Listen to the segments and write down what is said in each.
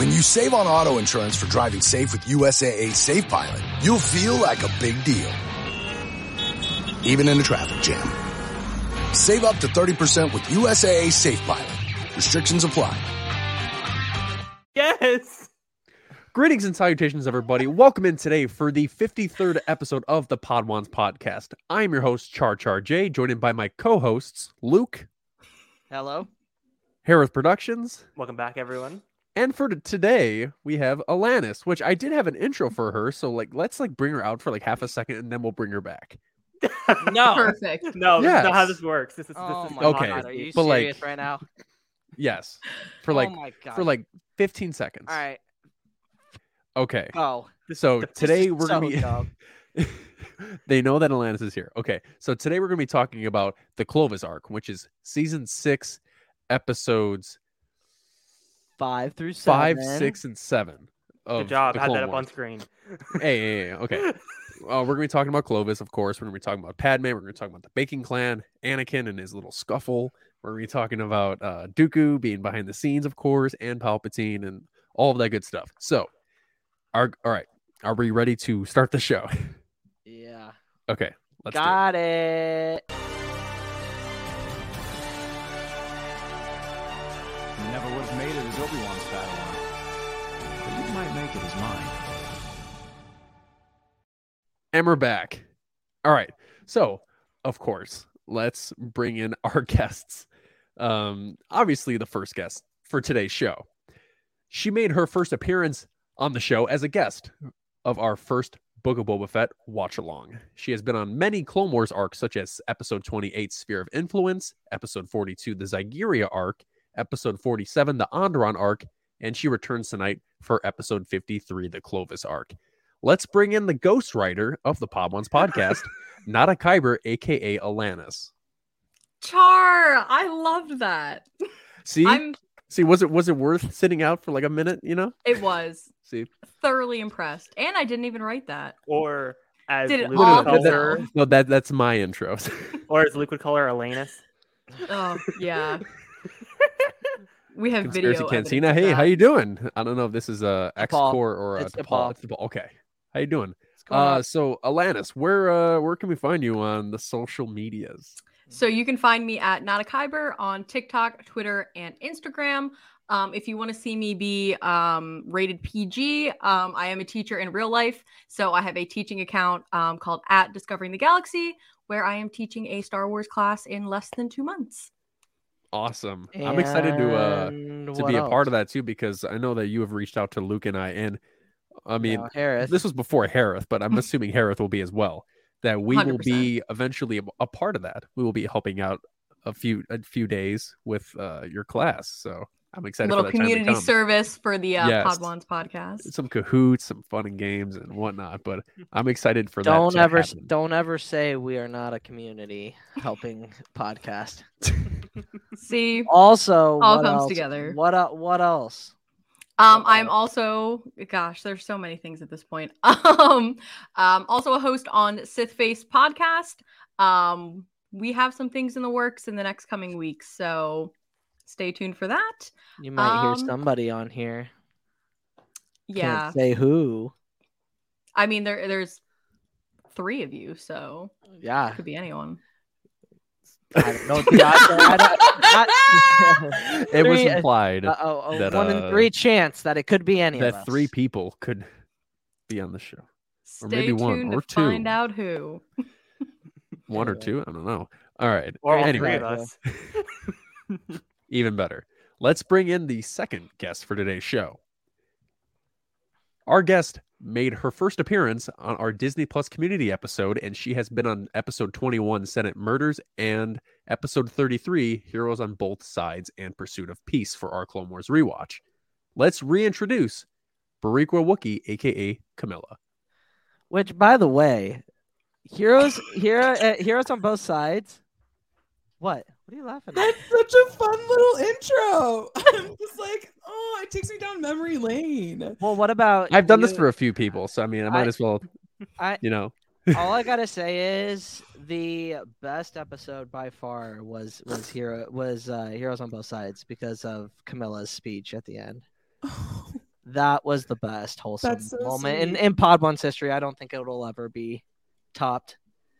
When you save on auto insurance for driving safe with USAA Safe Pilot, you'll feel like a big deal. Even in a traffic jam. Save up to 30% with USAA Safe Pilot. Restrictions apply. Yes. Greetings and salutations, everybody. Welcome in today for the 53rd episode of the Podwans podcast. I am your host, Char Char J, joined in by my co hosts, Luke, Hello. Hereth Productions, Welcome back, everyone. And for today, we have Alanis, which I did have an intro for her. So, like, let's like bring her out for like half a second and then we'll bring her back. No. Perfect. No, this is not how this works. This is Oh this is oh my Okay, god, are you but, like- serious right now? Yes. For like, oh for like 15 seconds. All right, Okay. go. So, this today is we're so going to be. they know that Atlantis is here. Okay, so today we're going to be talking about the Clovis arc, which is season six, episodes Five through seven. five, six, and seven. Good job. the Had that up on screen. Hey, hey, hey, okay. Uh, we're going to be talking about Clovis, of course. We're going to be talking about Padme. We're going to talk about the Banking Clan, Anakin and his little scuffle. We're going to be talking about uh, Dooku being behind the scenes, of course, and Palpatine and all of that good stuff. So, are all right. Are we ready to start the show? Yeah. okay, let's do it. Got it. Obi-Wan's Padawan. But you might make it as mine. And we're back. All right. So, of course, let's bring in our guests. Um, obviously, the first guest for today's show. She made her first appearance on the show as a guest of our first Book of Boba Fett watch along. She has been on many Clone Wars arcs, such as Episode 28, Sphere of Influence, Episode 42, the Zygeria arc, Episode 47, the Onderon arc, and she returns tonight for Episode 53, the Clovis arc. Let's bring in the ghostwriter of the Pod Ones podcast, NotAKyber, aka Alanis. Char, I loved that. See, I'm see, was it was it worth sitting out for like a minute? You know, it was see, thoroughly impressed. And I didn't even write that. Or as Did it Luke all would call her, himself. no, that that's my intro. or as liquid color call her, Elanus. Oh yeah. We have video. Conspiracy evidence Cantina. Hey, how you doing? I don't know if this is a X core or a It's. T'Pol. It's T'Pol. Okay, how you doing? Uh, so Alanis, where uh where can we find you on the social medias? So you can find me at NotAKyber on TikTok, Twitter, and Instagram. Um, if you want to see me be um, rated PG, um, I am a teacher in real life. So I have a teaching account um, called at Discovering the Galaxy, where I am teaching a Star Wars class in less than two months. Awesome. I'm excited to uh to be a part of that too because I know that you have reached out to Luke and I and I mean Hereth. this was before Hereth, but I'm assuming Hereth will be as well. That we will 100%. be eventually a, a part of that. We will be helping out a few a few days with uh, your class. So I'm excited little for that time to community come. service for the uh, Yes. Podwans podcast. Some cahoots, some fun and games and whatnot. But I'm excited for that. don't ever happen. don't ever say we are not a community helping podcast. See, Also, All what comes else? together. What el- what else? Um, I'm also, gosh, there's so many things at this point. Um, um, also a host on Sith Faced podcast. Um, we have some things in the works in the next coming weeks, so stay tuned for that. You might hear Um, somebody on here. Yeah, Can't say who. I mean there there's three of you, so Yeah. it could be anyone. I don't know. the odds I don't- not- it was Three, uh, implied uh, oh, oh, that, one uh, in three chance that it could be any of that us. three people could be on the show. Stay Or maybe one, tuned or to find out who. One or two? I don't know. All right. Or all anyway. three of us. Even better. Let's bring in the second guest for today's show. Our guest made her first appearance on our Disney Plus community episode, and she has been on episode 21, Senate Murders, and episode 33, Heroes on Both Sides and Pursuit of Peace for our Clone Wars rewatch. Let's reintroduce Boricua Wookie, aka Camila. Which, by the way, heroes, hero, uh, heroes on both sides. What? What are you laughing at? That's such a fun little intro. I'm just like, oh, it takes me down memory lane. Well, what about? I've done this for a few people, so I mean, I might I- as well, I you know. all I gotta say is the best episode by far was was hero was uh, heroes on both sides because of Camila's speech at the end. That was the best wholesome so moment in, sweet. in Pod One's history. I don't think it'll ever be topped.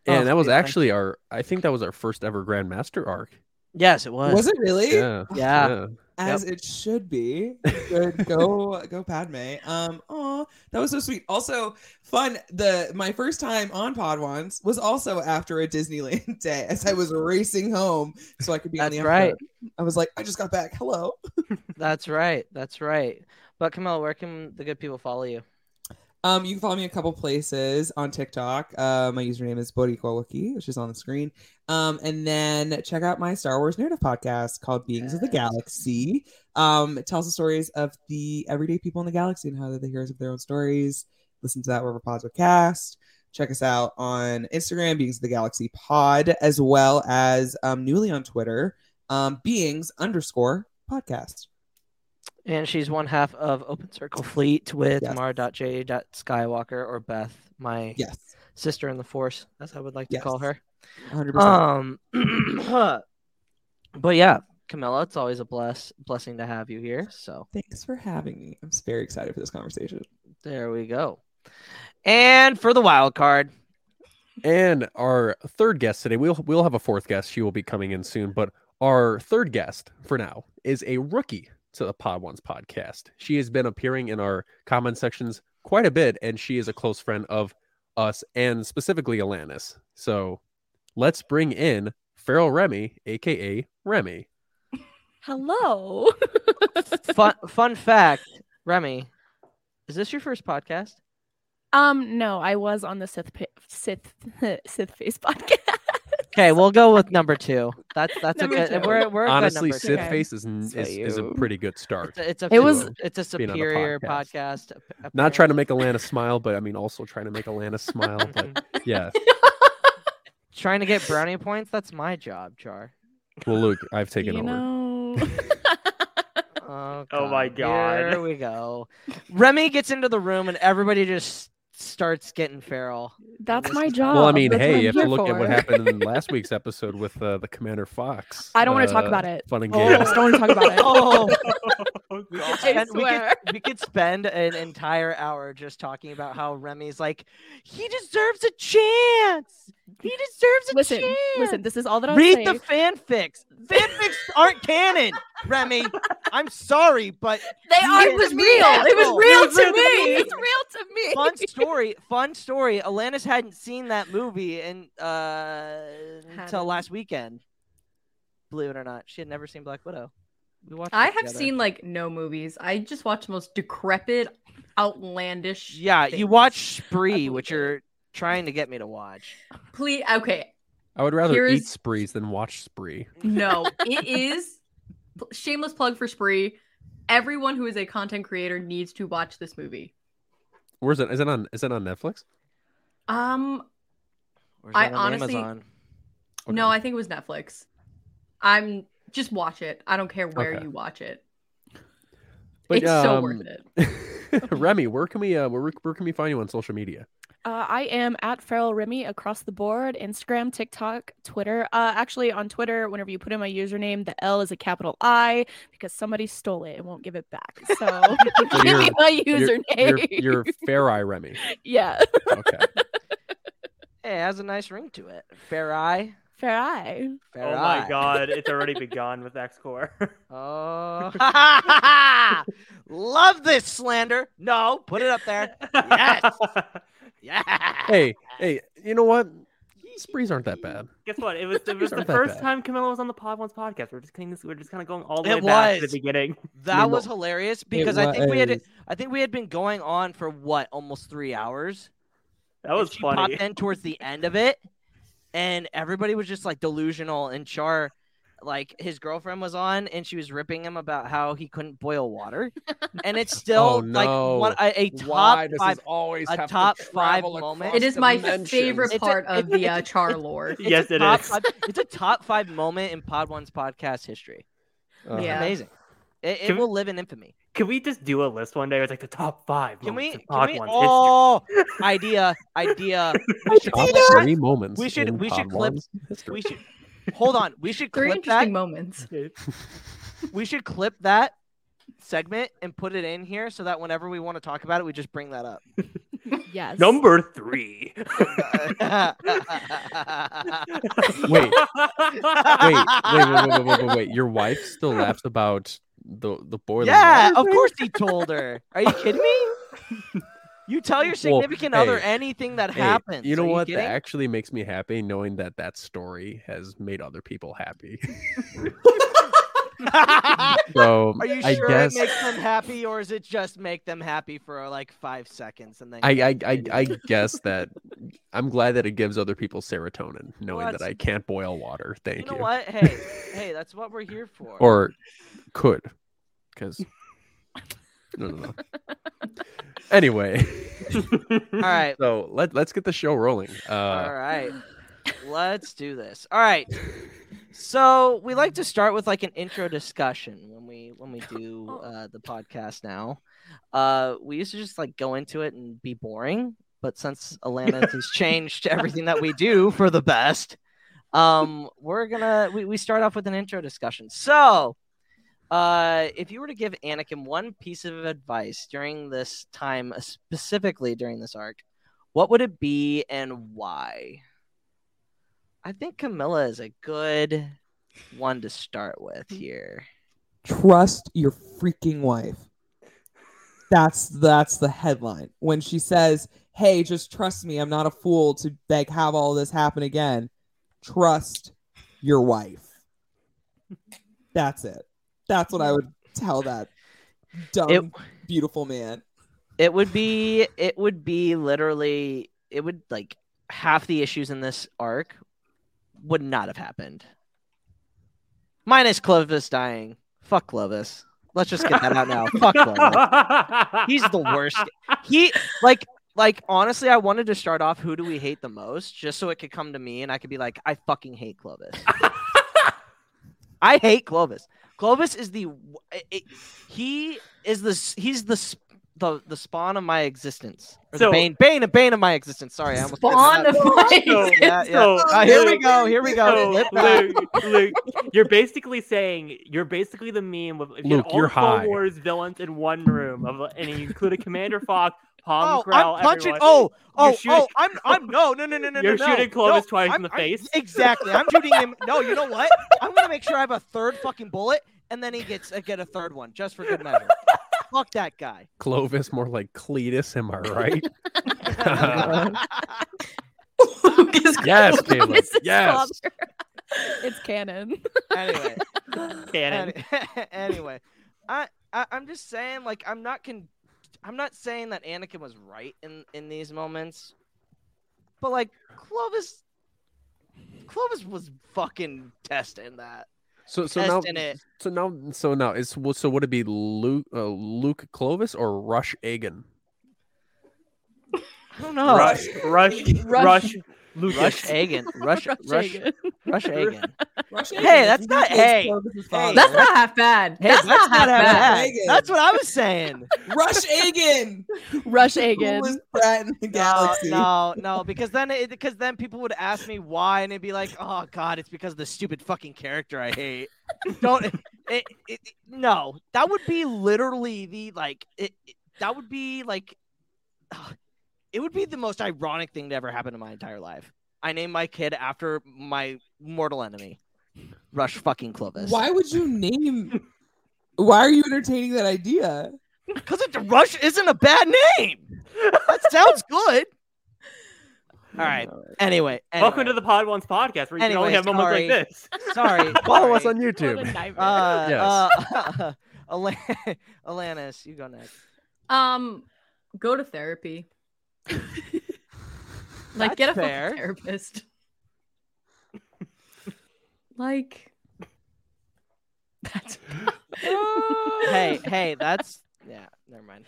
And Oh, that was dude, thank actually our I think that was our first ever Grandmaster arc. Yes, it was. Was it really? Yeah. Yeah. As it should be. Good. go go Padme. Um oh that was so sweet. Also fun. The my first time on Pod once was also after a Disneyland day as I was racing home so I could be on That's the right. I was like, I just got back. Hello. That's right. That's right. But Camila, where can the good people follow you? Um, you can follow me a couple places on TikTok. Uh, my username is Boricua which is on the screen. Um, and then check out my Star Wars narrative podcast called Beings of the Galaxy. Um, it tells the stories of the everyday people in the galaxy and how they're the heroes of their own stories. Listen to that wherever pods are cast. Check us out on Instagram, Beings of the Galaxy Pod, as well as um, newly on Twitter, um, Beings underscore podcast. And she's one half of Open Circle Fleet with Yes. Mara.j. Skywalker or Beth, my Yes, sister in the Force, as I would like to call her. 100%. Um, but yeah, Camila, it's always a bless blessing to have you here. So Thanks for having me. I'm very excited for this conversation. there we go. And for the wild card, And our third guest today, we'll we'll have a fourth guest. She will be coming in soon, but our third guest for now is a rookie to the Pod Ones podcast. She has been appearing in our comment sections quite a bit, and she is a close friend of us and specifically Alanis. So let's bring in Feral Remy, aka Remy. Hello. fun fun fact, Remy, is this your first podcast? um, no, I was on the Sith Sith Sith Faced podcast. Okay, we'll go with number two. That's that's Number a good. two. We're, we're a good Honestly, number Sith Okay. Face is, is, is a you- pretty good start. It's a, it's a It was- it's a being on the superior podcast. podcast. ap- Not trying to make Alana smile, but I mean also trying to make Alana smile. But yeah. trying to get brownie points. That's my job, Char. Well, Luke, I've taken you over. know. Oh, Oh my God. Here we go. Remy gets into the room and everybody just starts getting feral. That's my job. Well, I mean, That's hey, I'm you have to here look at what happened in last week's episode with uh, the Commander Fox. I don't wanna talk uh, about it. Fun and Oh. I just don't want to talk about it. Oh, Oh, we could, spend, we, could, we could spend an entire hour just talking about how Remy's like, he deserves a chance. He deserves a Listen, chance. listen. This is all that I'll Read say. the fanfics. Fanfics aren't canon, Remy. I'm sorry, but They are. It was real. It was real It was to real to me. It's real to me. fun story. Fun story. Alanis hadn't seen that movie and uh, until last weekend. Believe it or not, she had never seen Black Widow. We watched. I have together. seen like no movies. I just watch the most decrepit, outlandish. Yeah, you watch Spree, which you're trying to get me to watch. Please, okay. I would rather Here's- eat sprees than watch spree. No, it is shameless plug for Spree. Everyone who is a content creator needs to watch this movie. Where's it? Is it on? Is it on Netflix? Um, Or is I on honestly- Amazon? no, I think it was Netflix. I'm just watch it. I don't care where Okay. you watch it. But, it's so um, worth it. Remy, where can we uh, where, where can we find you on social media? Uh, I am at Feral Remy across the board Instagram, TikTok, Twitter. Uh, actually, on Twitter, whenever you put in my username, the L is a capital I because somebody stole it and won't give it back. So give me you're- my You're, username. you're, you're Fair Eye Remy. yeah, Okay. Hey, it has a nice ring to it. Fair eye. Fair Eye. Fair Oh eye. my god, it's already begun with X Core. Oh, love this slander. No, put it up there. Yes. Yeah. hey, hey, you know what? Sprees aren't that bad. Guess what? It was it was the first time Camila was on the Pod Ones podcast. We're just kind of we're just kind of going all the It way back to was. the beginning. That was hilarious because I think we had. I think we had been going on for what almost three hours. That was and she funny. popped in towards the end of it, and everybody was just like delusional. And Char, like his girlfriend was on, and she was ripping him about how he couldn't boil water, and it's still Oh, like no. one a, a top five. always a top five moment. It is my favorite It's a- part of the uh, it's- Char lore. It's Yes, a it top is. Five, it's a top five moment in Pod One's podcast history. Uh, Yeah. Amazing. It, it Can- will live in infamy. Can we just do a list one day? It's like the top five. Can we? moments of Can we? Ones Oh, idea, idea. We should, Top clip that. three moments. We should- in we should clip- history. we should hold on. We should Three clip that. interesting moments. We should clip that segment and put it in here so that whenever we want to talk about it, we just bring that up. Yes. Number three. Wait. Wait, wait, wait, wait, wait, wait, wait, wait. Your wife still laughs about the the boiling yeah, water of course he told her. Are you kidding me? You tell your Well, significant other hey, anything that Hey, happens. you know what? You that actually makes me happy knowing that that story has made other people happy. so Are you sure guess it makes them happy, or is it just make them happy for like five seconds and then? I, I, I, I guess that I'm glad that it gives other people serotonin, knowing that I can't boil water. Thank You you. what? Hey, hey, that's what we're here for. Or could, because no, no, no. Anyway, all right, so let let's get the show rolling. Uh, all right, let's do this. All right. So we like to start with like an intro discussion when we when we do Oh. uh, the podcast. Now, uh, we used to just like go into it and be boring, but since Alana has changed everything that we do for the best, um, we're gonna we, we start off with an intro discussion. So, uh, if you were to give Anakin one piece of advice during this time, uh, specifically during this arc, what would it be and why? I think Camila is a good one to start with here. Trust your freaking wife. That's that's the headline. When she says, "Hey, just trust me. I'm not a fool to like have all this happen again." Trust your wife. That's it. That's what I would tell that dumb, It beautiful man. it would be it would be literally it would like half the issues in this arc would not have happened. Minus Clovis dying. Fuck Clovis. Let's just get that out now. Fuck Clovis. He's the worst. He like like honestly, I wanted to start off who do we hate the most, just so it could come to me and I could be like, I fucking hate Clovis. I hate Clovis. Clovis is the it- it- he is the he's the the the spawn of my existence. Or the So- bane bane and bane of my existence. Sorry, I almost Spawn of that. my So- yeah, yeah. So- Uh, here we go. Here we go. So, Luke, Luke, you're basically saying you're basically the meme of if you Luke, had all you're the high. Wars villains in one room, of, and you included Commander Fox, Pong Oh, Krell, I'm punching. everyone. Oh, oh, shooting- oh! I'm, I'm no, no, no, no, no. You're no, shooting. Clovis no, twice in I'm- the I'm- face? Exactly. I'm shooting him. No, you know what? I'm gonna make sure I have a third fucking bullet, and then he gets uh, get a third one just for good measure. Fuck that guy. Clovis, more like Cletus. Am I right? Yes, Caleb, is yes. It's canon. anyway, Cannon. any- anyway, I, I I'm just saying, like, I'm not con, I'm not saying that Anakin was right in in these moments, but like Clovis, Clovis was fucking testing that. So so now it. so now so now is well, so would it be Luke uh, Luke Clovis or Rush Agan? I don't know. Rush, rush, Rush- rush, Lucas. Rush Agan. Rush, rush, rush, Rush Agan. Agan. Hey, that's not- hey, hey, That's not half bad. Hey, that's, not half half bad. bad. That's what I was saying. Rush Agan. Rush Agan. Coolest brat in the No, galaxy. no, no, because then it, because then people would ask me why, and it'd be like, "Oh God, it's because of the stupid fucking character I hate." Don't, it, it, it, no, that would be literally the like, it, it- that would be like, it would be the most ironic thing to ever happen in my entire life. I named my kid after my mortal enemy, Rush fucking Clovis. Why would you name? Why are you entertaining that idea? Because it Rush isn't a bad name. That sounds good. All right. Anyway, Welcome to the Pod Ones podcast, where you can only Anyway, have moments sorry. like this. Sorry. Follow us on YouTube. What a. Uh, Yes. uh, Alanis, you go next. Um, go to therapy. like, get a fair. therapist. like, that's. hey, hey, that's yeah. Never mind.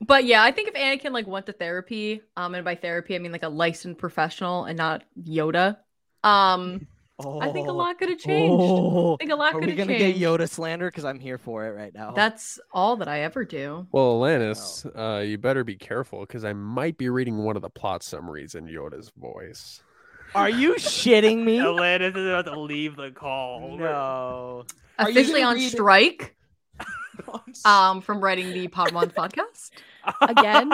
But yeah, I think if Anakin like went to therapy, um, and by therapy I mean like a licensed professional and not Yoda, um, I think a lot could have changed. Oh, I think a lot could have changed. are we gonna get Yoda slander? Because I'm here for it right now. That's all that I ever do. Well, Alanis, uh, you better be careful because I might be reading one of the plot summaries in Yoda's voice. Are you shitting me? Atlantis is about to leave the call. no. Officially on read- strike. um, from writing the Podmon podcast Again?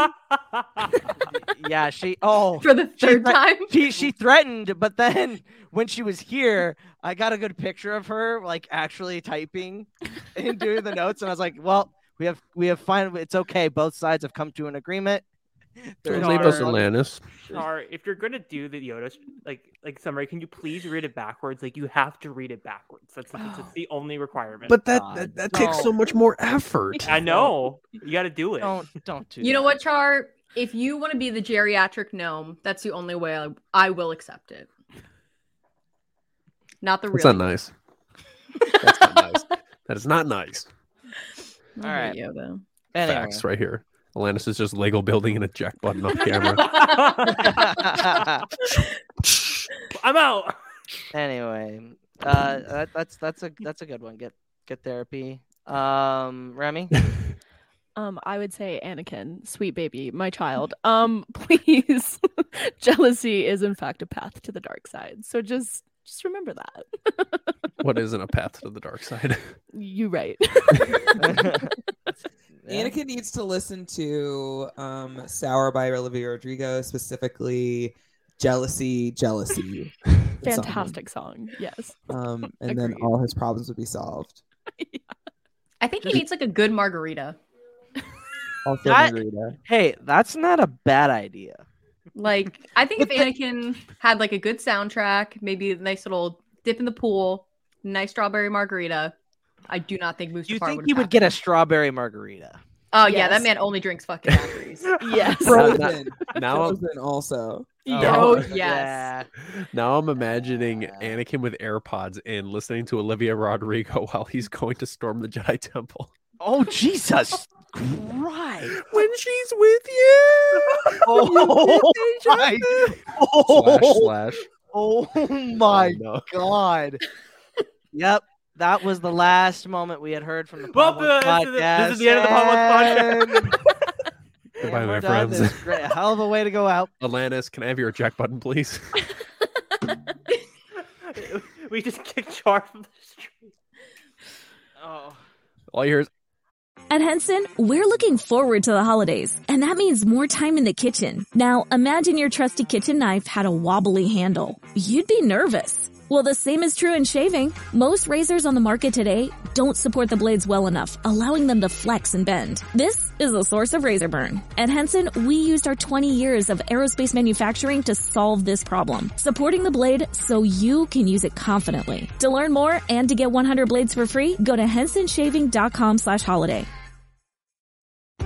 yeah, she. Oh, for the third thre- time. she she threatened, but then when she was here, I got a good picture of her like actually typing and doing the notes, and I was like, "Well, we have we have fine. It's okay. Both sides have come to an agreement." There's Leave us Atlantis. Char, if you're gonna do the Yoda like like summary, can you please read it backwards? Like you have to read it backwards. That's, that's that's the only requirement. But that that, that takes so much more effort. I know you got to do it. Don't don't do. You know what, Char? If you want to be the geriatric gnome, that's the only way I, I will accept it. Not the real. That's not nice. That's not nice. That is not nice. I All hate right. Yoda. Anyway. Facts right here. Atlantis is just Lego building and a jack button off camera. I'm out. anyway, uh, that, that's that's a that's a good one. Get get therapy. Um, Remy. Um, I would say Anakin, sweet baby, my child. Um, please, jealousy is in fact a path to the dark side. So just just remember that. what isn't a path to the dark side? you right. Yeah. Anakin needs to listen to um, "Sour" by Olivia Rodrigo, specifically "Jealousy, Jealousy." the song. Fantastic song. Yes. Um, and then all his problems would be solved. I think he needs like a good margarita. Also, That- Margarita. Hey, that's not a bad idea. Like, I think if Anakin had like a good soundtrack, maybe a nice little dip in the pool, nice strawberry margarita, I do not think Mustafar You think he would get a strawberry margarita? Oh yeah, that man only drinks fucking daiquiris. Yes. Frozen. now I'm Frozen also. Oh, oh yeah. yes. now I'm imagining Anakin with AirPods and listening to Olivia Rodrigo while he's going to storm the Jedi Temple. Oh Jesus Christ! When she's with you. Oh, oh, oh my! Slash Oh, slash. oh my Oh, no. God! Yep, that was the last moment we had heard from the Well, Podwatch this is the- podcast. this is the end of the Podwatch and- Goodbye, my friends. This is great. A hell of a way to go out. Atlantis, can I have your jack button, please? we just kicked Char from the street. Oh. All you hear is At Henson, we're looking forward to the holidays, and that means more time in the kitchen. Now, imagine your trusty kitchen knife had a wobbly handle. You'd be nervous. Well, the same is true in shaving. Most razors on the market today don't support the blades well enough, allowing them to flex and bend. This is the source of razor burn. At Henson, we used our 20 years of aerospace manufacturing to solve this problem, supporting the blade so you can use it confidently. To learn more and to get 100 blades for free, go to hensonshaving.com slash holiday.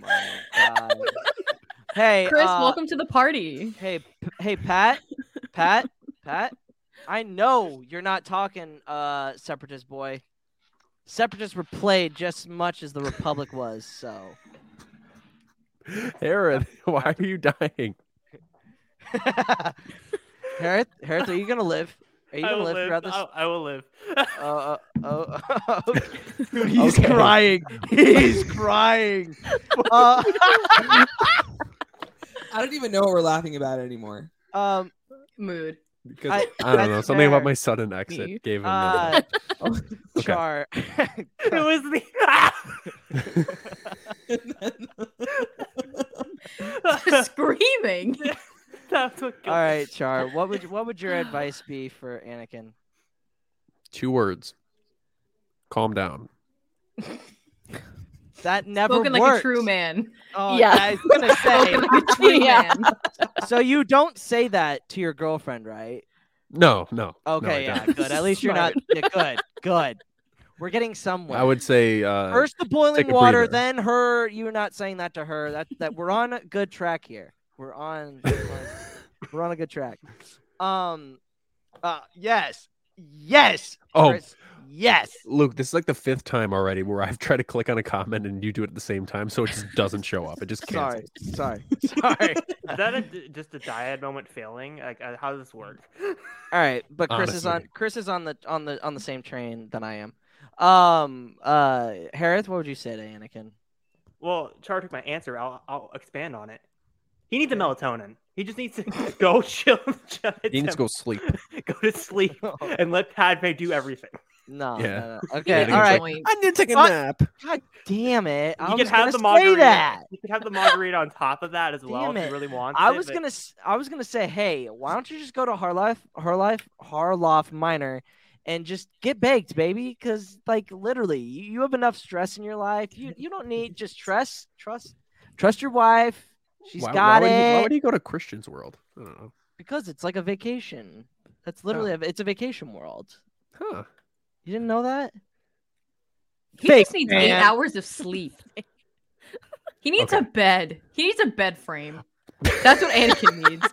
My god. Hey, Chris, uh, welcome to the party. Hey, P- hey, Pat, Pat, Pat. I know you're not talking, uh, separatist boy. Separatists were played just as much as the Republic was. So, Aaron, why are you dying? Hereth, Hereth, are you gonna live? Are you I gonna will live, live. throughout this? I, I will live. Uh, uh, oh, Dude, he's Okay. crying. He's crying. Uh, I don't even know what we're laughing about anymore. um, Mood. Because I- I, don't know. that's Something about my sudden exit Me. gave him. uh, okay. Char. it was the Screaming. That's what All right, Char. What would what would your advice be for Anakin? Two words. Calm down. That never Spoken like a true man. Oh, Yeah. I was gonna say. Spoken like a true Yeah. man. so you don't say that to your girlfriend, right? No, no. no, Okay, yeah, don't. good. At least you're not. Yeah, good, good. We're getting somewhere. I would say uh, First the boiling water, breather. then her. You're not saying that to her. That that we're on a good track here. We're on. we're on a good track. Um. Uh, yes. Yes. Oh. Chris, Yes. Luke, this is like the fifth time already where I've tried to click on a comment and you do it at the same time, so it just doesn't show up. It just cancels. Sorry. Sorry. Sorry. Is that a, just a dyad moment failing? Like, uh, how does this work? All right, but Chris is on Chris is on the on the on the same train than I am. Um uh Hereth, what would you say to Anakin? Well, Char took my answer. I'll, I'll expand on it. He needs a melatonin. He just needs to go chill. in the Jedi He needs to go sleep. go to sleep oh. and let Padme do everything. No. Yeah. no, no. Okay. Anakin's All right. Point. I need to take a What? nap. God damn it! I You was can have the gonna margarita. that. You can have the margarita on top of that as well Damn if you really want. I it, was but- gonna s- I was gonna say, hey, why don't you just go to Harlife Harlife Harloff Minor and just get baked, baby? Because like literally, you, you have enough stress in your life. You you don't need just trust trust trust your wife. She's why, got why it Would he, why would he go to Christian's world? I don't know. because it's like a vacation. That's literally Oh. a, it's a vacation world. Huh. You didn't know that? He Fake just needs eight hours of sleep. He needs Okay. a bed. He needs a bed frame. That's what Anakin needs.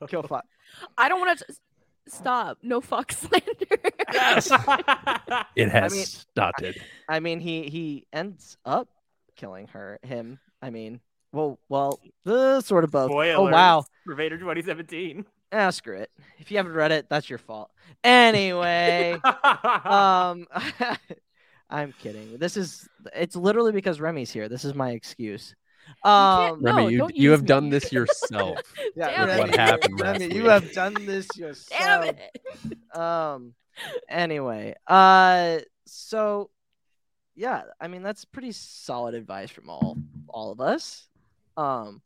Kill fuck. I don't want to stop. No fuck slander. It has mean- started. I mean, he he ends up killing her. Him. I mean, well, well, the sort of both. Spoilers Oh wow. for Vader 2017. Ah, screw it. If you haven't read it, that's your fault. Anyway, um, I'm kidding. This is it's literally because Remy's here. This is my excuse. Um, No, Remy, you, you use have done this yourself. yeah, Damn it. What happened last Remy, you have done this yourself. Damn it. Um. Anyway, uh, so yeah, I mean that's pretty solid advice from all all of us. Um,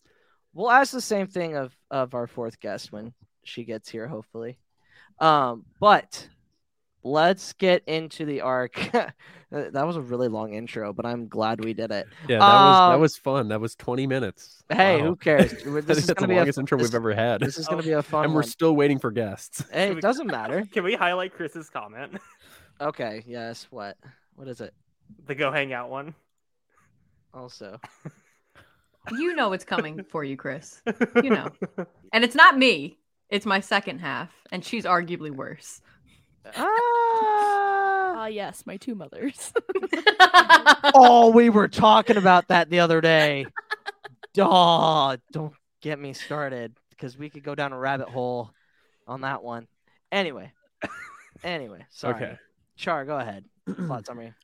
we'll ask the same thing of of our fourth guest when she gets here, hopefully. Um, but let's get into the arc. that was a really long intro, but I'm glad we did it. Yeah, that was that Um, was fun. That was 20 minutes. Hey, Wow. who cares? This is is the gonna be a longest intro this, we've ever had. this is gonna be a fun one. and we're one. still waiting for guests. Hey, we- it doesn't matter. Can we highlight Chris's comment? Okay. Yes. What? What is it? The go hang out one. Also. You know it's coming for you, Chris. You know. And it's not me. It's my second half, and she's arguably worse. Ah. Ah, yes, my two mothers. oh, we were talking about that the other day. Duh, don't get me started because we could go down a rabbit hole on that one. Anyway, anyway, sorry. Okay. Char, go ahead. Plot summary.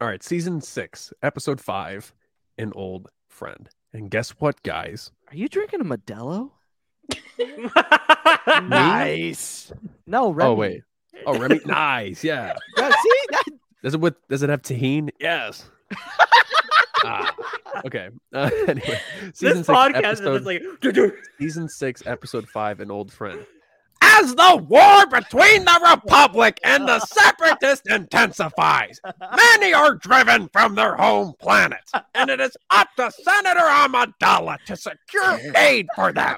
All right, season six, episode five, an old friend. And guess what, guys? Are you drinking a Modelo? nice. Nice. No, Remy. Oh wait. Oh Remy. nice. Yeah. Yeah, see that? Does it with does it have Tajín? Yes. ah, okay. Uh, anyway, season This six, podcast episode, is just like. season six, episode five, an old friend. As the war between the Republic and the Separatists intensifies, many are driven from their home planet, and it is up to Senator Amidala to secure aid for them.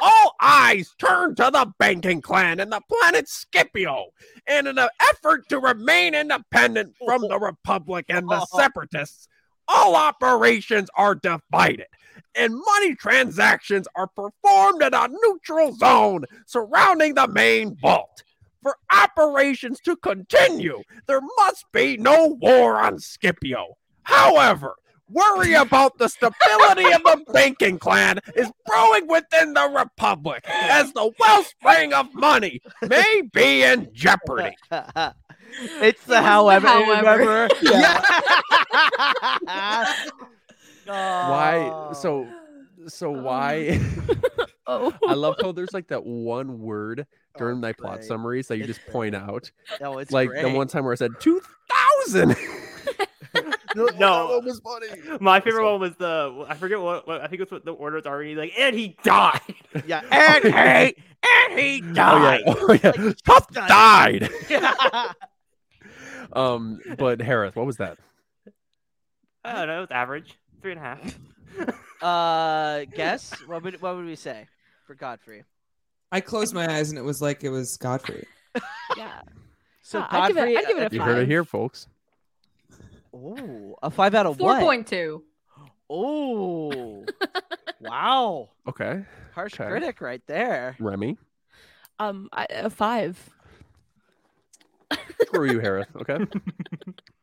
All eyes turn to the banking clan and the planet Scipio in an effort to remain independent from the Republic and the Separatists. All operations are divided, and money transactions are performed in a neutral zone surrounding the main vault. For operations to continue, there must be no war on Scipio. However, worry about the stability of the banking clan is growing within the Republic as the wellspring of money may be in jeopardy. it's the the however. however. Yeah. Why? So, so why? oh, I love how there's like that one word oh, during Oh, my plot great. summaries that you It's just point out. No, it's like great. the one time where I said two thousand. No. that was funny. My favorite one was the I forget what, what I think it's what the order was already like, and he died. Yeah, oh, and he and he Oh yeah, died. oh yeah. Like, Pup just died. died. Um, but Hereth, what was that? I don't know, it's average. Three and a half. uh, guess what would what would we say for Godfrey? I closed my eyes and it was like it was Godfrey. yeah. So Ah, I'd give it- Godfrey, I'd give it a You heard it Five. here, folks. Oh, a five out of Four what? point two. Oh, wow, Okay, harsh Okay. critic right there. Remy. Um, I, a five. Screw you, Hereth. Okay.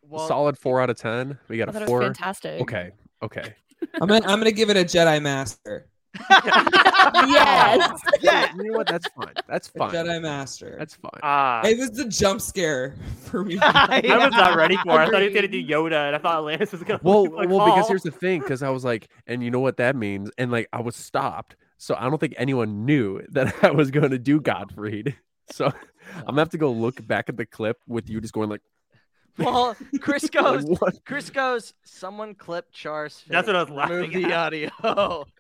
Well, Solid four out of ten. We got I thought a it was four. fantastic. Okay. Okay. I'm gonna I'm gonna give it a Jedi Master. yes. Yeah. You know what? That's fine. That's A fine. Jedi Master. That's fine. Ah, it was the jump scare for me. I was not ready for. it. I thought he was gonna Agreed. do Yoda, and I thought Atlantis was gonna. well, like, well, because fall. here's the thing. Because I was like, and you know what that means, and like I was stopped, so I don't think anyone knew that I was going to do Godfried. So I'm gonna have to go look back at the clip with you just going like, well, Chris goes. what? Chris goes. Someone clip Char's. Face. That's what I was Remove laughing the at. audio.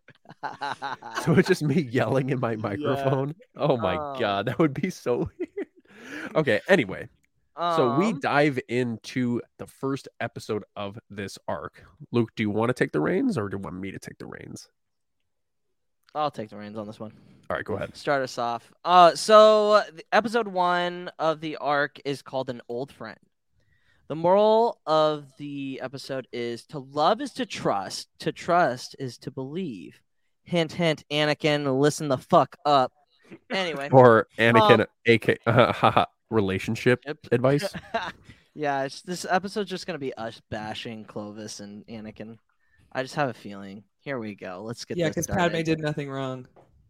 So it's just me yelling in my microphone. Oh my Oh. god, that would be so weird. Okay. Anyway, so we Um, dive into the first episode of this arc. Luke, do you want to take the reins, or do you want me to take the reins? I'll take the reins on this one. All right, go ahead. Start us off. Uh, so the- episode one of the arc is called an old friend. The moral of the episode is to love is to trust. To trust is to believe. Hint, hint. Anakin, listen the fuck up. Anyway. Or Anakin, Um, aka uh, relationship Yep. advice. yeah, it's, this episode's just gonna be us bashing Clovis and Anakin. I just have a feeling. Here we go. Let's get yeah, because Padme did nothing wrong.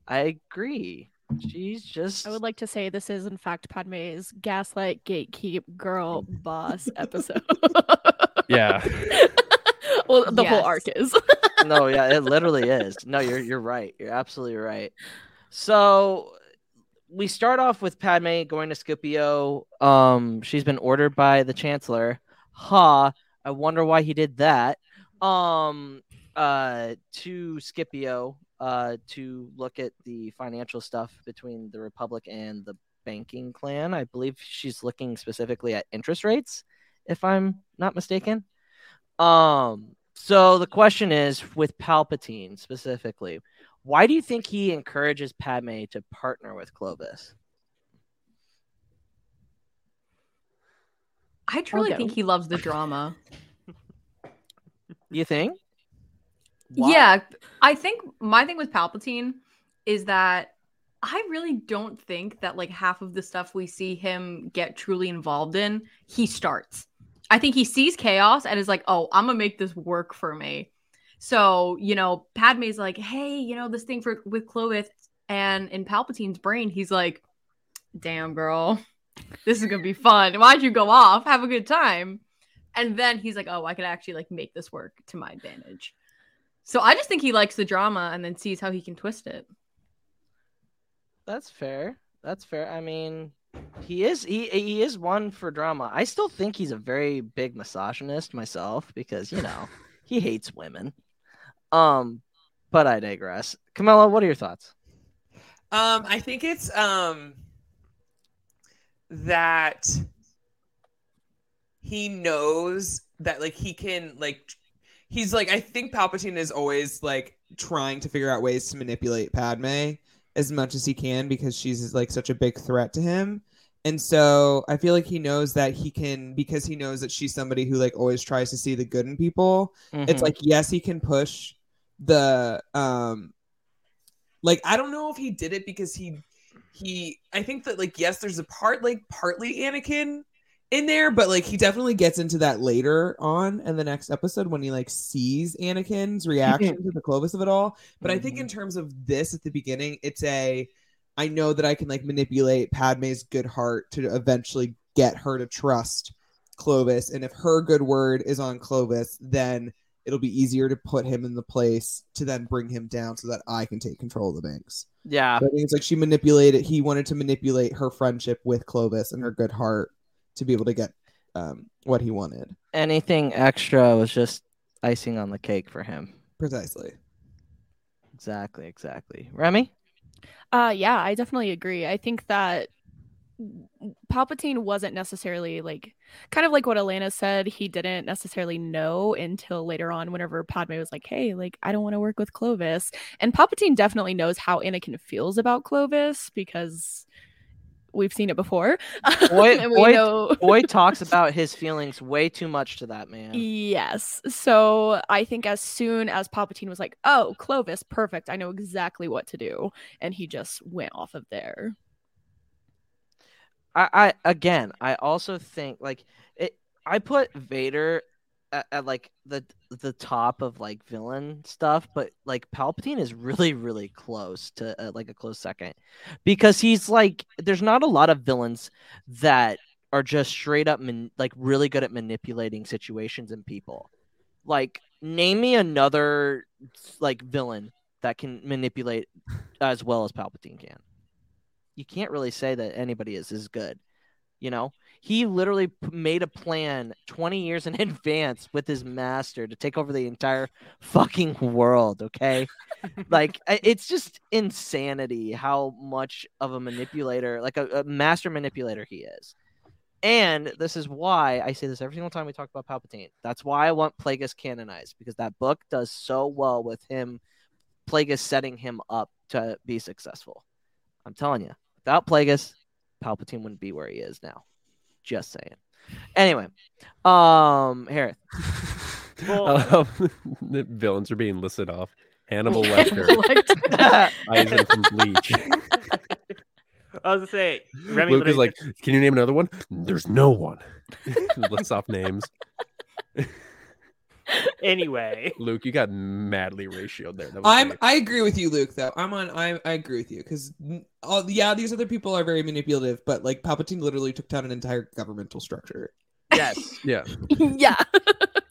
I agree. She's just. I would like to say this is in fact Padme's gaslight gatekeep girl boss episode. Yeah. well, the whole arc is. no, yeah, it literally is. No, you're you're right. You're absolutely right. So we start off with Padme going to Scipio. Um, she's been ordered by the Chancellor. Ha! I wonder why he did that. Um, uh, to Scipio, uh, to look at the financial stuff between the Republic and the banking clan. I believe she's looking specifically at interest rates, if I'm not mistaken. Um, so the question is with Palpatine specifically, why do you think he encourages Padme to partner with Clovis? I truly think he loves the drama. You think? Yeah, I think my thing with Palpatine is that I really don't think that like half of the stuff we see him get truly involved in, he starts. I think he sees chaos and is like, "Oh, I'm gonna make this work for me." So you know, Padme's like, "Hey, you know this thing for with Clovis," and in Palpatine's brain, he's like, "Damn, girl, this is gonna be fun. Why'd you go off? Have a good time." And then he's like, "Oh, I could actually like make this work to my advantage." So I just think he likes the drama and then sees how he can twist it. That's fair. That's fair. I mean, he is he he is one for drama. I still think he's a very big misogynist myself because you know he hates women. Um, but I digress. Camila, what are your thoughts? Um, I think it's um that he knows that like he can like tr- he's like I think Palpatine is always like trying to figure out ways to manipulate Padme as much as he can because she's like such a big threat to him. And so I feel like he knows that he can because he knows that she's somebody who like always tries to see the good in people. It's Mhm. like yes, he can push the um like I don't know if he did it because he he I think that like yes, there's a part like partly Anakin in there, but like he definitely gets into that later on in the next episode when he like sees Anakin's reaction to the Clovis of it all. But I think in mm-hmm. terms of this at the beginning, it's a I know that I can like manipulate Padme's good heart to eventually get her to trust Clovis. And if her good word is on Clovis, then it'll be easier to put him in the place to then bring him down so that I can take control of the banks. yeah, So I think it's like she manipulated, he wanted to manipulate her friendship with Clovis and her good heart to be able to get um, what he wanted. anything extra was just icing on the cake for him. Precisely. Exactly, exactly. Remy? Uh yeah, I definitely agree. I think that Palpatine wasn't necessarily like kind of like what Alana said, he didn't necessarily know until later on whenever Padme was like, "Hey, like I don't want to work with Clovis." And Palpatine definitely knows how Anakin feels about Clovis because we've seen it before. Boy, boy, know boy talks about his feelings way too much to that man. Yes. So I think as soon as Palpatine was like, "Oh, Clovis, perfect. I know exactly what to do." And he just went off of there. I, I again, I also think like it. I put Vader at, at like the the top of like villain stuff, but like Palpatine is really really close to uh, like a close second because he's like there's not a lot of villains that are just straight up man- like really good at manipulating situations and people. Like name me another like villain that can manipulate as well as Palpatine can. You can't really say that anybody is as good. You know, he literally made a plan 20 years in advance with his master to take over the entire fucking world. Okay. like, it's just insanity how much of a manipulator, like a, a master manipulator he is. And this is why I say this every single time we talk about Palpatine. That's why I want Plagueis canonized because that book does so well with him, Plagueis setting him up to be successful. I'm telling you, without Plagueis, Palpatine wouldn't be where he is now. Just saying. Anyway, um, Harris. I love the villains are being listed off. Hannibal Lecter, Aizen from Bleach. I was gonna say, Remy Luke is literally like, "Can you name another one?" There's no one. Lists off names. anyway. Luke, you got madly ratioed there. That was I'm great. I agree with you, Luke. Though I'm on. I I agree with you because yeah, these other people are very manipulative, but like Palpatine literally took down an entire governmental structure. Yes. yeah, yeah.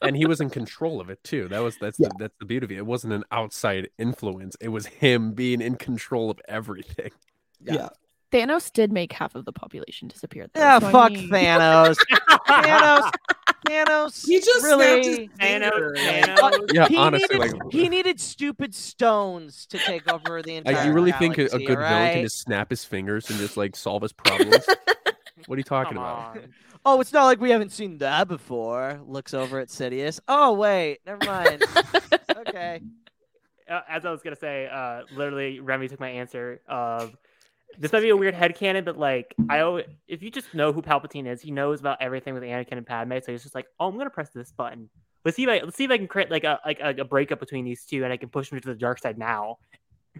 and he was in control of it too. That was that's Yeah. the, that's the beauty of it. It wasn't an outside influence. It was him being in control of everything. Yeah. Thanos did make half of the population disappear. Though, Yeah, so I fuck mean- Thanos. Thanos. Thanos. He just really. snapped his Thanos. Thanos. Yeah, he honestly, needed, like- he needed stupid stones to take over the entire. Like, you really think a, a galaxy, good villain can just snap his fingers and just like solve his problems? what are you talking Come about? on. Oh, it's not like we haven't seen that before. Looks over at Sidious. Oh wait, never mind. okay. Uh, as I was gonna say, uh, literally, Remy took my answer of this might be a weird headcanon, but like I always, if you just know who Palpatine is, he knows about everything with Anakin and Padme, so he's just like, oh, I'm gonna press this button. Let's see if I let's see if I can create like a like a, a breakup between these two, and I can push them to the dark side now.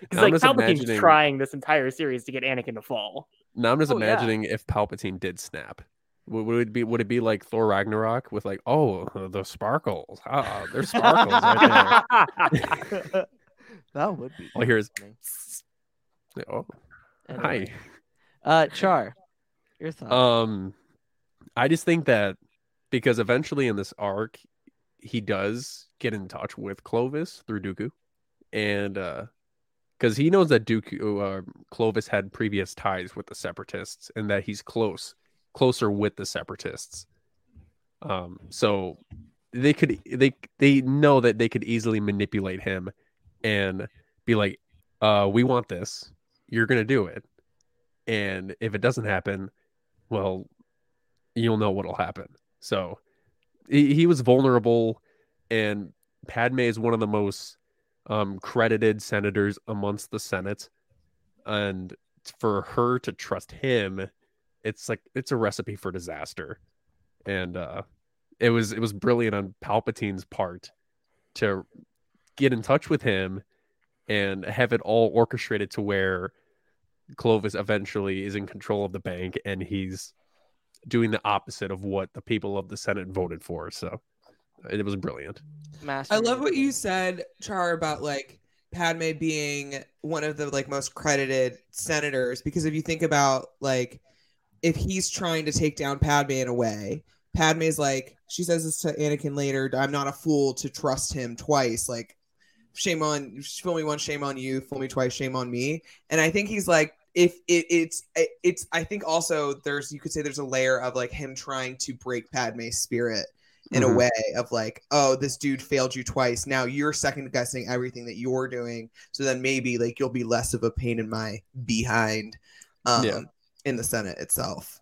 Because I'm like just Palpatine's imagining- trying this entire series to get Anakin to fall. Now I'm just Oh, yeah. imagining if Palpatine did snap. Would, would it be would it be like Thor Ragnarok with like oh the sparkles ah there's sparkles right there. that would be. All I hear is funny. Oh Anyway. hi. Uh, Char, your thoughts? Um, I just think that because eventually in this arc, he does get in touch with Clovis through Dooku, and uh, because he knows that Dooku, uh, Clovis had previous ties with the Separatists, and that he's close, closer with the Separatists. Um, so they could they they know that they could easily manipulate him, and be like, uh, we want this, you're gonna do it, and if it doesn't happen, well, you'll know what'll happen. So he, he was vulnerable, and Padme is one of the most um, credited senators amongst the Senate, and for her to trust him, it's like it's a recipe for disaster. And uh, it was it was brilliant on Palpatine's part to get in touch with him and have it all orchestrated to where Clovis eventually is in control of the bank and he's doing the opposite of what the people of the Senate voted for. So it was brilliant. Master I love what you said, Char, about like Padme being one of the like most credited senators. Because if you think about like if he's trying to take down Padme in a way, Padme's like she says this to Anakin later. I'm not a fool to trust him twice. Like shame on fool me once, shame on you. Fool me twice, shame on me. And I think he's like if it, it's it's I think also there's you could say there's a layer of like him trying to break Padme's spirit in a Mhm. way of like, oh, this dude failed you twice. Now you're second guessing everything that you're doing. So then maybe like you'll be less of a pain in my behind um Yeah. in the Senate itself.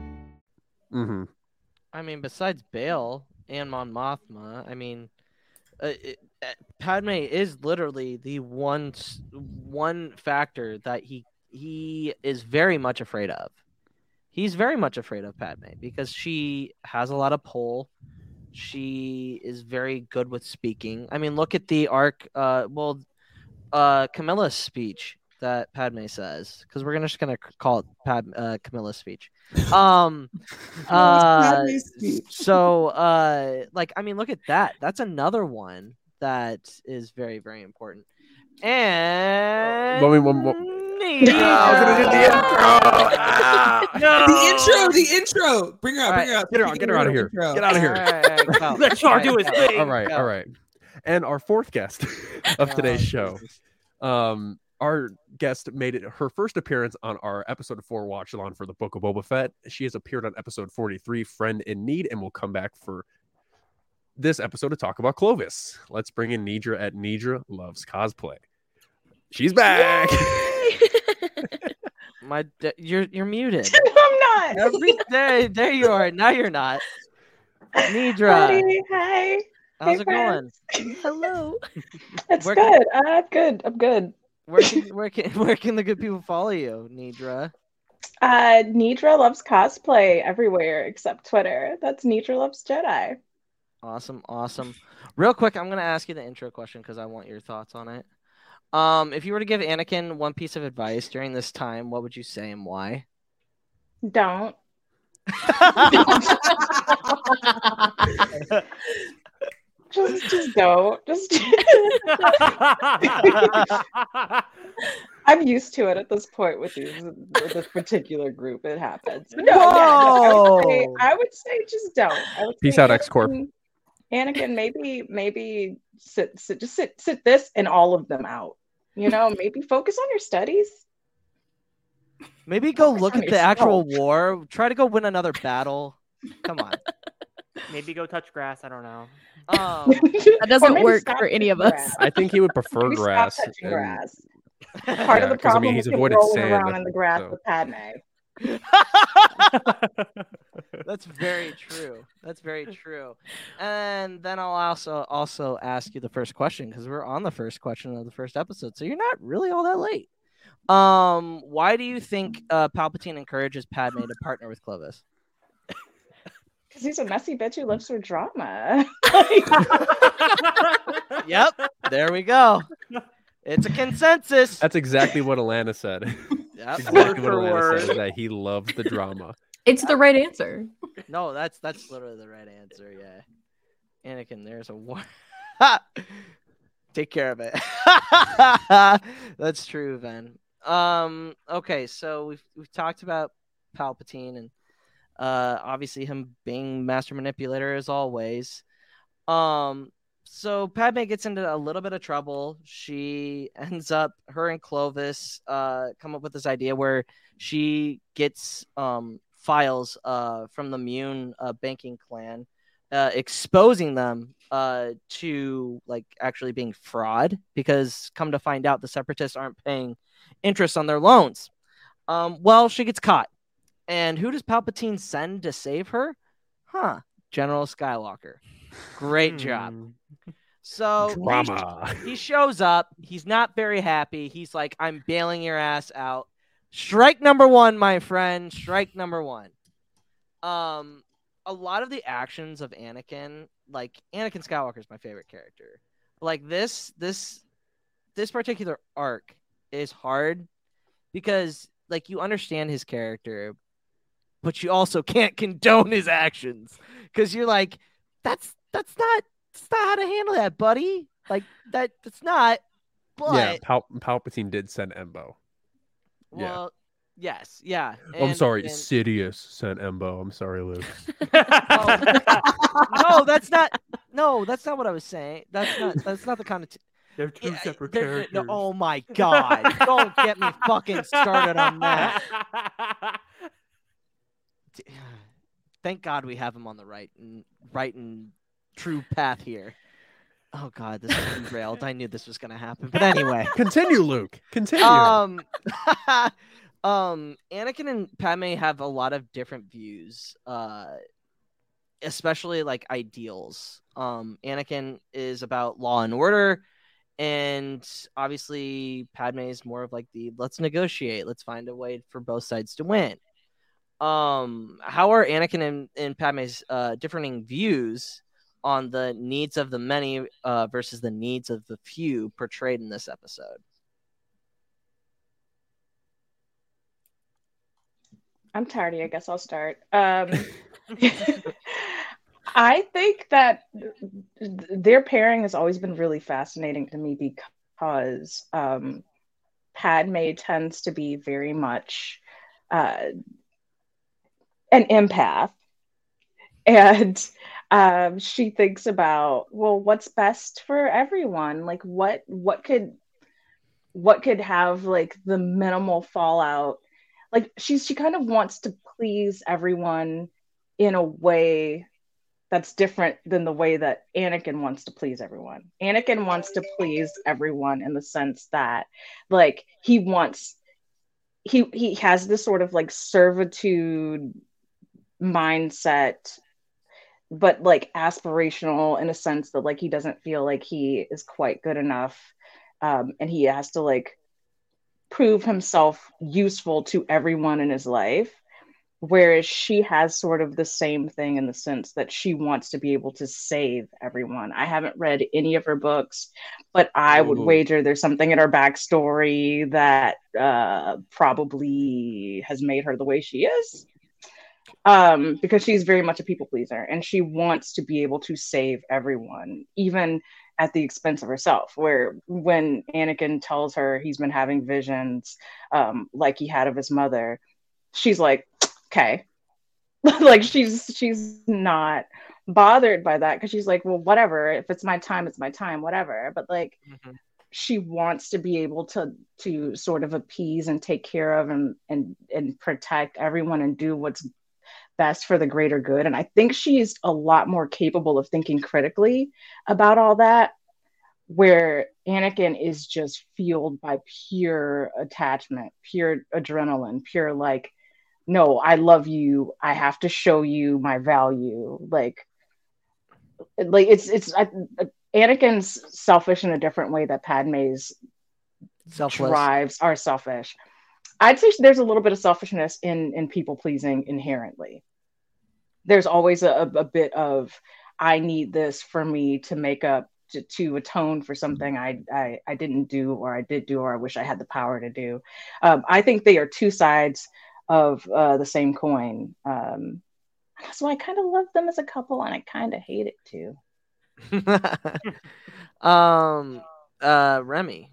Mm-hmm. I mean, besides Bail and Mon Mothma, I mean, uh, it, uh, Padme is literally the one one factor that he he is very much afraid of. He's very much afraid of Padme because she has a lot of pull. She is very good with speaking. I mean, look at the arc. Uh, well, uh, Camila's speech that Padme says, because we're gonna just gonna call it Pad, uh, Camila's speech. Um, uh, so uh, like I mean, look at that. That's another one that is very very important. And Let me- one. I was gonna do the intro. Ah. The intro, the intro. Bring her out, bring her out. Get her out, get her out of here. Intro. Get out of here. All right, all right, go. Let Char do his All right, thing. all right, go. all right. And our fourth guest of today's Oh, show, um, our guest made it her first appearance on our episode four watch along for the Book of Boba Fett. She has appeared on episode 43, Friend in Need, and will come back for this episode to talk about Clovis. Let's bring in Nedra at Nedra Loves Cosplay. She's back. My, d- you're you're muted. I'm not. Every day, there you are. Now you're not. Nedra, Buddy, hi. how's Hey, it going? Hello. It's Where- good. Uh, I'm good. I'm good. Where can where can where can the good people follow you, Nedra? Uh, Nedra loves cosplay everywhere except Twitter. That's Nedra loves Jedi. Awesome, awesome. Real quick, I'm gonna ask you the intro question because I want your thoughts on it. Um, if you were to give Anakin one piece of advice during this time, what would you say and why? Don't. Just, just don't. Just. I'm used to it at this point with these with this particular group. It happens. But no, yeah, no, I, would say, I would say just don't. I would Peace say out, X Corp. Anakin- Anakin, maybe maybe sit sit just sit sit this and all of them out. You know, maybe focus on your studies. Maybe go Focus look at the actual war. Try to go win another battle. Come on. Maybe go touch grass. I don't know. Um, That doesn't work for any of us. grass. I think he would prefer Maybe stop grass. touching and- grass. Part Yeah, of the 'cause, I mean, problem he's is avoided rolling sand, around in the grass so- with Padme. That's very true. That's very true. And then I'll also also ask you the first question because we're on the first question of the first episode, so you're not really all that late. Um, why do you think uh, Palpatine encourages Padme to partner with Clovis? Because he's a messy bitch who lives for drama. Yep, there we go. It's a consensus. That's exactly what Alana said. Yep. exactly what for Alana word. said. That he loves the drama. It's the right answer. No, that's that's literally the right answer. Yeah, Anakin, there's a war. Take care of it. that's true, Ven. Um. Okay, so we've we've talked about Palpatine and uh obviously him being master manipulator as always. Um. So Padme gets into a little bit of trouble. She ends up her and Clovis uh come up with this idea where she gets um files uh from the Muun uh, banking clan uh exposing them uh to like actually being fraud because come to find out the separatists aren't paying interest on their loans. Um well she gets caught. And who does Palpatine send to save her? Huh, General Skywalker. Great job. Hmm. So he- Drama. he shows up. He's not very happy. He's like, I'm bailing your ass out. Strike number one, my friend. Strike number one. um, a lot of the actions of Anakin, like Anakin Skywalker, is my favorite character. Like this, this, this particular arc is hard because like you understand his character, but you also can't condone his actions because you're like, that's that's not that's not how to handle that, buddy. Like that that's not. But yeah, Pal- Palpatine did send Embo. Yeah. yes, yeah. Oh, I'm sorry, and- Sidious sent Embo. I'm sorry, Luke. no, that's not. No, that's not what I was saying. That's not. That's not the kind of. T- They're two separate They're- characters. no, oh my god! Don't get me fucking started on that. Thank God we have him on the right and right and true path here. Oh God, this is derailed. I knew this was gonna happen, but anyway. Continue, Luke. Continue. Um, um, Anakin and Padme have a lot of different views, uh, especially like ideals. Um, Anakin is about law and order, and obviously Padme is more of like the let's negotiate, let's find a way for both sides to win. Um, how are Anakin and, and Padme's uh, differing views on the needs of the many uh, versus the needs of the few portrayed in this episode? I'm tardy. I guess I'll start. Um, I think that their pairing has always been really fascinating to me because um, Padme tends to be very much uh, an empath, and um, she thinks about well, what's best for everyone. Like what what could what could have like the minimal fallout like she's she kind of wants to please everyone in a way that's different than the way that Anakin wants to please everyone. Anakin wants to please everyone in the sense that like he wants he he has this sort of like servitude mindset but like aspirational in a sense that like he doesn't feel like he is quite good enough um and he has to like prove himself useful to everyone in his life whereas she has sort of the same thing in the sense that she wants to be able to save everyone. I haven't read any of her books but i would wager there's something in her backstory that uh, probably has made her the way she is um, because she's very much a people pleaser and she wants to be able to save everyone even at the expense of herself. Where when Anakin tells her he's been having visions um, like he had of his mother, she's like, okay. like she's she's not bothered by that because she's like, well, whatever. If it's my time, it's my time, whatever. But like she wants to be able to to sort of appease and take care of and and and protect everyone and do what's best for the greater good. And i think she's a lot more capable of thinking critically about all that where anakin is just fueled by pure attachment pure adrenaline pure like no i love you. I have to show you my value. Like like it's it's I, anakin's selfish in a different way that padme's Selfless. drives are selfish i'd say there's a little bit of selfishness in in people pleasing inherently. There's always a, a bit of i need this for me to make up to, to atone for something I, I i didn't do or i did do or i wish i had the power to do. Um, i think they are two sides of uh, the same coin. Um, so i kind of love them as a couple and i kind of hate it too. Um, uh, Remy.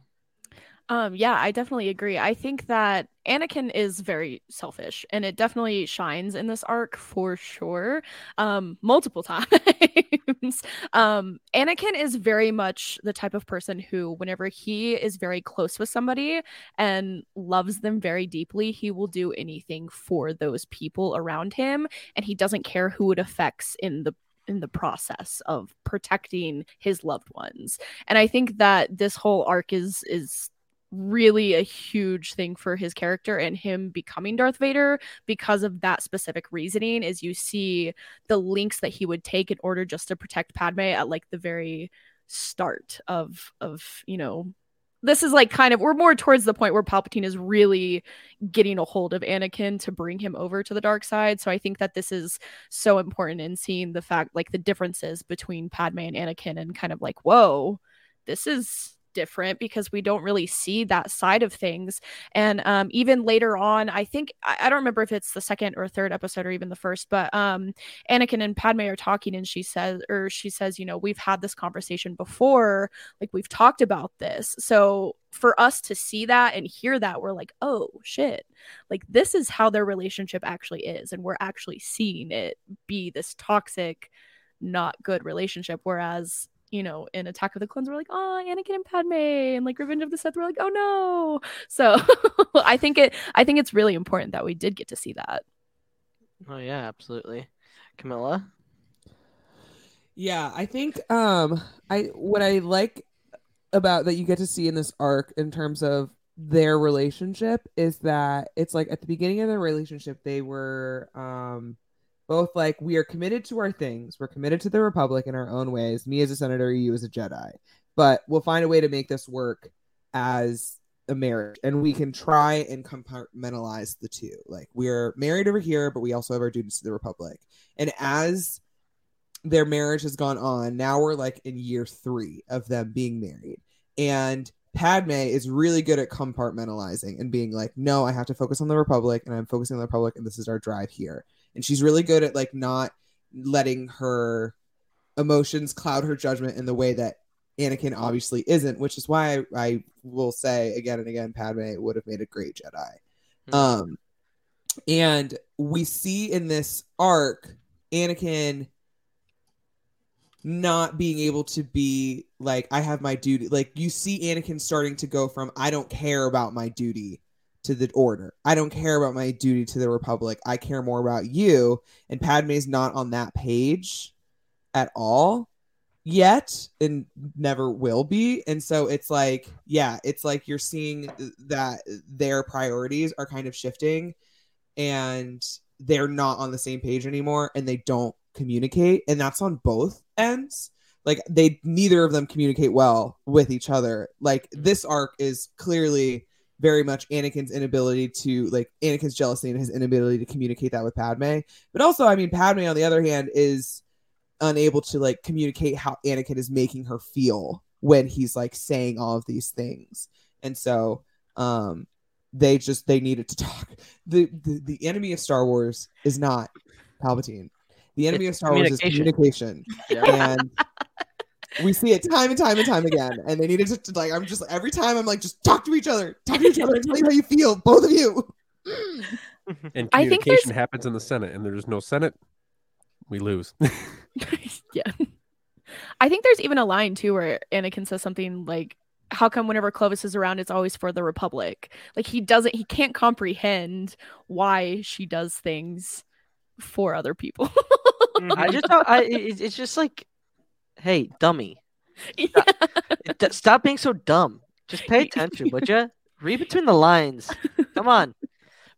Um, yeah, I definitely agree. I think that Anakin is very selfish, and it definitely shines in this arc for sure. Um, multiple times. um, Anakin is very much the type of person who, whenever he is very close with somebody and loves them very deeply, he will do anything for those people around him, and he doesn't care who it affects in the in the process of protecting his loved ones. And I think that this whole arc is is really a huge thing for his character and him becoming Darth Vader because of that specific reasoning is you see the links that he would take in order just to protect Padme at like the very start of of you know this is like kind of we're more towards the point where Palpatine is really getting a hold of Anakin to bring him over to the dark side. So I think that this is so important in seeing the fact like the differences between Padme and Anakin and kind of like, whoa, this is different because we don't really see that side of things. And um, even later on, I think I, I, don't remember if it's the second or third episode or even the first, but um, Anakin and Padme are talking, and she says, or she says, you know, we've had this conversation before, like we've talked about this. So for us to see that and hear that, we're like, oh shit, like this is how their relationship actually is, and we're actually seeing it be this toxic, not good relationship. Whereas you know, in Attack of the Clones, we're like, oh, Anakin and Padme, and like Revenge of the Sith, we're like, oh no. So I think it, I think it's really important that we did get to see that. Oh yeah, absolutely, Camila. Yeah, I think um, I what I like about that you get to see in this arc in terms of their relationship is that it's like at the beginning of their relationship they were um both like we are committed to our things. We're committed to the Republic in our own ways. Me as a senator, you as a Jedi. But we'll find a way to make this work as a marriage, and we can try and compartmentalize the two. Like we're married over here, but we also have our duties to the Republic. And as their marriage has gone on, now we're like in year three of them being married, and Padme is really good at compartmentalizing and being like, no, I have to focus on the Republic, and I'm focusing on the Republic, and this is our drive here and she's really good at like not letting her emotions cloud her judgment in the way that Anakin obviously isn't, which is why I, I will say again and again, Padme would have made a great Jedi. Mm-hmm. Um, and we see in this arc Anakin not being able to be like, I have my duty. Like, you see Anakin starting to go from, I don't care about my duty to the order. I don't care about my duty to the republic. I care more about you. And Padme's not on that page at all yet and never will be. And so it's like, yeah, it's like you're seeing that their priorities are kind of shifting and they're not on the same page anymore and they don't communicate. And that's on both ends. Like they neither of them communicate well with each other. Like this arc is clearly very much Anakin's inability to like Anakin's jealousy and his inability to communicate that with Padme. But also, I mean, Padme on the other hand is unable to like communicate how Anakin is making her feel when he's like saying all of these things. And so um they just they needed to talk. The the, the enemy of Star Wars is not Palpatine. The enemy it's of Star Wars is communication. Yeah. And we see it time and time and time again. And they needed to, like, I'm just every time I'm like, just talk to each other, talk to each other, tell me how you feel, both of you. And communication happens in the Senate, and there's no Senate, we lose. yeah. I think there's even a line too where Anakin says something like, how come whenever Clovis is around, it's always for the Republic? Like he doesn't, he can't comprehend why she does things for other people. I just, I, it's just like hey, dummy. Stop, stop being so dumb. Just pay attention, would you? Read between the lines. Come on.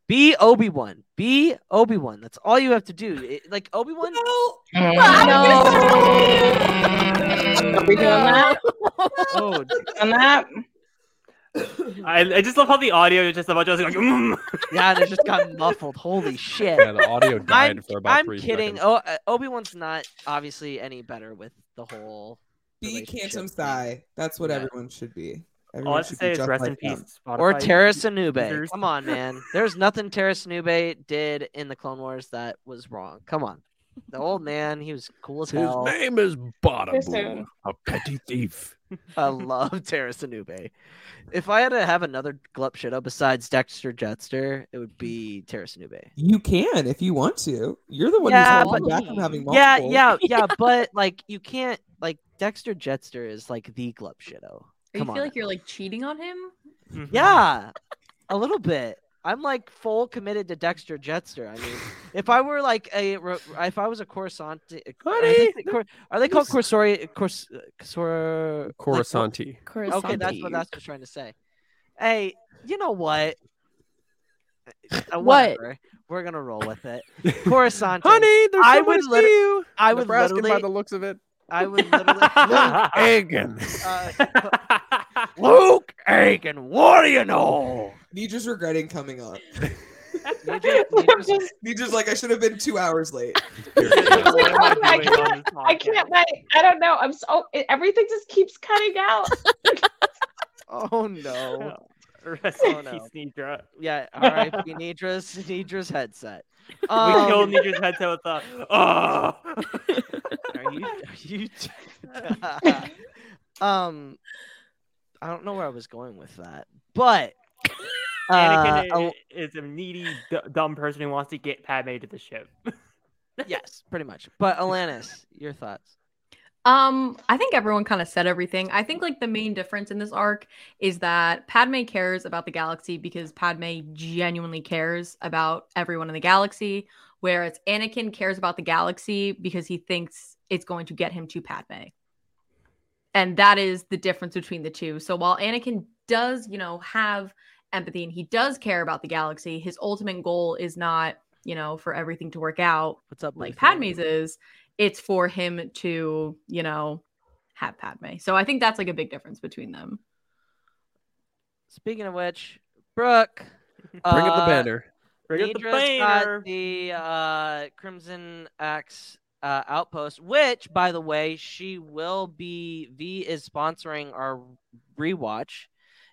Be Obi Wan. Be Obi Wan. That's all you have to do. It, like Obi Wan. No. no. Are we doing that? Oh, on that. I, I just love how the audio is just a bunch of like, mm. yeah, they just got muffled. Holy shit! Yeah, the audio died I'm, for about I'm three kidding. seconds. Oh, uh, Obi Wan's not obviously any better with the whole. Be relationship Cantum. Psy. That's what Yeah. everyone should be. All I Everyone have to say is just rest in like peace. them. Or Spotify Terra users. Sanube. Come on, man. There's nothing Tera Sinube did in the Clone Wars that was wrong. Come on. The old man, he was cool as His hell. His name is Bottom, a petty thief. I love Tera Sinube. If I had to have another Glup Shitto besides Dexter Jettster, it would be Tera Sinube. You can if you want to. You're the one Yeah, who's holding but- back from having Yeah, multiple. yeah, yeah, but like you can't like Dexter Jettster is like the Glup Shitto. You feel on. like you're like cheating on him? Mhm. Yeah, a little bit. I'm like full committed to Dexter Jettster. I mean, if I were like a, if I was a Coruscant, Honey, Cor- are they called Corsori? Cors, Corsor, Coruscanti. Okay, that's what that's what I'm trying to say. Hey, you know what? Uh, What? We're gonna roll with it. Coruscant. Honey, there's I someone would to lit- see you. I would Nebraskan by the looks of it. I would literally, Egan. uh, Luke Aiken, what do you know? Nedra's regretting coming up. Nedra, Nedra's- Nedra's like, I should have been two hours late. I can't. I can't. I, I don't know. I'm so. Everything just keeps cutting out. oh no. Rest Oh, in no. Nedra. Yeah, R.I.P. Nedra's Nedra's headset. we Um, killed Nedra's headset with the. Oh. Are you? Are you? um, I don't know where I was going with that, but uh, Anakin oh, is a needy, d- dumb person who wants to get Padme to the ship. yes, pretty much. But Alanis, your thoughts? Um, I think everyone kind of said everything. I think like the main difference in this arc is that Padme cares about the galaxy because Padme genuinely cares about everyone in the galaxy, whereas Anakin cares about the galaxy because he thinks it's going to get him to Padme. And that is the difference between the two. So while Anakin does, you know, have empathy and he does care about the galaxy, his ultimate goal is not, you know, for everything to work out What's up, like Luthen? Padme's is, it's for him to, you know, have Padme. So I think that's like a big difference between them. Speaking of which, Brooke, Bring up the uh, banner. Bring up the banner. got the uh, Crimson Axe uh, outpost, which, by the way, she will be. V is sponsoring our rewatch,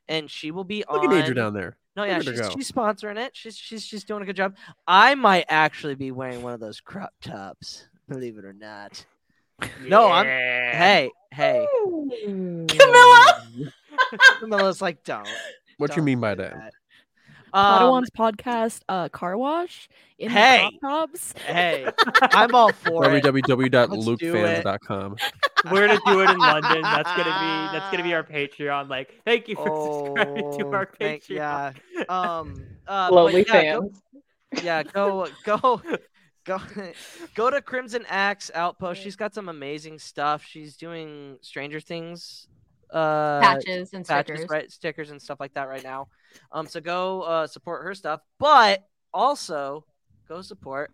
and she will be Look on. at Adria down there. No, Look yeah, she's, she's sponsoring it. She's she's she's doing a good job. I might actually be wearing one of those crop tops, believe it or not. No, I'm. Yeah. Hey, hey, Camila! Camila's like, don't. What do you mean by do that? Um, Padawan's podcast, uh, car wash in Hey! the crop tops. hey, I'm all for it. www.lukefans.com. We're gonna do it in London. That's gonna be that's gonna be our Patreon. Like, thank you for subscribing to Oh, our thank- Patreon. yeah. Um. Uh, Lonely but yeah, go- yeah, go go go go to Crimson Axe Outpost. She's got some amazing stuff. She's doing Stranger Things uh Patches and patches, stickers. right? Stickers and stuff like that right now. Um, so go uh support her stuff, but also go support.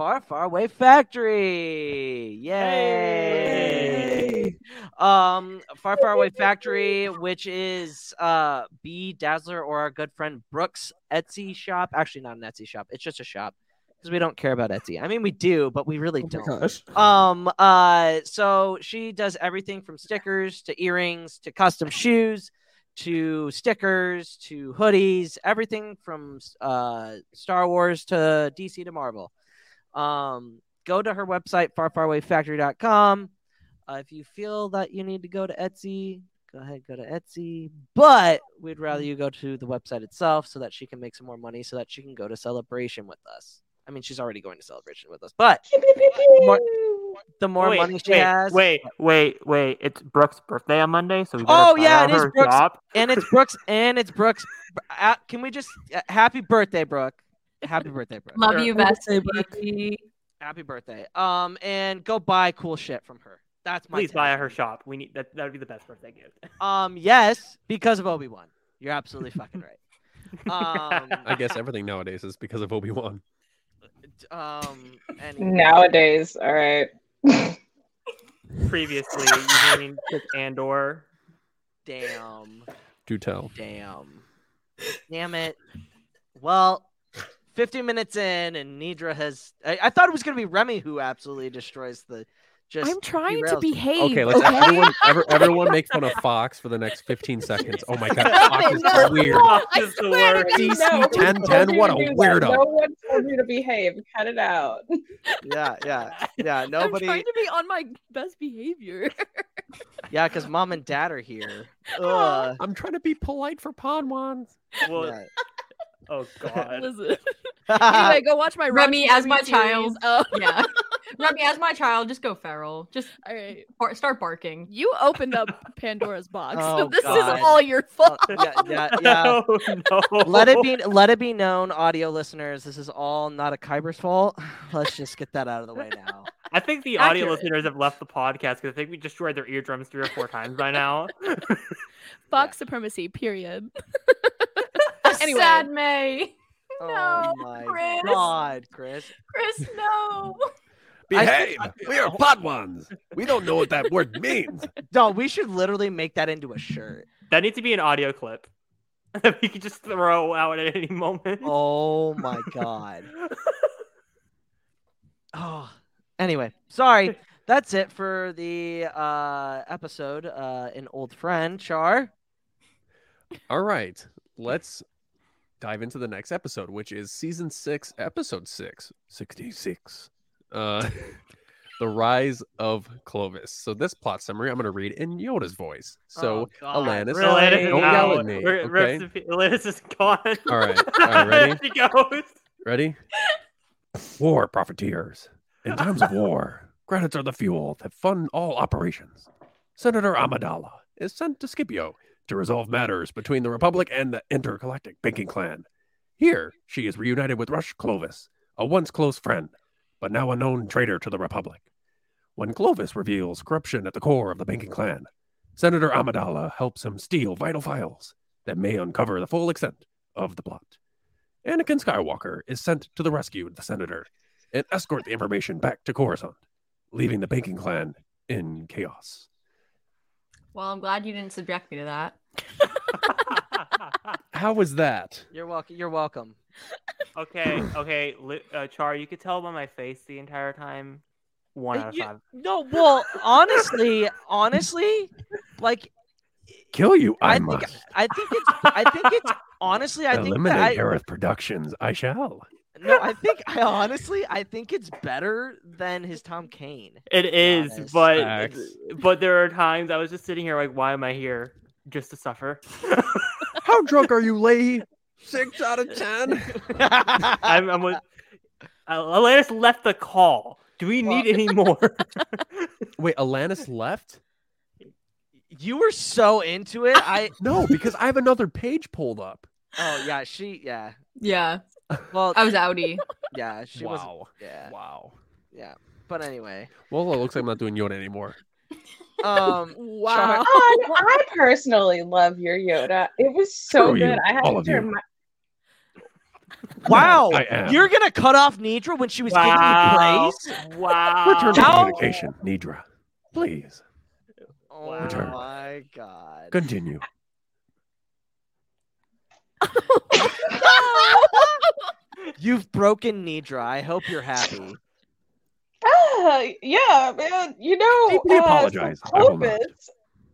Far Far Away Factory. Yay! Um, Far Far Away Factory, which is uh B Dazzler or our good friend Brooks Etsy shop. Actually, not an Etsy shop. It's just a shop because we don't care about Etsy. I mean, we do, but we really Oh don't. Um. Uh. So she does everything from stickers to earrings to custom shoes to stickers to hoodies. Everything from uh Star Wars to DC to Marvel. Um. Go to her website farfarawayfactory.com. Uh, if you feel that you need to go to Etsy, go ahead go to Etsy. But we'd rather you go to the website itself so that she can make some more money, so that she can go to Celebration with us. I mean, she's already going to Celebration with us, but the more, the more wait, money she wait, has. Wait, wait, wait. It's Brooke's birthday on Monday, so we better Oh yeah, it is her Brooks, shop. and it's Brooks, and it's Brooks. Uh, can we just uh, happy birthday, Brooke? Happy birthday, Brooke. Love you, Birthday, bestie. Happy birthday. Um, and go buy cool shit from her. That's my. Please buy tip. at her shop. We need that. That would be the best birthday gift. Um, yes, because of Obi Wan. You're absolutely fucking right. Um, I guess everything nowadays is because of Obi Wan. um, anyway. Nowadays, all right. Previously, you mean with Andor? Damn. Do tell. Damn. Damn it. Well, 50 minutes in, and Nedra has. I, I thought it was going to be Remy who absolutely destroys the just I'm trying to behave. Okay, let's everyone ever, everyone make fun of Fox for the next 15 seconds. Oh my god, Fox is No, weird. Fox I is the swear to worst. DC No, who 1010, what a do that? weirdo. No one told me to behave. Cut it out. Yeah, yeah, yeah. Nobody. I'm trying to be on my best behavior. Yeah, because mom and dad are here. Ugh. I'm trying to be polite for Podwans. Well, Yeah. Oh god. Listen. anyway, go watch my Remy, Rocky as my series. child. Oh, Yeah. Remy, as my child, just go feral. Just all right. bar- start barking. You opened up Pandora's box. Oh, this God. is all your uh, fault. yeah, yeah, yeah. No, oh, no. Let it be let it be known, audio listeners, this is all NotAKyber's fault. Let's just get that out of the way now. I think the audio Accurate. listeners have left the podcast because I think we destroyed their eardrums three or four times by now. Fox supremacy, period. Anyway. Sad May. Oh No, my Chris. god, Chris. Chris, no. Behave. we are Podwans. We don't know what that word means. No, we should literally make that into a shirt. that needs to be an audio clip that we could just throw out at any moment. Oh my god. Oh. Anyway, sorry. That's it for the uh episode uh an old friend, Char. All right, let's dive into the next episode, which is season six, episode six, 66. Uh, the rise of Clovis. So this plot summary I'm going to read in Yoda's voice. So Oh, Alanis, Atlantis is don't yell at me. We're- Okay. rest in peace. Atlantis is gone. All right, all right, ready? there she goes. Ready? War profiteers. In times of war, credits are the fuel that fund all operations. Senator Amidala is sent to Scipio to resolve matters between the Republic and the intergalactic banking clan. Here, she is reunited with Rush Clovis, a once close friend, but now a known traitor to the Republic. When Clovis reveals corruption at the core of the banking clan, Senator Amidala helps him steal vital files that may uncover the full extent of the plot. Anakin Skywalker is sent to the rescue of the senator and escort the information back to Coruscant, leaving the banking clan in chaos. Well, I'm glad you didn't subject me to that. How was that? You're welcome. You're welcome. okay, okay, li- uh, Char, you could tell by my face the entire time. One out of You- five. No, well, honestly, honestly, like Kill you, I, I think must. I think it's I think it's honestly I think Eliminate that I, Hereth Productions. I shall. no I think I honestly I think it's better than his Tom Kane. It is, honest. but Facts. but there are times I was just sitting here like, why am I here? Just to suffer. How drunk are you, Lee? Six out of ten. I'm, I'm with. Uh, Alanis left the call. Do we need any more? Wait, Alanis left? You were so into it. I No, because I have another page pulled up. oh yeah she yeah Yeah, well I was outie. yeah she was wow. yeah Wow. yeah but anyway Well, it looks like I'm not doing Yoda anymore. Um Wow. I, I personally love your Yoda. It was so Screw you, good. I had all to turn my wow you're gonna cut off Nedra when she was giving you wow. praise Wow. Return to How- communication, Nedra. Please oh Return. my god continue. you've broken Nedra I hope you're happy Ah, yeah, man. You know, Deeply uh, apologize. so I. Clovis,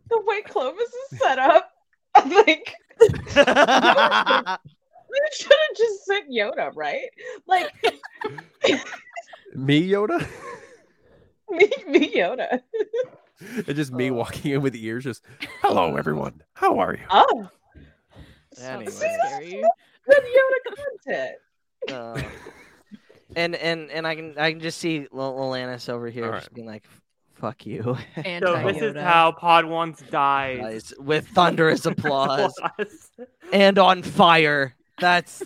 the way Clovis is set up, I think they should have just sent Yoda, right? Like Me, Yoda? me, me Yoda. It's just me walking in with the ears, just hello, everyone. How are you? Oh, Anyway. scary. good Yoda content. Uh, and and and I can I can just see Lil- Lalanis over here All just being like, "Fuck you," And So this is how Podwans dies. with thunderous applause and on fire. That's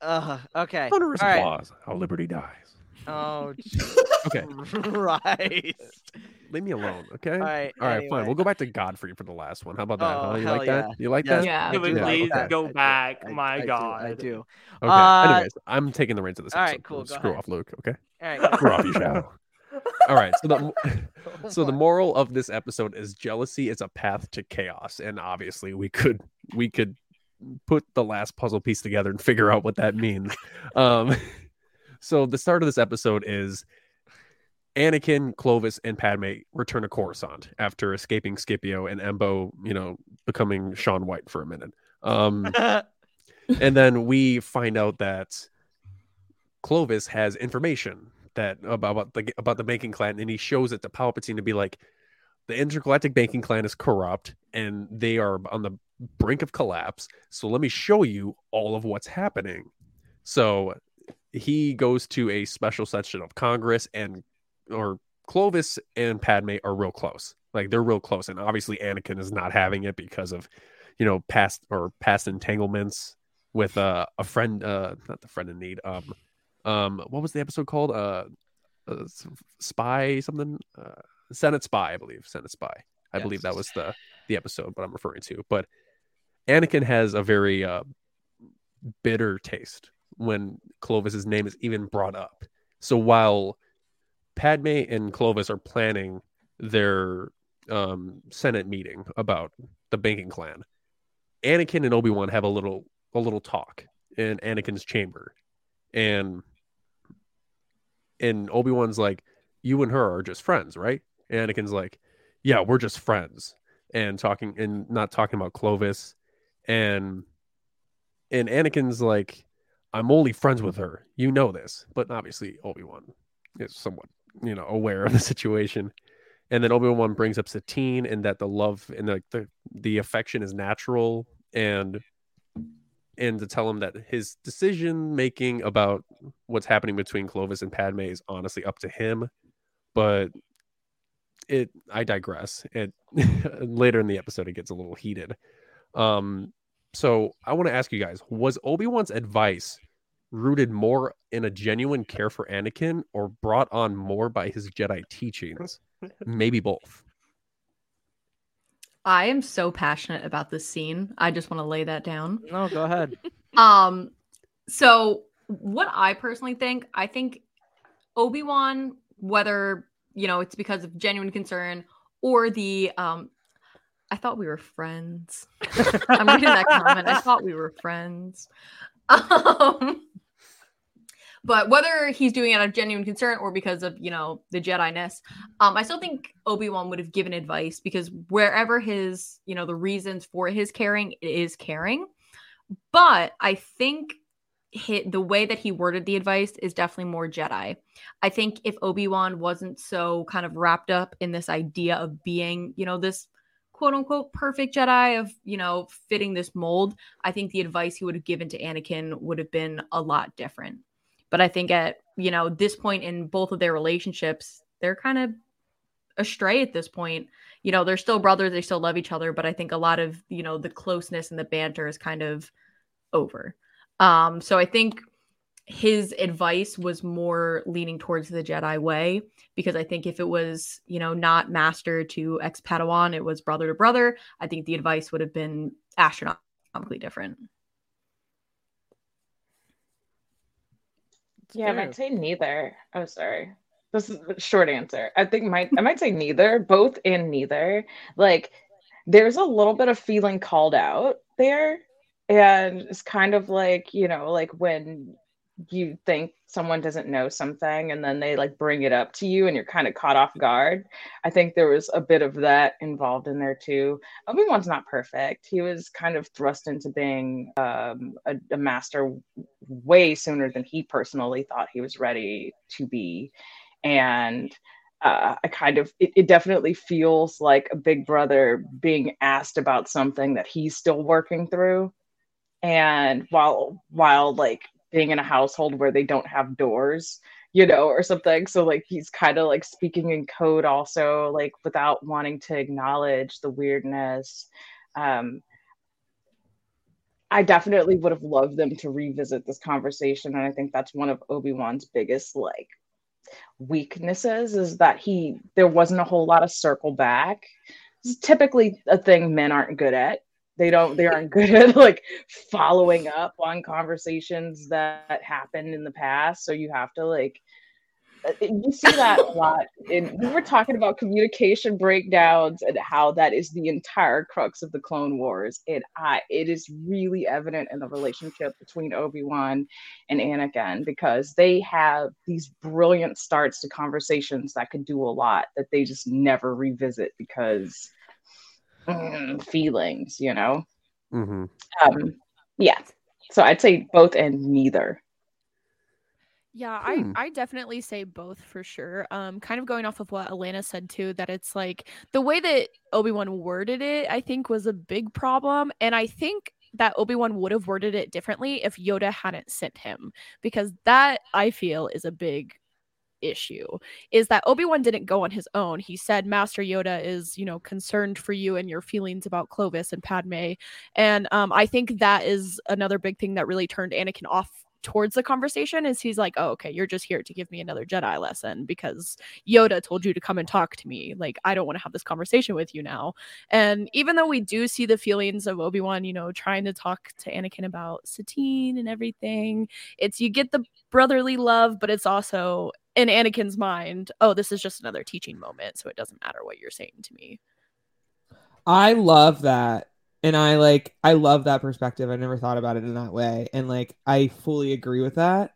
uh, okay. Thunderous All right. applause. How liberty dies. Oh, Okay, right. leave me alone. Okay. All right. All right, anyway. fine. We'll go back to Godfrey for the last one. How about that? Oh, huh? You like yeah. that? You like Yes, that? Yeah. I Can we do, please do, go back? I- My I God. I do. Okay. Uh, Anyways, I'm taking the reins of this. all right, episode. cool, go Screw ahead. off, Luke. Okay. All right. Screw off, you shall. All right. So the so the moral of this episode is jealousy is a path to chaos, and obviously we could we could put the last puzzle piece together and figure out what that means. Um, so the start of this episode is Anakin, Clovis, and Padme return to Coruscant after escaping Scipio and Embo, you know, becoming Shaun White for a minute. Um, and then we find out that Clovis has information that about, about the about the banking clan, and he shows it to Palpatine to be like, the intergalactic banking clan is corrupt and they are on the brink of collapse. So let me show you all of what's happening. So he goes to a special session of Congress and or Clovis and Padme are real close. Like they're real close. And obviously Anakin is not having it because of, you know, past or past entanglements with uh, a friend uh not the friend in need. Um um what was the episode called? Uh, uh spy something uh Senate spy, I believe. Senate spy. I Yes. believe that was the the episode but I'm referring to. But Anakin has a very uh bitter taste when Clovis's name is even brought up. So while Padme and Clovis are planning their um, Senate meeting about the banking clan, Anakin and Obi Wan have a little a little talk in Anakin's chamber, and and Obi Wan's like, "You and her are just friends, right?" And Anakin's like, "Yeah, we're just friends," and talking and not talking about Clovis, and and Anakin's like, I'm only friends with her. You know this. But obviously Obi Wan is somewhat, you know, aware of the situation. And then Obi Wan brings up Satine and that the love and the, the the affection is natural and and to tell him that his decision making about what's happening between Clovis and Padme is honestly up to him. But it I digress. It later in the episode it gets a little heated. Um so I want to ask you guys, was Obi-Wan's advice rooted more in a genuine care for Anakin or brought on more by his Jedi teachings? Maybe both. I am so passionate about this scene. I just want to lay that down. No, go ahead. Um, so what I personally think, I think Obi Wan, whether you know it's because of genuine concern or the um, I thought we were friends. I'm reading that comment. I thought we were friends. Um, but whether he's doing it out of genuine concern or because of you know the Jedi ness, um, I still think Obi Wan would have given advice because wherever his you know the reasons for his caring is caring, but I think hit the way that he worded the advice is definitely more Jedi. I think if Obi Wan wasn't so kind of wrapped up in this idea of being you know this quote unquote perfect Jedi of, you know, fitting this mold, I think the advice he would have given to Anakin would have been a lot different. But I think at, you know, this point in both of their relationships, they're kind of astray at this point. You know, they're still brothers, they still love each other, but I think a lot of, you know, the closeness and the banter is kind of over. Um, so I think his advice was more leaning towards the Jedi way because I think if it was, you know, not master to ex Padawan, it was brother to brother, I think the advice would have been astronomically different. Yeah, I might say neither. Oh, sorry. This is short answer. I think might I might say neither, both and neither. Like there's a little bit of feeling called out there. And it's kind of like, you know, like when you think someone doesn't know something and then they like bring it up to you and you're kind of caught off guard. I think there was a bit of that involved in there too. Obi-Wan's not perfect. He was kind of thrust into being um, a, a master way sooner than he personally thought he was ready to be. And uh, I kind of, it, it definitely feels like a big brother being asked about something that he's still working through. And while, while like being in a household where they don't have doors, you know, or something. So like he's kind of like speaking in code also, like without wanting to acknowledge the weirdness. Um, I definitely would have loved them to revisit this conversation. And I think that's one of Obi-Wan's biggest like weaknesses is that he there wasn't a whole lot of circle back. Is typically a thing men aren't good at they don't they aren't good at like following up on conversations that happened in the past so you have to like uh, you see that a lot. And we were talking about communication breakdowns and how that is the entire crux of the Clone Wars. And I, it is really evident in the relationship between Obi Wan and Anakin because they have these brilliant starts to conversations that could do a lot that they just never revisit because mm, feelings, you know. Mm-hmm. Um, yeah. So I'd say both and neither. Yeah, Hmm. I I definitely say both for sure. Um, kind of going off of what Elena said too, that it's like the way that Obi Wan worded it, I think was a big problem, and I think that Obi Wan would have worded it differently if Yoda hadn't sent him, because that I feel is a big issue is that Obi-Wan didn't go on his own. He said Master Yoda is, you know, concerned for you and your feelings about Clovis and Padme. And um, I think that is another big thing that really turned Anakin off towards the conversation is he's like, "Oh, okay, you're just here to give me another Jedi lesson because Yoda told you to come and talk to me. Like, I don't want to have this conversation with you now." And even though we do see the feelings of Obi-Wan, you know, trying to talk to Anakin about Satine and everything, it's you get the brotherly love, but it's also in Anakin's mind, oh, this is just another teaching moment, so it doesn't matter what you're saying to me. I love that. And I like I love that perspective. I never thought about it in that way. And like I fully agree with that.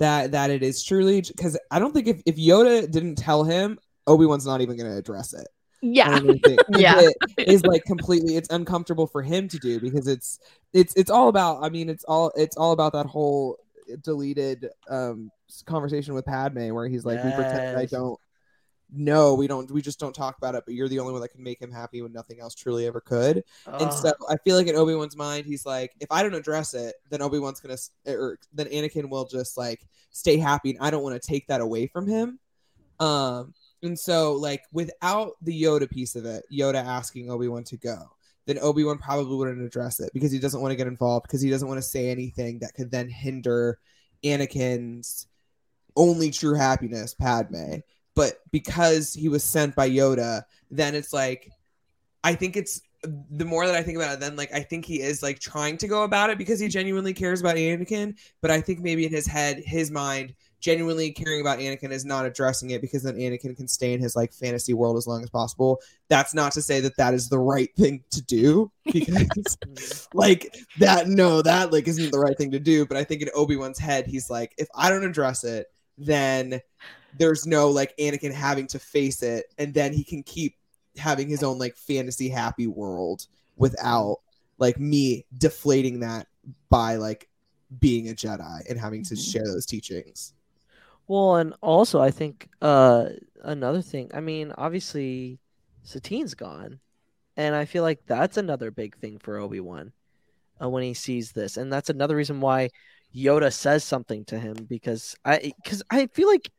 That that it is truly because I don't think if, if Yoda didn't tell him, Obi-Wan's not even gonna address it. Yeah. don't even think- Yeah. it is like completely it's uncomfortable for him to do because it's it's it's all about I mean it's all it's all about that whole deleted um conversation with Padme where he's like we pretend I don't know we don't we just don't talk about it but you're the only one that can make him happy when nothing else truly ever could and so I feel like in Obi Wan's mind, he's like, if I don't address it, then Obi Wan's gonna, or then Anakin will just like stay happy, and I don't want to take that away from him. Um, and so like without the Yoda piece of it, Yoda asking Obi Wan to go, then Obi Wan probably wouldn't address it because he doesn't want to get involved because he doesn't want to say anything that could then hinder Anakin's only true happiness, Padme. But because he was sent by Yoda, then it's like I think it's the more that I think about it, then like I think he is like trying to go about it because he genuinely cares about Anakin. But I think maybe in his head, his mind, genuinely caring about Anakin is not addressing it because then Anakin can stay in his like fantasy world as long as possible. That's not to say that that is the right thing to do because mm-hmm. like that no that like isn't the right thing to do. But I think in Obi Wan's head, he's like, if I don't address it, then there's no like Anakin having to face it, and then he can keep having his own like fantasy happy world without like me deflating that by like being a Jedi and having to share those teachings. Well, and also I think uh another thing. I mean, obviously Satine's gone, and I feel like that's another big thing for Obi Wan uh, when he sees this, and that's another reason why Yoda says something to him because I because I feel like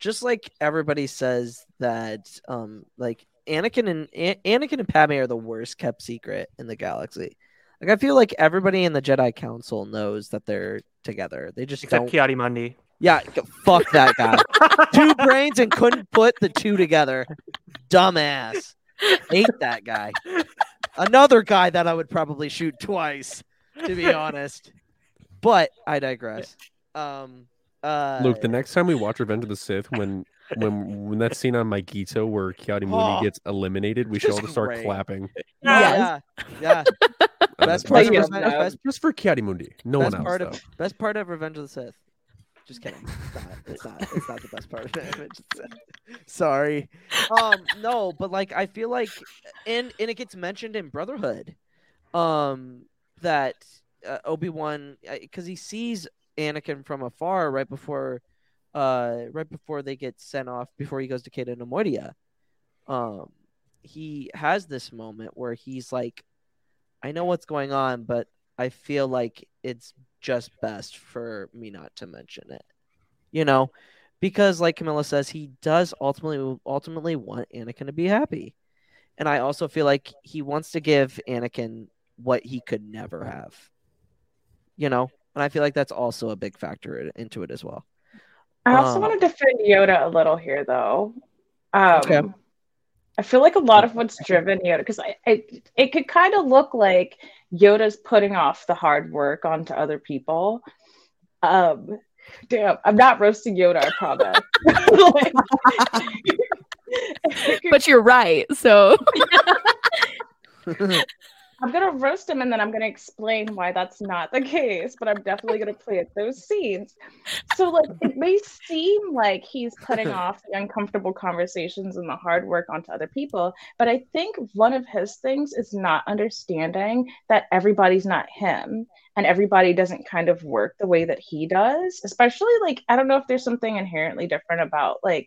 just like everybody says that um like Anakin and A- Anakin and Padme are the worst kept secret in the galaxy. Like I feel like everybody in the Jedi Council knows that they're together. They just Except don't. Ki-Adi-Mundi. Yeah, fuck that guy. two brains and couldn't put the two together. Dumbass. Hate that guy. Another guy that I would probably shoot twice, to be honest. But I digress. Um uh Luke, the next time we watch Revenge of the Sith, when when when that scene on Mygeeto where Ki-Adi-Mundi Oh. gets eliminated, we should all Just just start great. clapping. yeah, yeah. Uh, Best part of just- Revenge, best, just for Ki-Adi-Mundi. No one else. part of best part of Revenge of the Sith. Just kidding. It's not. It's not. It's not the best part of it. Revenge of the Sith. Sorry. Um. No, but like I feel like, and and it gets mentioned in Brotherhood, um, that uh, Obi Wan because he sees Anakin from afar right before, uh, right before they get sent off before he goes to Cato Neimoidia. Um, he has this moment where he's like, I know what's going on, but I feel like it's just best for me not to mention it. You know, because like Camila says, he does ultimately ultimately want Anakin to be happy. And I also feel like he wants to give Anakin what he could never have. You know, and I feel like that's also a big factor into it as well. I also Um, want to defend Yoda a little here, though. Um, Okay. I feel like a lot of what's driven Yoda, because I, I, it could kind of look like Yoda's putting off the hard work onto other people. Um, Damn, I'm not roasting Yoda, I promise. but you're right. So I'm gonna roast him and then I'm gonna explain why that's not the case, but I'm definitely gonna plant those seeds. So like it may seem like he's putting off the uncomfortable conversations and the hard work onto other people, but I think one of his things is not understanding that everybody's not him and everybody doesn't kind of work the way that he does. Especially like I don't know if there's something inherently different about like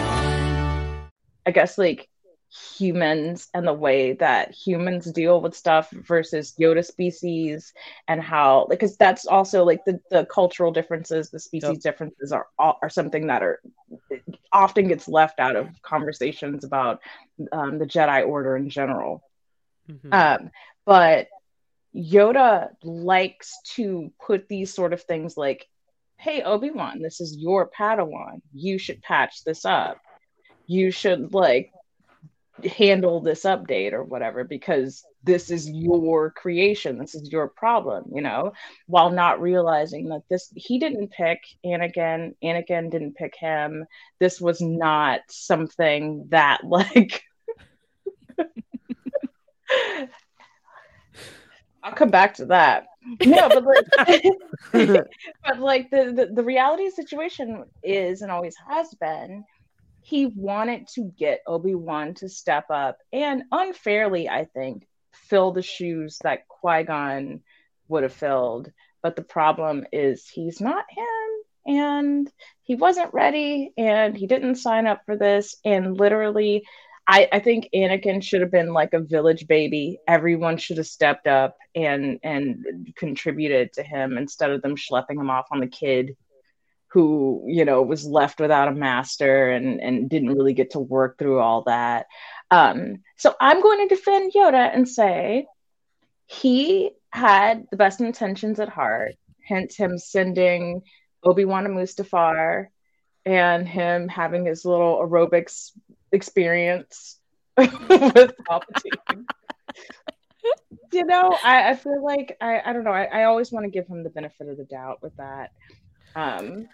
I guess like humans and the way that humans deal with stuff versus Yoda species and how like because that's also like the, the cultural differences, the species Yep. differences are are something that are often gets left out of conversations about um, the Jedi Order in general. Mhm. Um, but Yoda likes to put these sort of things like, hey, Obi Wan, this is your Padawan. You should patch this up. You should like handle this update or whatever because this is your creation. This is your problem, you know, while not realizing that this, he didn't pick Anakin. Anakin didn't pick him. This was not something that like. I'll come back to that. No, but like, but like the, the the reality situation is and always has been, he wanted to get Obi Wan to step up and unfairly, I think, fill the shoes that Qui Gon would have filled. But the problem is he's not him, and he wasn't ready, and he didn't sign up for this, and literally. I, I think Anakin should have been like a village baby. Everyone should have stepped up and and contributed to him instead of them schlepping him off on the kid who you know was left without a master and and didn't really get to work through all that. Um, so I'm going to defend Yoda and say he had the best intentions at heart. Hence him sending Obi Wan to Mustafar and him having his little aerobics experience with Palpatine. you know, I, I feel like I, I don't know. I, I always want to give him the benefit of the doubt with that. Um,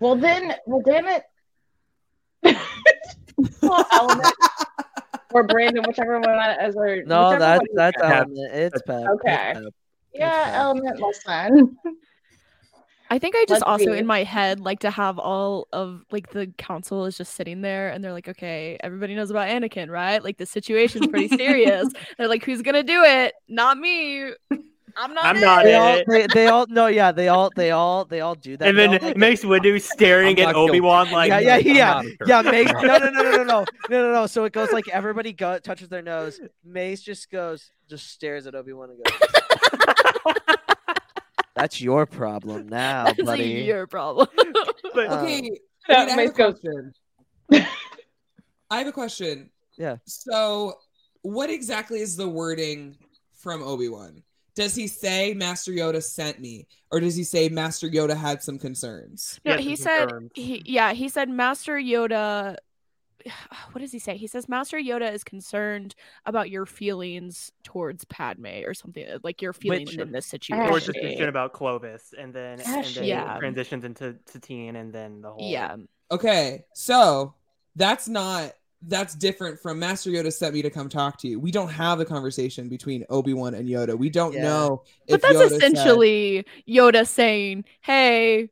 well then, well damn it, well, Element or Brandon, whichever one as our No, that's one that's element. It's Pep. Okay. It's Pep. Yeah, Element listen. I think I just Let's also see. in my head like to have all of like the council is just sitting there and they're like, okay, everybody knows about Anakin, right? Like the situation's pretty serious. they're like, who's gonna do it? Not me. I'm not. I'm not. They all, they, they, all. No, yeah. They all. They all. They all do that. And then all, Mace Windu staring at Obi Wan like, yeah, yeah, yeah, yeah. Mace. No, no, no, no, no, no, no, no, So it goes like everybody go, touches their nose. Mace just goes, just stares at Obi Wan and goes. That's your problem now, That's buddy. Your problem. but, okay. Um, that wait, Mace goes. I have a question. Yeah. So, what exactly is the wording from Obi Wan? Does he say Master Yoda sent me, or does he say Master Yoda had some concerns? No, Yes, he said confirmed. he yeah, he said Master Yoda what does he say? He says Master Yoda is concerned about your feelings towards Padme or something uh, like your feelings Which- in this Or situation. just mention about Clovis, and then ah, and then Yeah. transitions into Satine, and then the whole Yeah. Okay, so that's not that's different from Master Yoda sent me to come talk to you. We don't have a conversation between Obi Wan and Yoda. We don't Yeah. know But that's Yoda said- essentially Yoda saying, "Hey,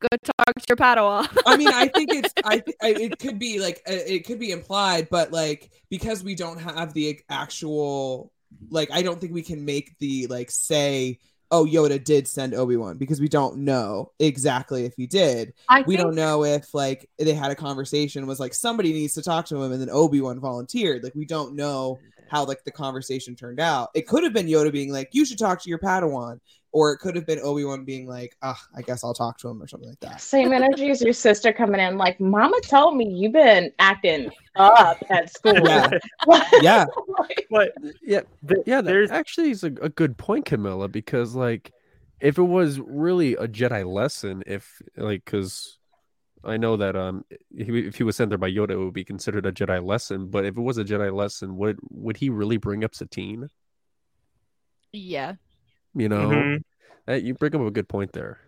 Go talk to your Padawan. I mean, I think it's I, th- I it could be like uh, it could be implied, but like because we don't have the actual like I don't think we can make the like say oh Yoda did send Obi-Wan because we don't know exactly if he did. I we don't know if like they had a conversation was like somebody needs to talk to him and then Obi-Wan volunteered. Like we don't know how like the conversation turned out. It could have been Yoda being like you should talk to your Padawan or it could have been Obi-Wan being like ah I guess I'll talk to him or something like that. Same energy as your sister coming in, like, Mama told me you've been acting up at school. Yeah. Yeah. But yeah, yeah, that actually is a, a good point, Camila, because like if it was really a Jedi lesson, if like because I know that um he, if he was sent there by Yoda, it would be considered a Jedi lesson. But if it was a Jedi lesson, would would he really bring up Satine? Yeah. You know, Mhm. That- you bring up a good point there.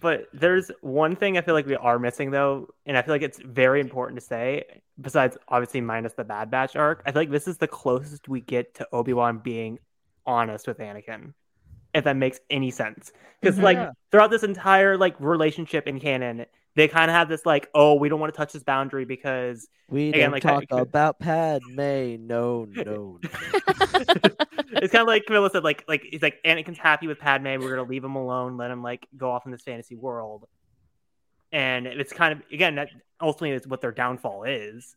But there's one thing I feel like we are missing though, and I feel like it's very important to say. Besides, obviously, minus the Bad Batch arc, I feel like this is the closest we get to Obi Wan being honest with Anakin, if that makes any sense. Because like throughout this entire like relationship in canon, they kind of have this like, oh, we don't want to touch this boundary because We again, don't like talk about Padme. No, no. it's kind of like Camila said, like like he's like Anakin's happy with Padme. We're gonna leave him alone, let him like go off in this fantasy world. And it's kind of again that ultimately is what their downfall is.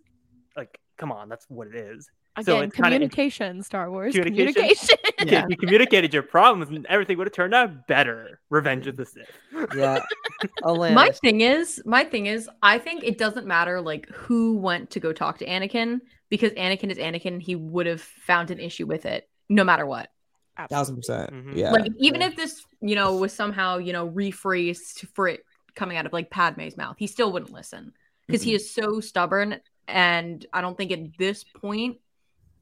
Like, come on, that's what it is. So Again, it's kind of communication, Star Wars. communication. Communication. yeah. you communicated your problems, and everything would have turned out better. Revenge of the Sith. Yeah. My thing is, my thing is, I think it doesn't matter like who went to go talk to Anakin because Anakin is Anakin. He would have found an issue with it no matter what. Thousand percent. Mm-hmm. Yeah. Like even if this, you know, was somehow you know rephrased for it coming out of like Padme's mouth, he still wouldn't listen because he Mhm. is so stubborn. And I don't think at this point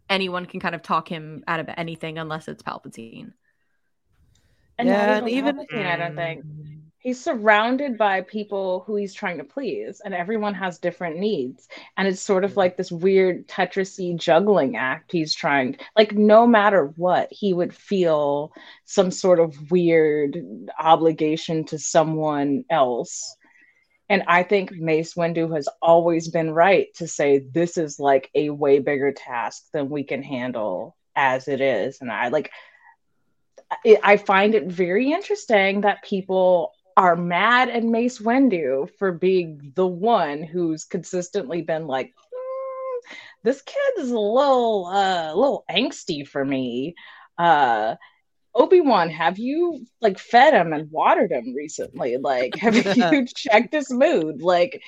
anyone can kind of talk him out of anything unless it's Palpatine. And Yeah, not and even, even- Palpatine, I don't hmm. think. He's surrounded by people who he's trying to please, and everyone has different needs. And it's sort of hmm. like this weird Tetrisy juggling act he's trying. Like, no matter what, he would feel some sort of weird obligation to someone else. And I think Mace Windu has always been right to say this is like a way bigger task than we can handle as it is. And I like I- find it very interesting that people are mad at Mace Windu for being the one who's consistently been like, "Hmm, this kid is a little, uh, a little angsty for me. Uh, Obi Wan, have you like fed him and watered him recently? Like, have you checked his mood? Like,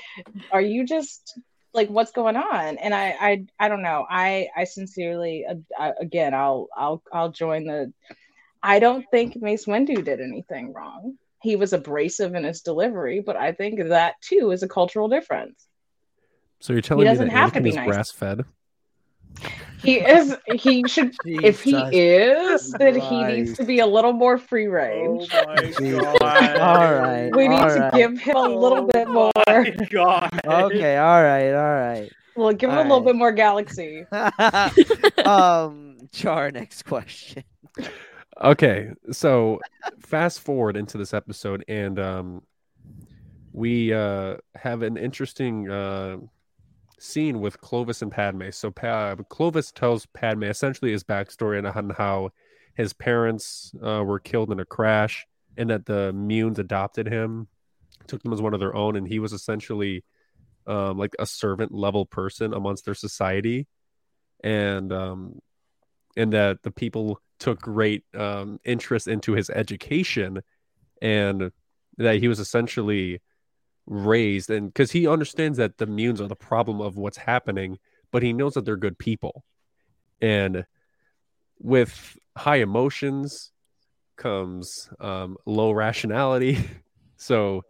are you just like what's going on? And I, I, I don't know. I, I sincerely, uh, I, again, I'll, I'll, I'll join the. I don't think Mace Windu did anything wrong. He was abrasive in his delivery, but I think that too is a cultural difference. So you're telling me doesn't that have to Anakin be is nice. grass fed? He is. He should. if he Jesus is, then he needs to be a little more free range. Oh my Jesus. All right. We need all to right. give him a little bit more. God. Okay, all right, all right. Well, give him a little right. bit more galaxy. um, Char, next question. Okay, so fast forward into this episode, and um, we uh, have an interesting uh, scene with Clovis and Padme. So pa- Clovis tells Padme essentially his backstory and how his parents uh, were killed in a crash, and that the Muuns adopted him, took him as one of their own, and he was essentially um, like a servant level person amongst their society, and um, and that the people took great um, interest into his education and that he was essentially raised and because he understands that the muuns are the problem of what's happening but he knows that they're good people. And with high emotions comes um, low rationality. So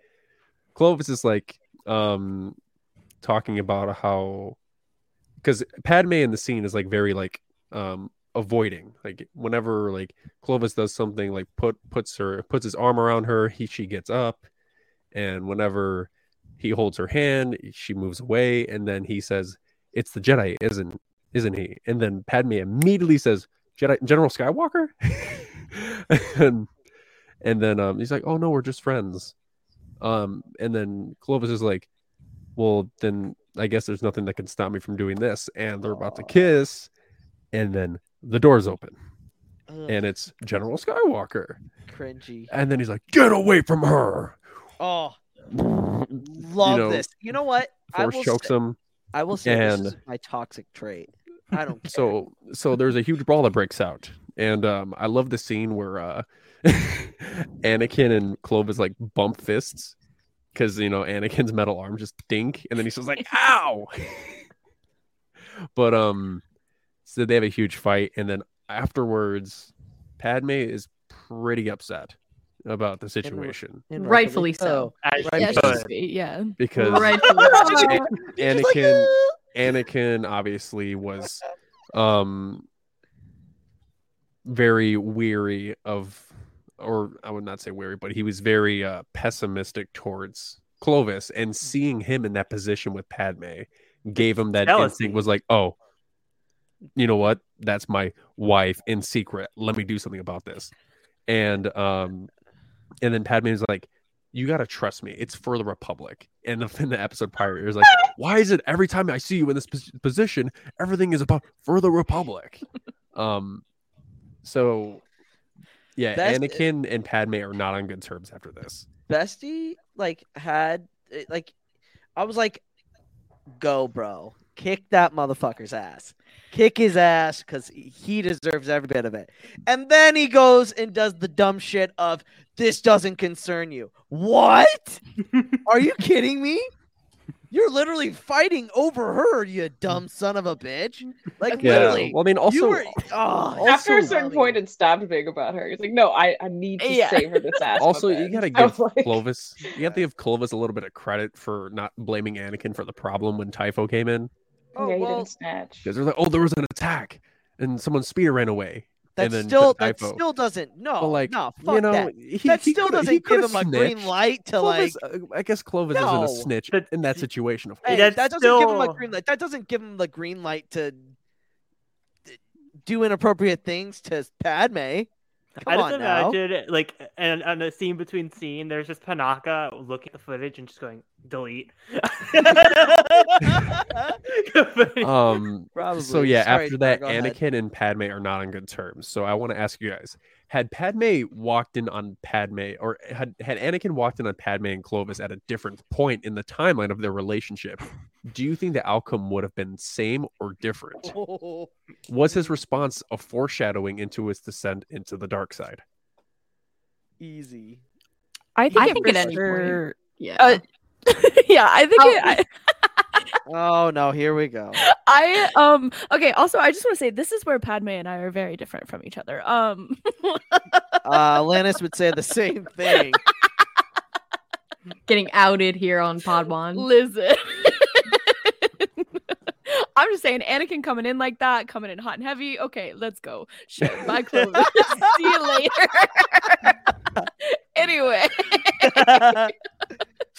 clovis is like um talking about how because padme in the scene is like very like um avoiding. Like whenever like clovis does something like put puts her puts his arm around her he she gets up and whenever he holds her hand she moves away and then he says it's the jedi isn't isn't he and then padme immediately says jedi general skywalker and and then um he's like oh no we're just friends Um, and then Clovis is like, well, then I guess there's nothing that can stop me from doing this. And they're about to kiss, and then the doors open, Ugh, and it's General Skywalker. cringy. And then he's like, get away from her. Oh, you love know, this. You know what? I Force will chokes say, him. I will say this is my toxic trait. I don't care. so so there's a huge brawl that breaks out and um i love the scene where uh anakin and clovis like bump fists because you know anakin's metal arm just dink and then he's just like ow but um so they have a huge fight and then afterwards padme is pretty upset about the situation And Rightfully so. As Right. Yeah, should. she's sweet, yeah. because Rightfully so. A- Anakin Anakin obviously was um very weary of or I would not say weary, but he was very uh pessimistic towards Clovis and seeing him in that position with Padme gave him that Jealousy. instinct was like, "Oh, you know what? That's my wife in secret. Let me do something about this." And um and then Padme is like, "You got to trust me. It's for the Republic." And in the episode prior, it was like, "Why is it every time I see you in this pos- position, everything is about for the Republic?" um so yeah, Best- Anakin and Padme are not on good terms after this. Bestie like had eh, like I was like, go, bro, kick that motherfucker's ass, kick his ass because he deserves every bit of it. And then he goes and does the dumb shit of this doesn't concern you. What? Are you kidding me? You're literally fighting over her, you dumb mm. son of a bitch. Like Yeah. literally. Well, I mean, also, were- oh, After a certain funny. point, it stopped being about her. He's like, no, I, I need to Yeah. save her this ass. also you gotta give like- Clovis you have to give Clovis a little bit of credit for not blaming Anakin for the problem when Typho came in. Oh, yeah, he well, didn't snatch. Because they're like, oh, there was an attack and someone's spear ran away. That still that still doesn't no But, like, no you know, that. he- that he still doesn't give him a green light to like uh, I guess Clovis No. isn't a snitch in that situation, of course. that's that doesn't give him a green light. That doesn't give him the green light to do inappropriate things to Padme. Come I just on now. imagine like and on a scene between scene, there's just Panaka looking at the footage and just going delete. um Probably. so yeah Sorry, after that go ahead. anakin and padme are not on good terms so i want to ask you guys had padme walked in on padme or had, had anakin walked in on padme and clovis at a different point in the timeline of their relationship do you think the outcome would have been same or different Oh, was his response a foreshadowing into his descent into the dark side easy. I think, I it think for at any point- sure- Yeah. Uh, yeah, I think Oh. it, I, Oh no, here we go. I um okay. Also, I just want to say this is where Padme and I are very different from each other. Um, Uh, Lannis would say the same thing. Getting outed here on Pod One. listen. I'm just saying, Anakin coming in like that, coming in hot and heavy. Okay, let's go. Shit, my clothes. See you later. anyway,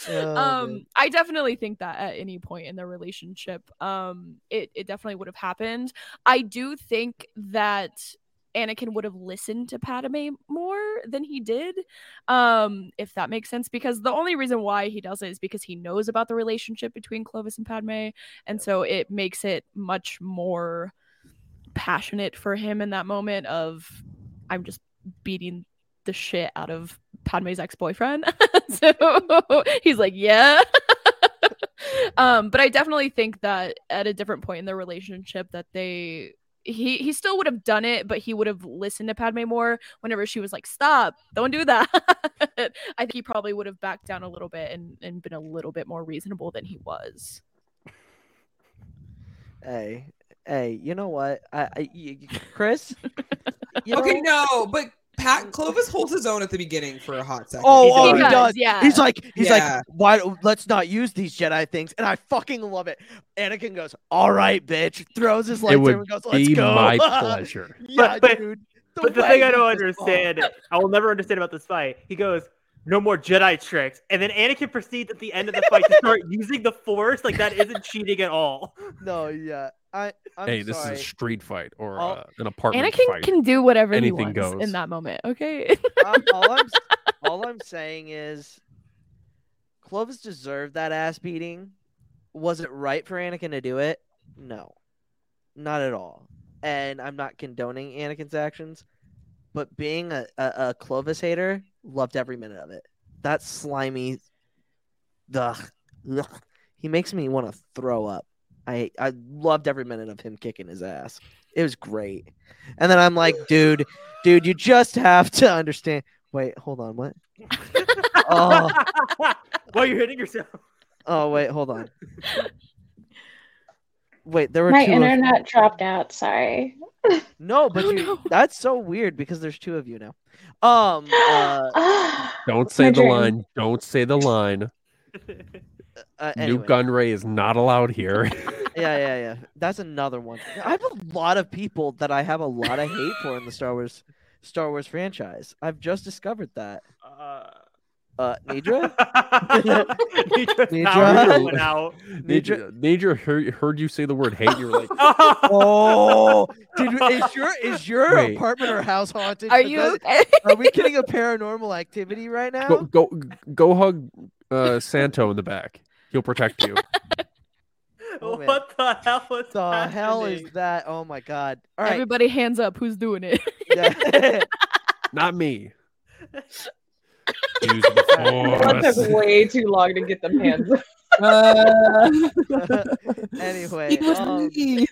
Oh, um, man. I definitely think that at any point in their relationship, um, it it definitely would have happened. I do think that Anakin would have listened to Padme more than he did, um, if that makes sense. Because the only reason why he does it is because he knows about the relationship between Clovis and Padme, and so it makes it much more passionate for him in that moment of I'm just beating the shit out of Padme's ex-boyfriend. so he's like, yeah. um, but I definitely think that at a different point in their relationship that they he he still would have done it, but he would have listened to Padme more whenever she was like, "Stop! Don't do that." I think he probably would have backed down a little bit and and been a little bit more reasonable than he was. Hey, hey, you know what? I, I y- y- Chris. you okay, know- no, but Pat um, Clovis holds his own at the beginning for a hot second. Oh, He oh, he does, does. yeah. He's like, he's Yeah. like, why? Let's not use these Jedi things, and I fucking love it. Anakin goes, "All right, bitch," throws his lightsaber and goes, "Let's be go." my pleasure yeah, But- but- dude. but the thing I don't just- understand, I will never understand about this fight. He goes, "No more Jedi tricks," and then Anakin proceeds at the end of the fight to start using the Force. Like that isn't cheating at all. No, yeah, I. I'm hey this sorry. is a street fight or I'll- uh, an apartment Anakin fight can do whatever Anything he wants goes. in that moment. Okay. Um, all I'm all I'm saying is Clovis deserved that ass beating. Was it right for Anakin to do it? No, not at all. And I'm not condoning Anakin's actions, but being a, a, a Clovis hater, loved every minute of it. That slimy, ugh, ugh, he makes me want to throw up. I I loved every minute of him kicking his ass. It was great. And then I'm like, dude, dude, you just have to understand. Wait, hold on, what? oh, Well, you're hitting yourself. oh, wait, hold on. Wait, there were My two. of- internet dropped out. Sorry. No, but you, that's so weird because there's two of you now. Um, uh, Don't say the dream. line. Don't say the line. uh, New anyway. gun ray is not allowed here. yeah, yeah, yeah. That's another one. I have a lot of people that I have a lot of hate for in the Star Wars Star Wars franchise. I've just discovered that. Uh, Uh, Nedra? Nedra's Nedra? power went out. Nature, Nature heard, heard you say the word hate. You were like, oh, did, is your is your Wait. apartment or house haunted? Are 'Cause you that- okay? Are we getting a paranormal activity right now? go go go hug uh, Santo in the back. He'll protect you. Oh, what the hell was the hell is that? Oh my god! All right, Everybody hands up. Who's doing it? yeah. Not me. Use the That took way too long to get them hands. Uh, anyway, it was um, me.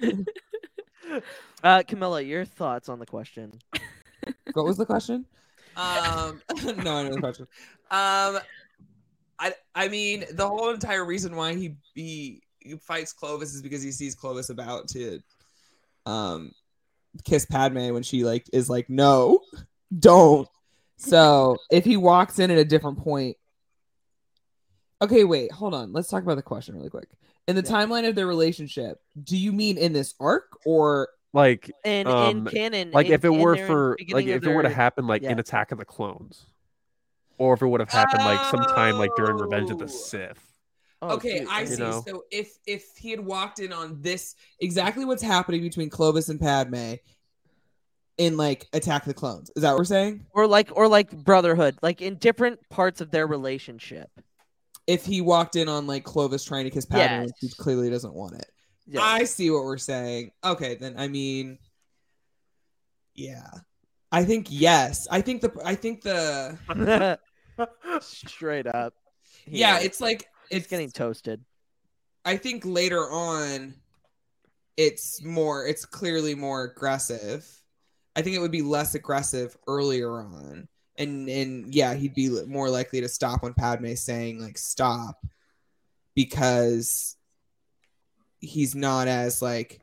uh, Camila, your thoughts on the question? what was the question? Um, no, I know the question. Um, I I mean, the whole entire reason why he he, he fights Clovis is because he sees Clovis about to um kiss Padme when she like is like, no, don't. So if he walks in at a different point. Okay, wait, hold on. Let's talk about the question really quick. In the timeline of their relationship, do you mean in this arc or Like, In um, in canon, like in- if it were for like beginning of if it were to happen like in. Attack of the Clones, or if it would have happened like sometime like during Revenge of the Oh. Sith. Oh, okay, dude, I see. know. So if if he had walked in on this exactly what's happening between Clovis and Padme in like Attack the Clones, is that what we're saying? or like or like brotherhood, like in different parts of their relationship. If he walked in on like Clovis trying to kiss Padme, Yes. he clearly doesn't want it. Yeah. I see what we're saying. Okay, then I mean, yeah, I think yes. I think the I think the Straight up. He yeah, it's like it's getting toasted. I think later on, it's more. It's clearly more aggressive. I think it would be less aggressive earlier on, and and yeah, he'd be more likely to stop when Padme's saying like stop, because he's not as like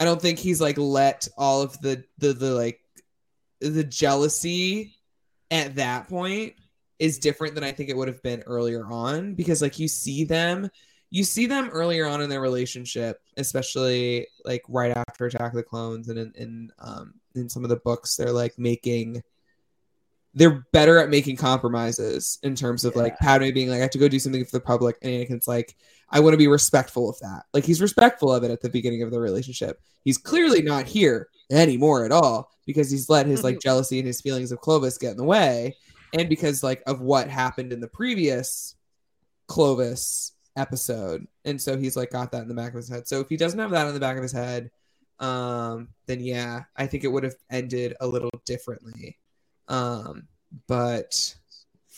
I don't think he's like let all of the the the like the jealousy at that point is different than I think it would have been earlier on because like you see them you see them earlier on in their relationship especially like right after Attack of the Clones and in, in um in some of the books they're like making they're better at making compromises in terms of like Padme being like I have to go do something for the public and Anakin's like I want to be respectful of that. Like he's respectful of it at the beginning of the relationship. He's clearly not here anymore at all because he's let his like jealousy and his feelings of Clovis get in the way, and because like of what happened in the previous Clovis episode, and so he's like got that in the back of his head. So if he doesn't have that in the back of his head, um, then yeah, I think it would have ended a little differently. Um, but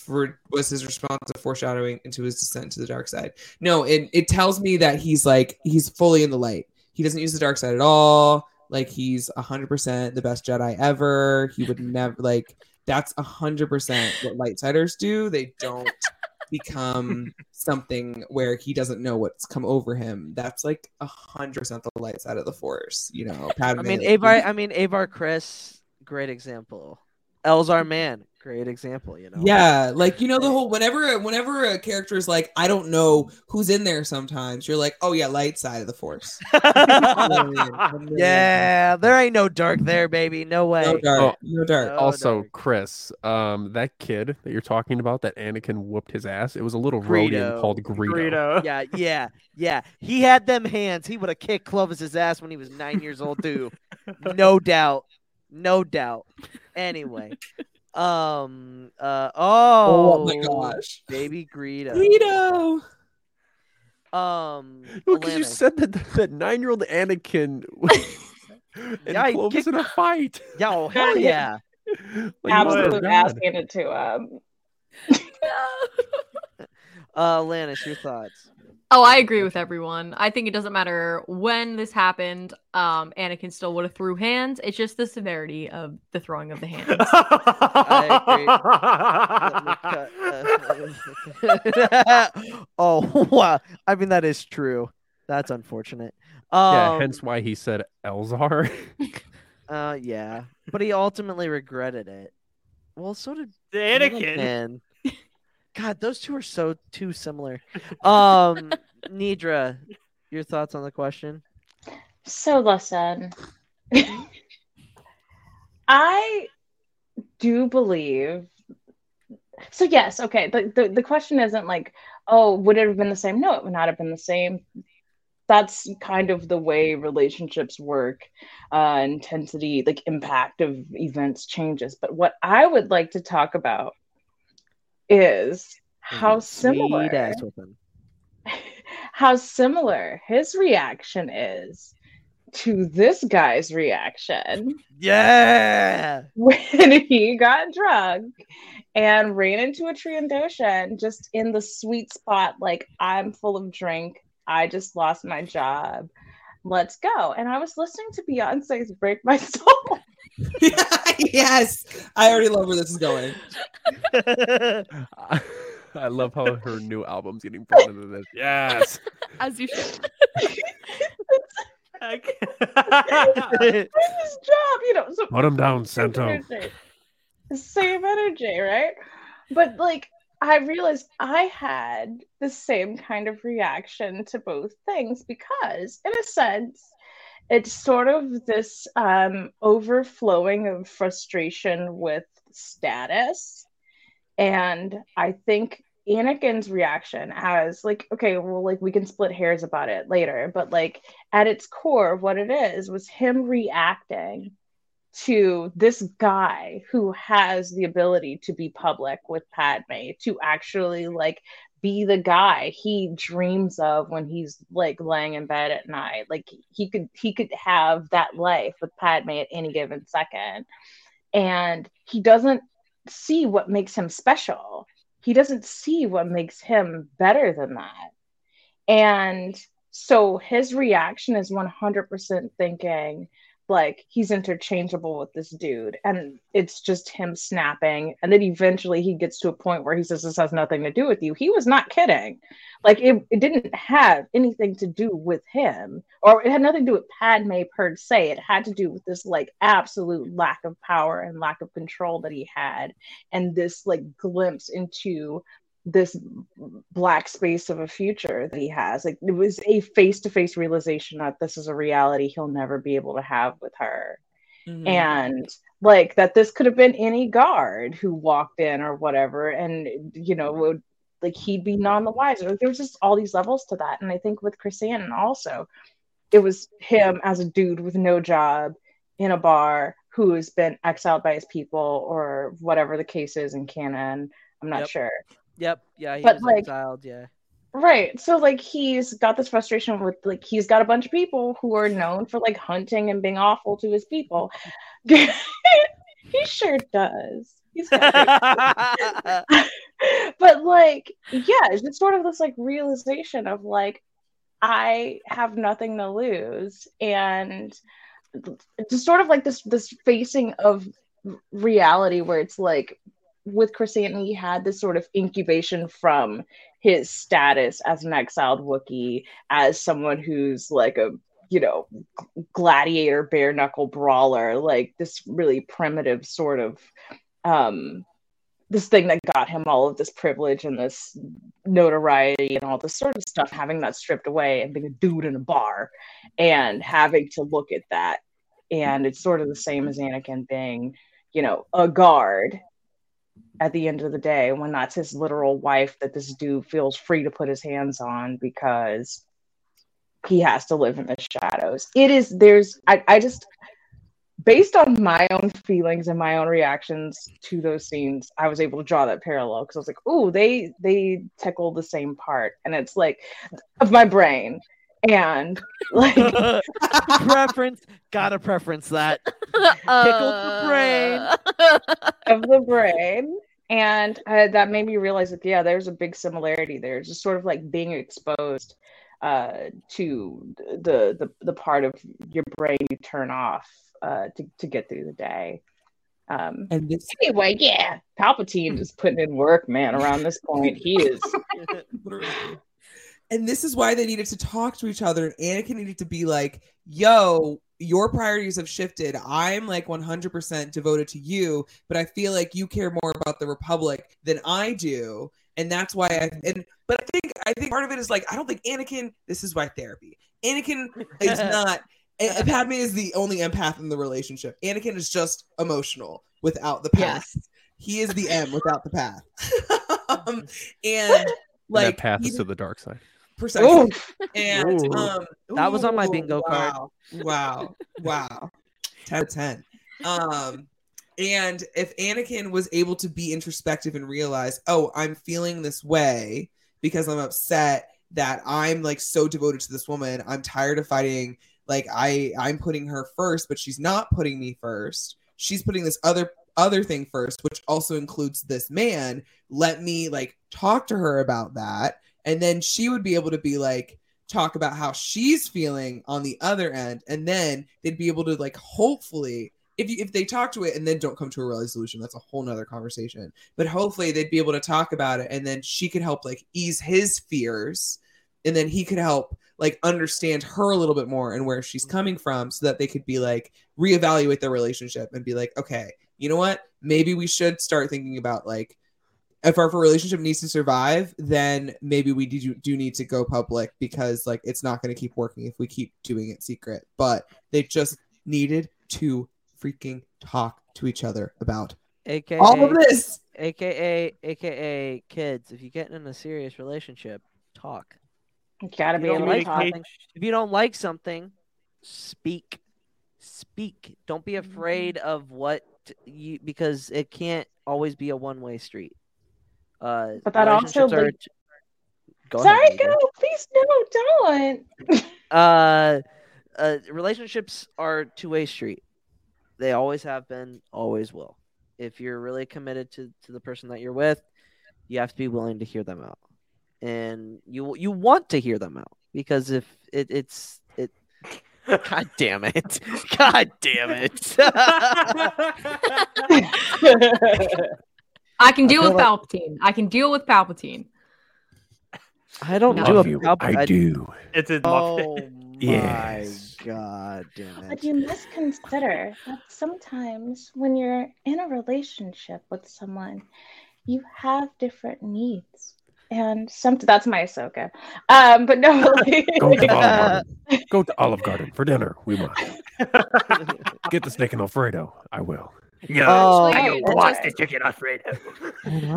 for was his response a foreshadowing into his descent to the dark side? No, it it tells me that he's like he's fully in the light. He doesn't use the dark side at all. Like he's hundred percent the best Jedi ever. He would never like that's hundred percent what lightsiders do. They don't become something where he doesn't know what's come over him. That's like hundred percent the light side of the force. You know, Padme, I mean, Avar. I mean, Avar Kriss, great example. Elzar Mann, great example, you know. Yeah, like you know the whole whenever whenever a character is like I don't know who's in there sometimes you're like oh yeah light side of the force. Yeah, there ain't no dark there, baby. No way. No dark. Oh, no dark. also, Chris, um, that kid that you're talking about, that Anakin whooped his ass. It was a little Rodian Greedo. called Greedo. Yeah, yeah, yeah. He had them hands. He would have kicked Clovis's ass when he was nine years old too. No doubt. No doubt. Anyway. Um uh oh, Oh my gosh. baby Greedo. Greedo. Um No, because you said that that nine year old Anakin and Yeah, Clovis kicked- in a fight. Yeah, oh, hell yeah. Like, Absolute ass God. handed to him. Uh Lannis, your thoughts. Oh, I agree with everyone. I think it doesn't matter when this happened. Um, Anakin still would have threw hands. It's just the severity of the throwing of the hands. I agree. Oh wow. I mean that is true. That's unfortunate. Um, yeah, hence why he said Elzar. Uh, yeah, but he ultimately regretted it. Well, so did Anakin. Anakin. God, those two are so too similar. Um, Nedra, your thoughts on the question? So listen, I do believe. So yes, okay. The, the the question isn't like, oh, would it have been the same? No, it would not have been the same. That's kind of the way relationships work. Uh, intensity, like impact of events changes. But what I would like to talk about is how similar Sweet ass with him. how similar his reaction is to this guy's reaction Yeah. when he got drunk and ran into a tree in Trandoshan just in the sweet spot, like, I'm full of drink. I just lost my job. Let's go. And I was listening to Beyonce's Break My Soul. yes, I already love where this is going. I love how her new album's getting brought into this. Yes. As you should. his job, you know. So Put him down, same Sento. energy. Same energy, right? But like I realized I had the same kind of reaction to both things because, in a sense, it's sort of this um, overflowing of frustration with status. And I think Anakin's reaction as like, okay, well, like we can split hairs about it later, but like at its core, what it is was him reacting to this guy who has the ability to be public with Padme, to actually like be the guy he dreams of when he's like laying in bed at night. Like he could he could have that life with Padme at any given second. And he doesn't see what makes him special. He doesn't see what makes him better than that. And so his reaction is 100% thinking, like he's interchangeable with this dude and it's just him snapping and then eventually he gets to a point where he says this has nothing to do with you. He was not kidding. Like it, it didn't have anything to do with him or it had nothing to do with padme per se. It had to do with this like absolute lack of power and lack of control that he had and this like glimpse into this black space of a future that he has. Like it was a face to face realization that this is a reality he'll never be able to have with her. Mhm. And like that this could have been any guard who walked in or whatever, and you know, would like he'd be none the wiser. There was just all these levels to that. And I think with Chrysanthemum also, it was him as a dude with no job in a bar who has been exiled by his people or whatever the case is in canon. I'm not Yep. sure. Yep. Yeah. He But, was like- exiled. Yeah. Right. So like he's got this frustration with like he's got a bunch of people who are known for like hunting and being awful to his people. he sure does. He's but like yeah, it's just sort of this like realization of like I have nothing to lose and just sort of like this this facing of reality where it's like with Chris Chrysanthemum, he had this sort of incubation from his status as an exiled Wookiee, as someone who's like a you know gladiator, bare knuckle brawler, like this really primitive sort of um this thing that got him all of this privilege and this notoriety and all this sort of stuff, having that stripped away and being a dude in a bar and having to look at that. And it's sort of the same as Anakin being, you know, a guard at the end of the day when that's his literal wife that this dude feels free to put his hands on because he has to live in the shadows. It is there's I, I just based on my own feelings and my own reactions to those scenes, I was able to draw that parallel because I was like, "Ooh, they they tickle the same part," and it's like of my brain, and like preference, gotta preference that. Tickle the brain. of the brain. And uh, that made me realize that, yeah, there's a big similarity there. It's just sort of like being exposed uh, to the, the the part of your brain you turn off uh, to, to get through the day. Um, and this- anyway, yeah, Palpatine is putting in work, man. Around this point, he is. And this is why they needed to talk to each other. And Anakin needed to be like, yo, your priorities have shifted. I'm like 100% devoted to you, but I feel like you care more about the Republic than I do. And that's why I, and, but I think, I think part of it is like, I don't think Anakin, this is why therapy. Anakin is not, and Padme is the only empath in the relationship. Anakin is just emotional without the path. He is the M without the path. um, and like, that path is to the dark side. Precisely. And Ooh. um, That was on my ooh, bingo card. wow, Wow, wow, ten out of ten. Um, and if Anakin was able to be introspective and realize, oh, I'm feeling this way because I'm upset that I'm like so devoted to this woman. I'm tired of fighting. Like I, I'm putting her first, but she's not putting me first. She's putting this other other thing first, which also includes this man. Let me like talk to her about that, and then she would be able to be like talk about how she's feeling on the other end, and then they'd be able to like hopefully. If, you, if they talk to it and then don't come to a resolution, that's a whole nother conversation. But hopefully they'd be able to talk about it and then she could help like ease his fears and then he could help like understand her a little bit more and where she's coming from so that they could be like reevaluate their relationship and be like okay you know what maybe we should start thinking about like if our relationship needs to survive then maybe we do, do need to go public because like it's not going to keep working if we keep doing it secret but they just needed to freaking talk to each other about AKA all of this AKA AKA kids, if you get in a serious relationship, talk. You gotta If be you don't able to like talk. something, if you don't like something, speak. Speak. Don't be afraid of what you because it can't always be a one-way street. Uh But that also, relationships are- like- Go Sorry, Megan. go. Please, no, don't. uh, uh, relationships are two-way street. They always have been, always will. If you're really committed to, to the person that you're with, you have to be willing to hear them out, and you you want to hear them out because if it, it's it. God damn it! God damn it! I can deal feel with like- Palpatine. I can deal with Palpatine. I don't No. do Love a you, I do. It's his Oh Yes. my god damn it! But you must consider that sometimes when you're in a relationship with someone, you have different needs. And some that's my Ahsoka. Um, but no, like, Go to Olive Garden. Go to Olive Garden for dinner. We must get the steak and Alfredo. I will. No, Oh, I Actually, don't want just- the chicken Alfredo.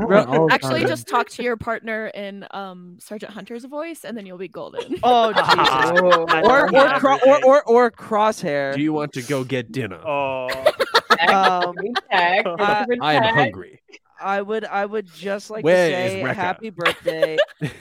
Bro- Actually, just talk to your partner in um, Sergeant Hunter's voice, and then you'll be golden. Oh Jesus! Oh, or, or, cro- or, or or crosshair. Do you want to go get dinner? Oh, Um, tag, I- I am hungry. I would I would just like Where to say happy birthday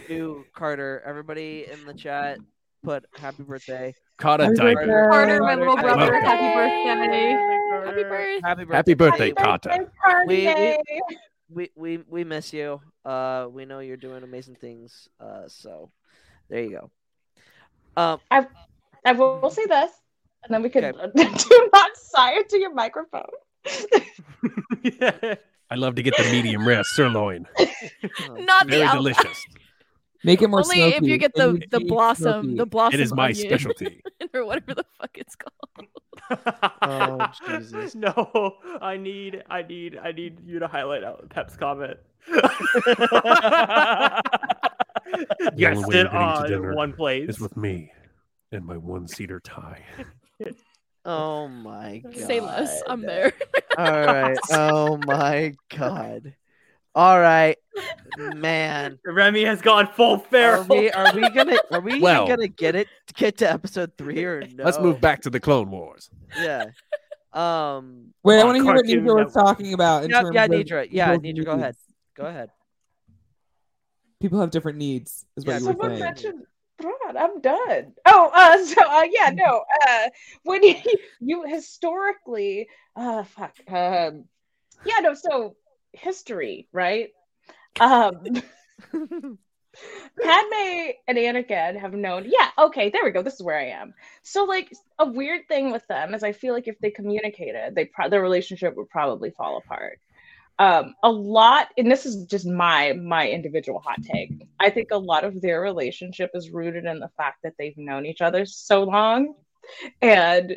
to Carter. Everybody in the chat put happy birthday. Caught a Happy diaper. birthday. Carter, my little Happy brother, birthday. happy birthday. Happy birthday. Happy birthday. Happy birthday, Happy Kata. birthday. We- we- We, we we miss you. Uh we know you're doing amazing things. Uh so there you go. Um I will we'll say this, and then we could Okay. do not sigh into your microphone. I love to get the medium rare sirloin. Not the Very al- delicious. Make it more Only if you get the the be blossom, smoky. the blossom. It is my onion, specialty. or whatever the fuck it's called. Oh, Jesus. No, I need, I need, I need you to highlight out Pep's comment. Yes, only way sit you're gonna on one place. is with me and my one seater tie. Oh, oh my god. Say less. I'm there. All right. Oh my god. All right, man. Remy has gone full feral. Are we, are we gonna are we even Well- gonna get it get to episode three or no? Let's move back to the Clone Wars. Yeah. Um. Wait, I want to hear what Cartoon Nedra was talking about. In Yeah, terms yeah, of Nedra. Yeah, Nedra. Go ahead. Go ahead. People have different needs, is what Yeah, you were Someone saying. mentioned Thrawn. I'm done. Oh, uh, so uh, yeah, no. Uh, when you, you historically, uh, fuck. Um, yeah, no. So history, right? Um, Padme and Anakin have known. Yeah, okay, there we go. This is where I am. So, like, a weird thing with them is I feel like if they communicated, they pro- their relationship would probably fall apart. Um, a lot, and this is just my my individual hot take. I think a lot of their relationship is rooted in the fact that they've known each other so long, and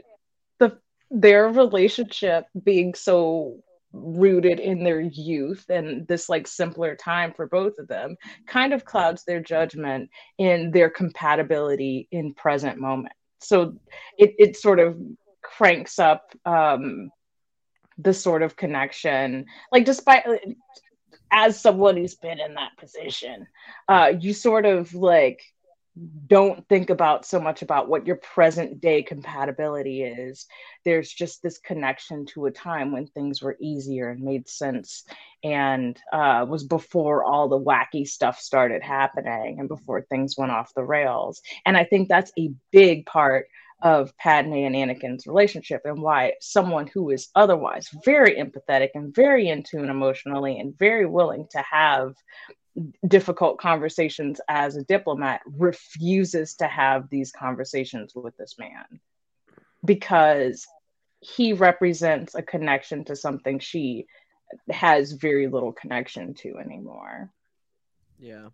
the their relationship being so rooted in their youth and this like simpler time for both of them kind of clouds their judgment in their compatibility in present moment. So it, it sort of cranks up um the sort of connection like despite as someone who's been in that position uh you sort of like don't think about so much about what your present day compatibility is. There's just this connection to a time when things were easier and made sense and uh, was before all the wacky stuff started happening and before things went off the rails. And i think that's a big part of Padme and Anakin's relationship and why someone who is otherwise very empathetic and very in tune emotionally and very willing to have difficult conversations as a diplomat refuses to have these conversations with this man because he represents a connection to something she has very little connection to anymore. Yeah.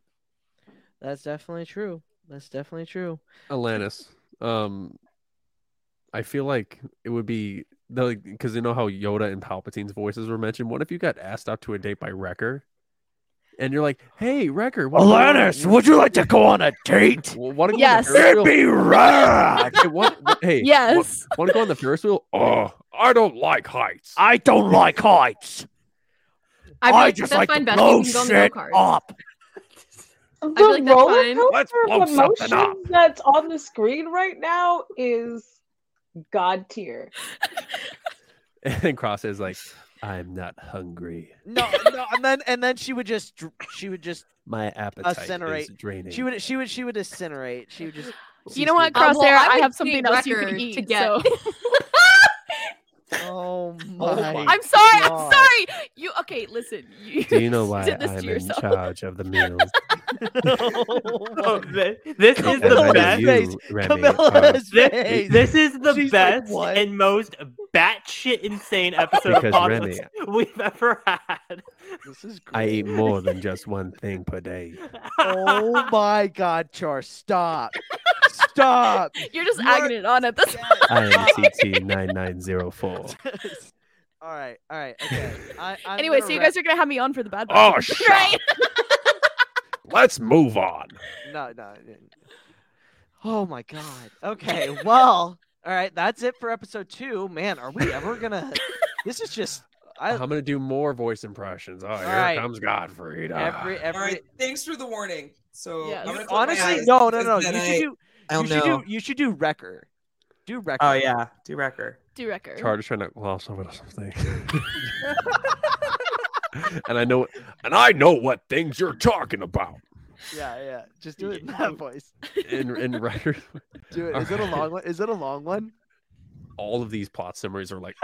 That's definitely true. That's definitely true. Alanis, um, I feel like it would be the because you know how Yoda and Palpatine's voices were mentioned. What if you got asked out to a date by Wrecker, and you're like, "Hey, Wrecker, what Alanis, would you like to go on a date? Want to go Yes. on the It'd be rad. Hey, what, hey, Yes. Want to go on the Ferris wheel? Oh, I don't like heights. I don't like heights. I feel like that's fine, Beth. You can go on the go-kart. up. The like roller coaster blow of something emotions that's on the screen right now is god tier. And then Cross is like, "I'm not hungry. No, no, and then and then she would just she would just My appetite is draining." She would she would she would incinerate. She would just. You know what, Um, well, Crosshair? I I have something else you record can eat. to get- so- Oh, oh my my! I'm sorry. I'm sorry. You okay? Listen. You Do you know why did this to I'm in charge of the meals? Oh, thi- this is the best. you. Remy, Camila's are- face. This, this is the She's best "What?" and most batshit insane episode Because, of podcast Remy- we've ever had. This is great. I eat more than just one thing per day. Oh my God, Char! Stop! Stop! You're just You're- agging it on at this. I am CT nine nine zero four. all right, all right, okay. I, Anyway, so you wrap- guys are gonna have me on for the bad. Oh, Batch, shut right? Let's move on. No, no. no. Oh my God. Okay. Well. All right. That's it for episode two. Man, are we ever gonna? This is just. I I'm gonna do more voice impressions. Oh, here right. comes Godfrey. Ah. every every. All right, thanks for the warning. So Yes. I'm gonna Honestly, no, no, no. because You then should I- do. I'll You should know. do. You should do Wrecker. Do Wrecker. Oh yeah, do Wrecker. Do Wrecker. Charter's trying to gloss over something. and I know, and I know what things you're talking about. Yeah, yeah. Just do it in that voice. In in Wrecker, Do it. Is it a long one? Is it a long one? All of these plot summaries are like.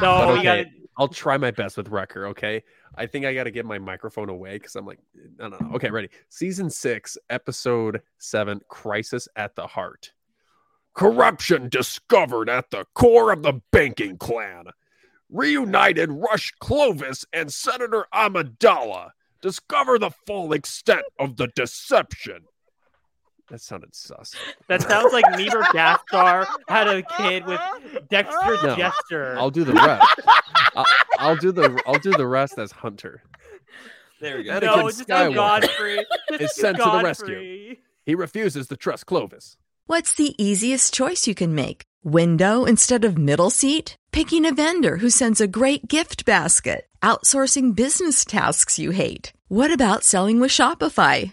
No, But we okay, gotta. I'll try my best with Wrecker. Okay, I think I got to get my microphone away because I'm like, no, no, no. Okay, ready. Season six, episode seven, Crisis at the Heart. Corruption discovered at the core of the banking clan. Reunited Rush Clovis and Senator Amidala discover the full extent of the deception. That sounded sus. That sounds like Meber Gaspar had a kid with Dexter No, Jettster. I'll do the rest. I'll, I'll do the I'll do the rest as Hunter. There we go. Anakin No, just do Skywalker Godfrey. Just is do sent to the rescue. He refuses to trust Clovis. What's the easiest choice you can make? Window instead of middle seat? Picking a vendor who sends a great gift basket? Outsourcing business tasks you hate? What about selling with Shopify?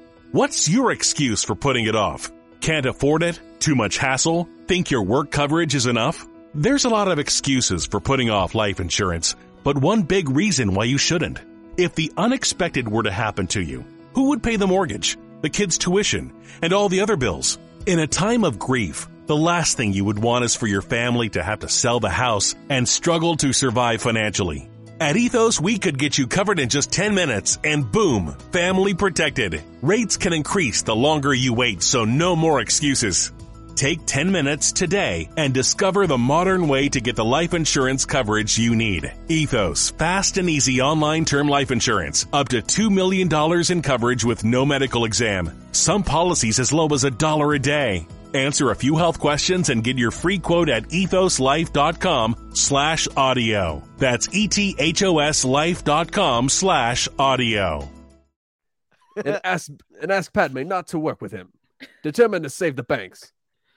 What's your excuse for putting it off? Can't afford it? Too much hassle? Think your work coverage is enough? There's a lot of excuses for putting off life insurance, but one big reason why you shouldn't. If the unexpected were to happen to you, who would pay the mortgage, the kids' tuition, and all the other bills? In a time of grief, the last thing you would want is for your family to have to sell the house and struggle to survive financially. At Ethos, we could get you covered in just 10 minutes and boom, family protected. Rates can increase the longer you wait, so no more excuses. Take 10 minutes today and discover the modern way to get the life insurance coverage you need. Ethos, fast and easy online term life insurance. Up to $2 million in coverage with no medical exam. Some policies as low as a dollar a day. Answer a few health questions and get your free quote at ethoslife.com slash audio. That's E E-T-H-O-S life.com slash audio. and ask and ask Padme not to work with him. Determined to save the banks,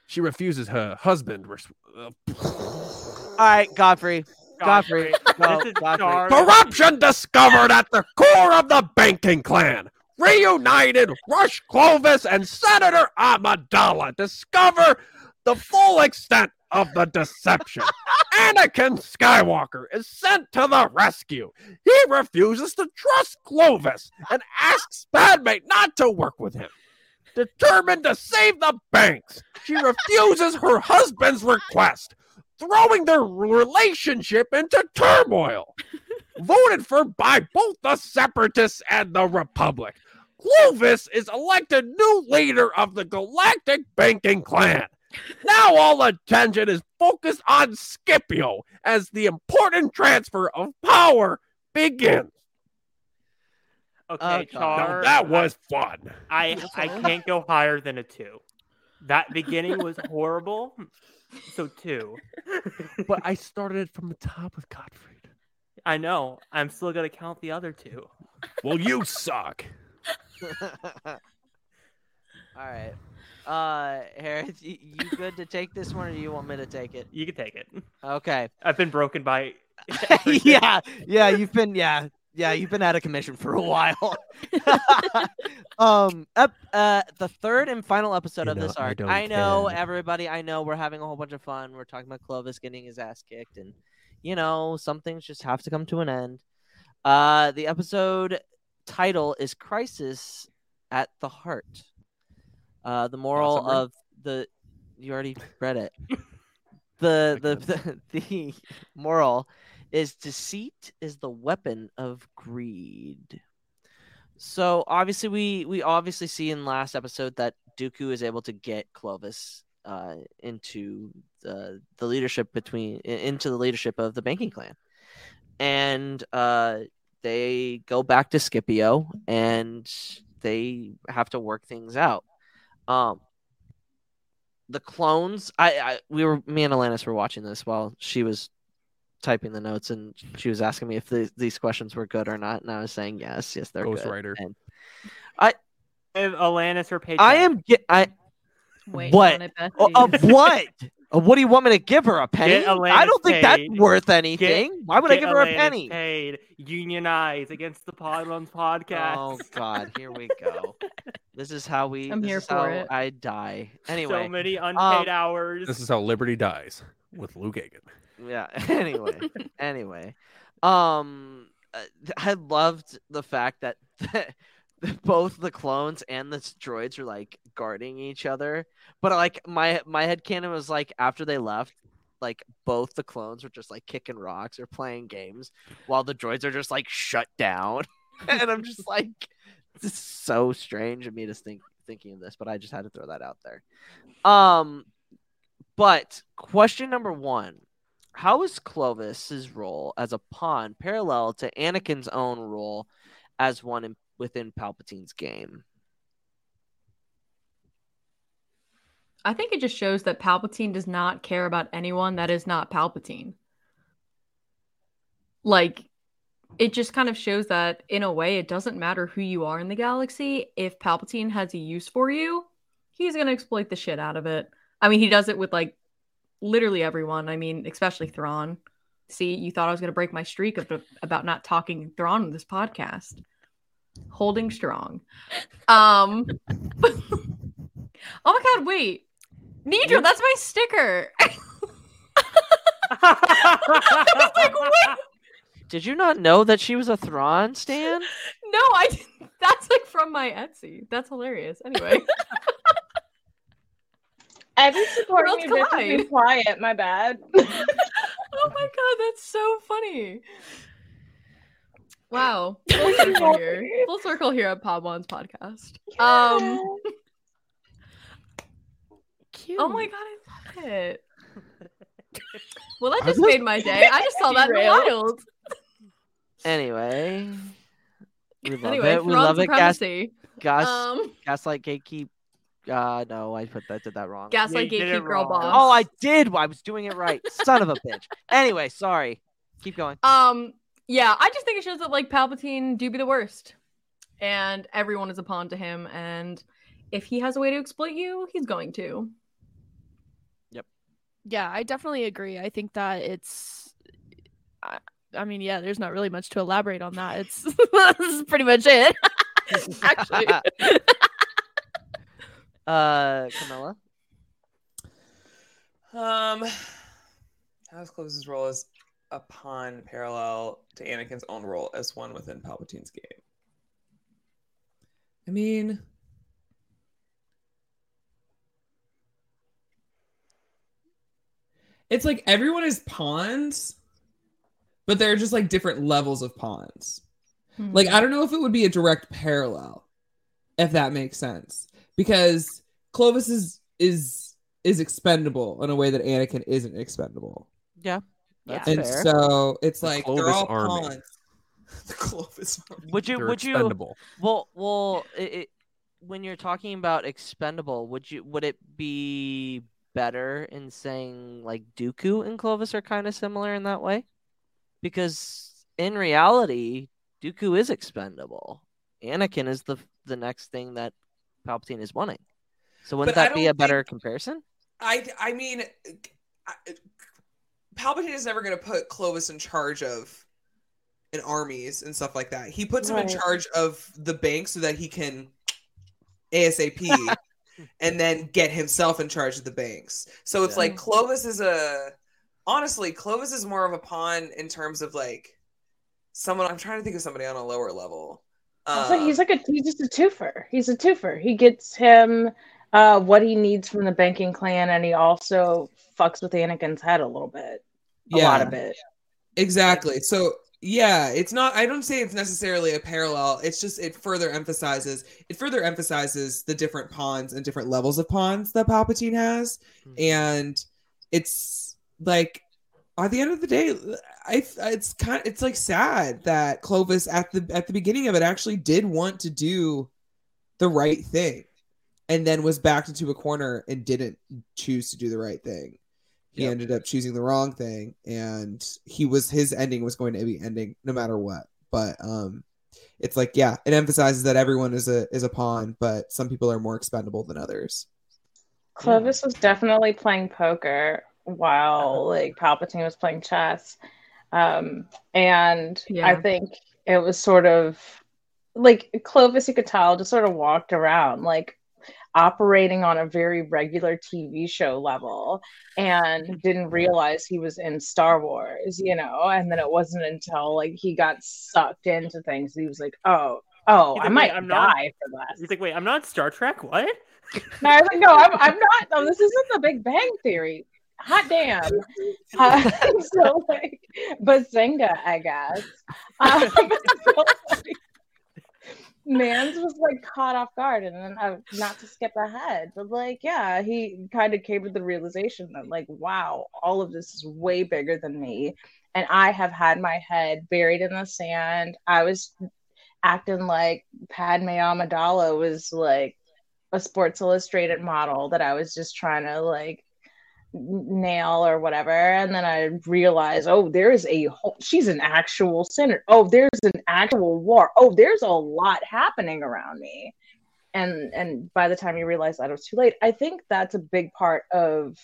she refuses her husband. res- uh, All right, Godfrey. Godfrey. Go, This is Godfrey. Corruption discovered at the core of the banking clan. Reunited Rush Clovis and Senator Amidala discover the full extent of the deception. Anakin Skywalker is sent to the rescue. He refuses to trust Clovis and asks Padme not to work with him. Determined to save the banks, she refuses her husband's request, throwing their relationship into turmoil. Voted for by both the Separatists and the Republic, Clovis is elected new leader of the Galactic Banking Clan. Now all attention is focused on Scipio as the important transfer of power begins. Okay, Oh, Now, Char. that was fun. I I can't go higher than a two. That beginning was horrible. So two. But I started it from the top with Gottfried. I know. I'm still gonna count the other two. Well, you suck. All right. Uh, Harris, you, you good to take this one, or do you want me to take it? You can take it. Okay. I've been broken by. yeah, yeah, you've been, yeah, yeah, you've been out of commission for a while. um, up, uh, the third and final episode You of know, this I arc. don't I, know care. everybody. I know we're having a whole bunch of fun. We're talking about Clovis getting his ass kicked, and you know, some things just have to come to an end. Uh, the episode title is "Crisis at the Heart." Uh, the moral summary? of the you already read it. the the, the the moral is deceit is the weapon of greed. So obviously we we obviously see in last episode that Dooku is able to get Clovis uh, into the the leadership between into the leadership of the banking clan, and uh, they go back to Scipio and they have to work things out. Um, the clones, I, I we were me and Alanis were watching this while she was typing the notes and she was asking me if the, these questions were good or not, and I was saying yes, yes, they're good. Ghostwriter. And I If Alanis her paycheck. I am get I Wait what on it, Betsy. O- of what What do you want me to give her a penny? I don't think that's worth anything. Why would I Get give her a penny? Paid. Unionize against the Podwans podcast. Oh God, here we go. This is how we. I'm this here is for how it. I die. Anyway, so many unpaid um, hours. This is how Liberty dies with Luke Hagen. Yeah. Anyway, anyway, um, I loved the fact that both the clones and the droids are like guarding each other. But like my my head canon was like after they left, like both the clones were just like kicking rocks or playing games, while the droids are just like shut down. and I'm just like, this is so strange of me to think thinking of this, but I just had to throw that out there. Um, but question number one how is Clovis's role as a pawn parallel to Anakin's own role as one in, within Palpatine's game? I think it just shows that Palpatine does not care about anyone that is not Palpatine. Like, it just kind of shows that, in a way, it doesn't matter who you are in the galaxy. If Palpatine has a use for you, he's going to exploit the shit out of it. I mean, he does it with, like, literally everyone. I mean, especially Thrawn. See, you thought I was going to break my streak of, about not talking Thrawn in this podcast. Holding strong. Um. oh my god, wait. Nedra, that's my sticker. I was like, what? Did you not know that she was a Thrawn stan? No, I didn't. That's like from my Etsy. That's hilarious. Anyway. Eddie supporting Worlds me, bitches be quiet. My bad. oh my god, that's so funny. Wow. Full circle here. Full circle here at Podwan's podcast. Um Cute. Oh my god, I love it. Well, that I just made my day. I just saw that in the Derailed. wild. Anyway, we love Anyway, it. We Thrawn love it. Gas, gas, Um, gaslight gatekeep. Uh, no, I put that did that wrong. Gaslight You did gatekeep girl wrong. boss. Oh, I did. I was doing it right. Son of a bitch. Anyway, sorry. Keep going. Um, yeah, I just think it shows that like Palpatine do be the worst, and everyone is a pawn to him. And if he has a way to exploit you, he's going to. Yep. Yeah, I definitely agree. I think that it's. I, I mean, yeah, there's not really much to elaborate on that. It's this is pretty much it. Actually, Uh, Camila. Um, how's Clovis's role as a pawn parallel to Anakin's own role as one within Palpatine's game? I mean, it's like everyone is pawns, but they're just like different levels of pawns. Hmm. Like I don't know if it would be a direct parallel, if that makes sense, because Clovis is is is expendable in a way that Anakin isn't expendable, Yeah, that's and fair. so it's The like they're Clovis all army. pawns. the Clovis army. would you? They're Would you? Well, well, it, it, when you're talking about expendable, would you? Would it be better in saying like Dooku and Clovis are kind of similar in that way? Because in reality, Dooku is expendable. Anakin is the the next thing that Palpatine is wanting. So wouldn't But that be a better comparison? I I mean, I, Palpatine is never going to put Clovis in charge of an armies and stuff like that. He puts him in charge of the bank so that he can ASAP and then get himself in charge of the banks. So it's Yeah. like Clovis is a honestly, Clovis is more of a pawn in terms of like someone I'm trying to think of somebody on a lower level. Also, Um, he's like a he's just a twofer. He's a twofer. He gets him uh, what he needs from the banking clan, and he also fucks with Anakin's head a little bit, a lot of it. Exactly. So yeah, it's not I don't say it's necessarily a parallel. It's just it further emphasizes it further emphasizes the different pawns and different levels of pawns that Palpatine has. Mm-hmm. And it's like at the end of the day, I it's kind it's like sad that Clovis at the at the beginning of it actually did want to do the right thing and then was backed into a corner and didn't choose to do the right thing he Yep. ended up choosing the wrong thing and he was his ending was going to be ending no matter what but um it's like yeah it emphasizes that everyone is a is a pawn but some people are more expendable than others Clovis was definitely playing poker while like Palpatine was playing chess. Um, and Yeah. I think it was sort of like Clovis, you could tell, just sort of walked around like operating on a very regular TV show level and didn't realize he was in Star Wars, you know. And then it wasn't until like he got sucked into things he was like, oh, oh, He's I might I'm not- for that. He's like, wait, I'm not Star Trek. What? No, I was like, no, I'm, I'm not. No, this isn't the Big Bang Theory. Hot damn. Uh, so like, Bazinga, I guess. Um, so, like, Mans was like caught off guard, and then uh, not to skip ahead, but like, yeah, he kind of came to the realization that like, wow, all of this is way bigger than me, and I have had my head buried in the sand. I was acting like Padme Amidala was like a Sports Illustrated model that I was just trying to like nail or whatever. And then I realized, oh, there's a whole, she's an actual senator. Oh, there's an actual war. Oh, there's a lot happening around me. And and by the time you realize that it was too late, I think that's a big part of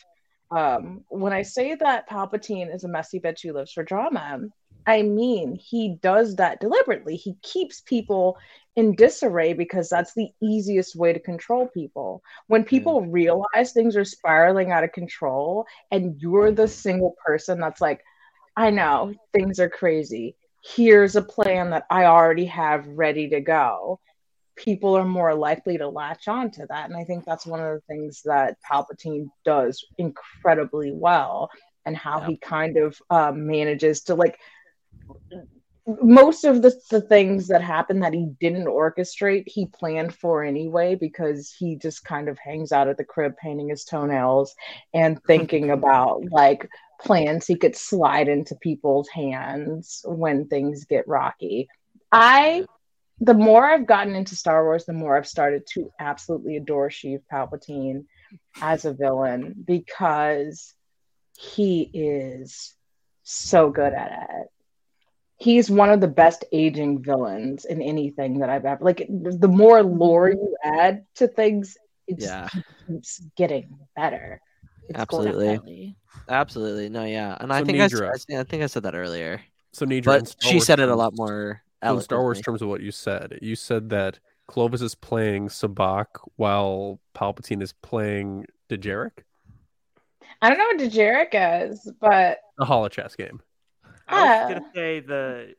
um, when I say that Palpatine is a messy bitch who lives for drama. I mean, he does that deliberately. He keeps people in disarray because that's the easiest way to control people. When people realize things are spiraling out of control and you're the single person that's like, I know things are crazy. Here's a plan that I already have ready to go. People are more likely to latch on to that. And I think that's one of the things that Palpatine does incredibly well and how he kind of um, manages to like most of the, the things that happen that he didn't orchestrate he planned for anyway because he just kind of hangs out at the crib painting his toenails and thinking about like plans he could slide into people's hands when things get rocky. I the more i've gotten into star wars the more i've started to absolutely adore sheev palpatine as a villain because he is so good at it he's one of the best aging villains in anything that I've ever like the more lore you add to things, it's, Yeah. keeps getting better. It's Absolutely. Absolutely. No, yeah. And I So think I, Nedra. s- I think I said that earlier. So Nedra, but she Wars said it a lot more so in Star Wars eloquently. terms of what you said. You said that Clovis is playing sabacc while Palpatine is playing dejarik, I don't know what dejarik is, but a holochess game. I was gonna say the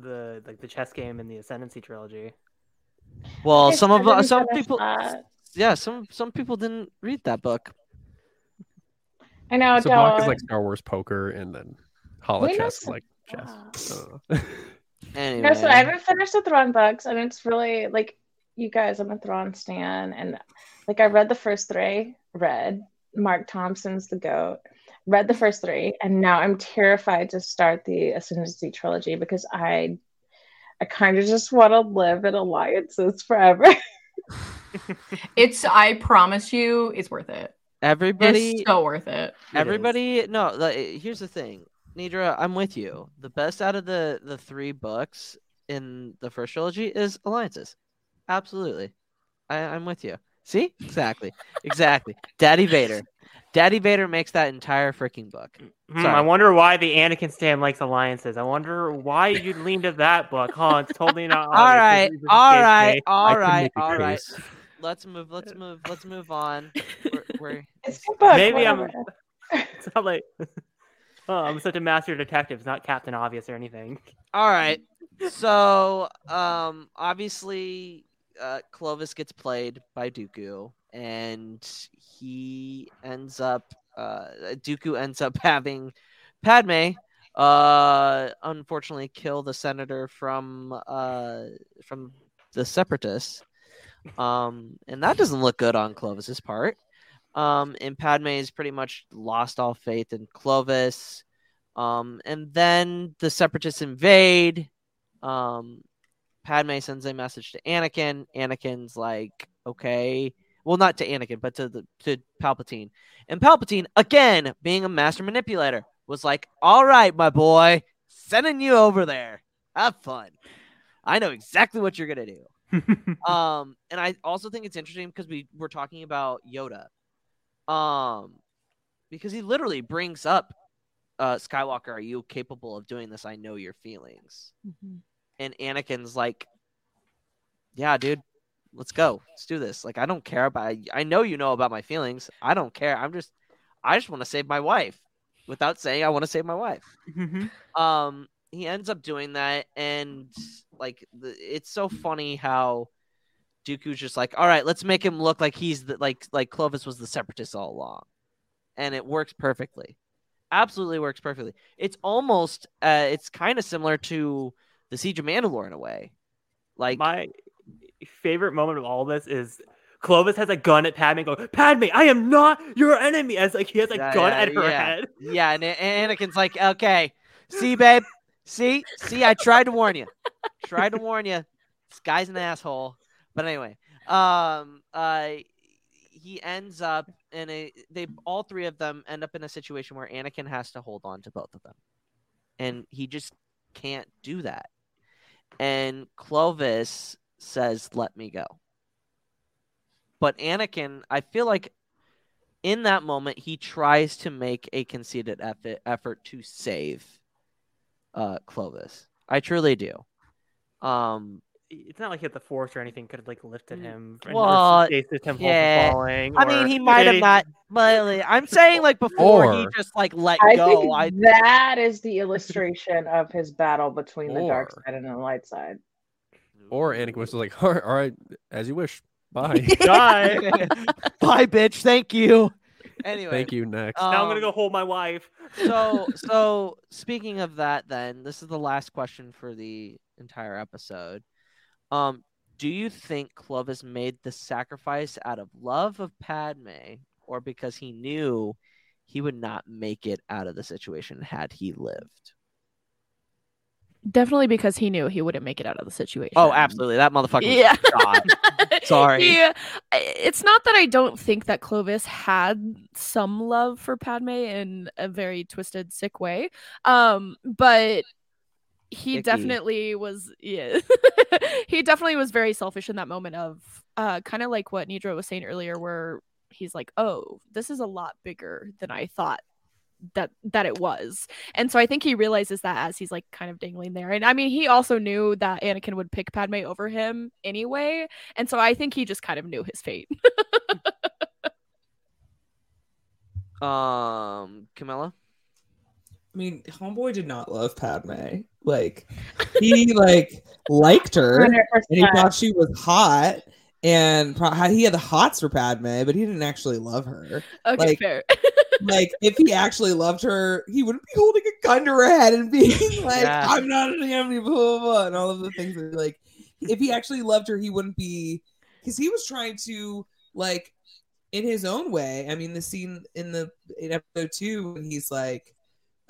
the like the chess game in the Ascendancy trilogy. Well, I some of uh, some people that. yeah, some some people didn't read that book. I know sabacc don't. is like Star Wars poker, and then holochess is like chess. I don't. Anyway. No, so I haven't finished the Thrawn books, and it's really like you guys. I'm a Thrawn stan, and like I read the first three. Read Mark Thompson's The Goat. Read the first three, and now I'm terrified to start the Ascendancy trilogy because I, I kind of just want to live in alliances forever. It's I promise you, it's worth it. Everybody It's so worth it. Everybody, no. Like, here's the thing, Nedra. I'm with you. The best out of the the three books in the first trilogy is alliances. Absolutely, I, I'm with you. See, exactly, exactly. Daddy Vader, Daddy Vader makes that entire freaking book. Hmm, I wonder why the Anakin Stan likes alliances. I wonder why you'd lean to that book, huh? It's totally not. all obvious. right, It just all escaped right, me. all right, a all right. Let's move. Let's move. Let's move on. We're, we're it's book. Maybe I'm. It's not like. Oh, I'm such a master detective. It's not Captain Obvious or anything. All right. So, um, obviously, uh, Clovis gets played by Dooku, and he ends up, uh, Dooku ends up having Padme, uh, unfortunately, kill the senator from, uh, from the Separatists. Um, and that doesn't look good on Clovis's part. Um, and Padme's pretty much lost all faith in Clovis. Um, and then the Separatists invade. Um, Padme sends a message to Anakin. Anakin's like, okay, well, not to Anakin, but to the to Palpatine. And Palpatine, again, being a master manipulator, was like, all right, my boy, sending you over there. Have fun. I know exactly what you're gonna do. um, and I also think it's interesting because we were talking about Yoda. Um, because he literally brings up, uh, Skywalker, are you capable of doing this? I know your feelings. And Anakin's like, yeah, dude, let's go. Let's do this. Like, I don't care about, I know you know about my feelings. I don't care. I'm just, I just want to save my wife without saying I want to save my wife. Um, he ends up doing that. And like, the, it's so funny how Dooku's just like, all right, let's make him look like he's the, like, like Clovis was the separatist all along. And it works perfectly. Absolutely works perfectly. It's almost, uh, it's kind of similar to the Siege of Mandalore in a way. Like my favorite moment of all this is Clovis has a gun at Padme, and go, Padme, I am not your enemy. As like he has a Yeah, gun yeah, at her yeah. head. Yeah, and, and Anakin's like, okay, see, babe, see, see, I tried to warn you, tried to warn you. This guy's an asshole. But anyway, um, uh, he ends up in a. They all three of them end up in a situation where Anakin has to hold on to both of them, and he just can't do that. And Clovis says, "Let me go." But Anakin, I feel like in that moment he tries to make a conceited effort effort to save uh Clovis. I truly do. Um It's not like he had the force or anything could have like lifted him. and- or well, him yeah. falling. I mean, he might have not. But I'm saying like before he just like let I go. think I that is the illustration of his battle between the dark side and the light side. Or Anakin was like, all right, all right, as you wish. Bye. Die. Bye, bitch. Thank you. Anyway, Thank you. Next. now I'm gonna um, go hold my wife. so so speaking of that then this is the last question for the entire episode um do you think clovis made the sacrifice out of love of padme or because he knew he would not make it out of the situation had he lived Definitely because he knew he wouldn't make it out of the situation. oh absolutely that motherfucker Yeah. God. Sorry. Yeah. It's not that I don't think that Clovis had some love for Padme in a very twisted, sick way. Um, but he Icky. definitely was yeah. he definitely was very selfish in that moment of uh kind of like what Nedra was saying earlier, where he's like, Oh, this is a lot bigger than I thought that that it was. And so I think he realizes that as he's like kind of dangling there. And I mean, he also knew that Anakin would pick Padme over him anyway. And so I think he just kind of knew his fate. um Camila I mean, Homeboy did not love Padme. Like he like liked her, and he thought she was hot, and pro- he had the hots for Padme, but he didn't actually love her. Okay, like, fair. like if he actually loved her, he wouldn't be holding a gun to her head and being like, Yeah. "I'm not an enemy," blah blah blah, and all of the things that like. If he actually loved her, he wouldn't be because he was trying to like in his own way. I mean, the scene in the in episode two when he's like,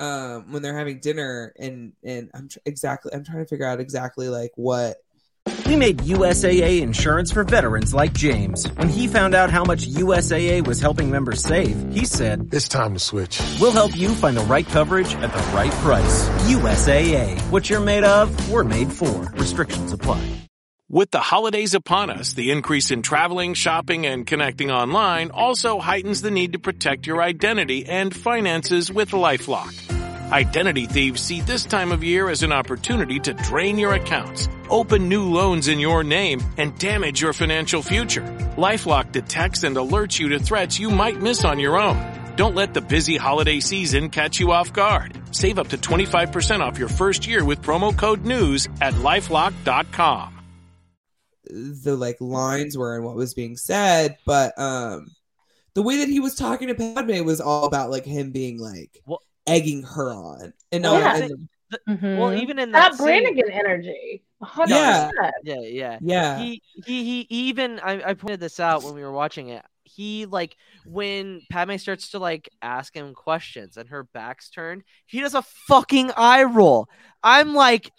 um, when they're having dinner, and and I'm tr- exactly I'm trying to figure out exactly like what We made USAA insurance for veterans like James. When he found out how much USAA was helping members save, he said, It's time to switch. We'll help you find the right coverage at the right price. USAA. What you're made of, we're made for. Restrictions apply. With the holidays upon us, the increase in traveling, shopping, and connecting online also heightens the need to protect your identity and finances with LifeLock. Identity thieves see this time of year as an opportunity to drain your accounts, open new loans in your name, and damage your financial future. LifeLock detects and alerts you to threats you might miss on your own. Don't let the busy holiday season catch you off guard. Save up to 25% off your first year with promo code NEWS at lifelock.com. the like lines were and what was being said, but um the way that he was talking to Padme was all about like him being like Well- egging her on. And Well, no, yeah. and- well even in that that scene- Brannigan energy. 100%. Yeah. Yeah, yeah, Yeah. He he he even I, I pointed this out when we were watching it. He like when Padme starts to like ask him questions and her back's turned, he does a fucking eye roll. I'm like,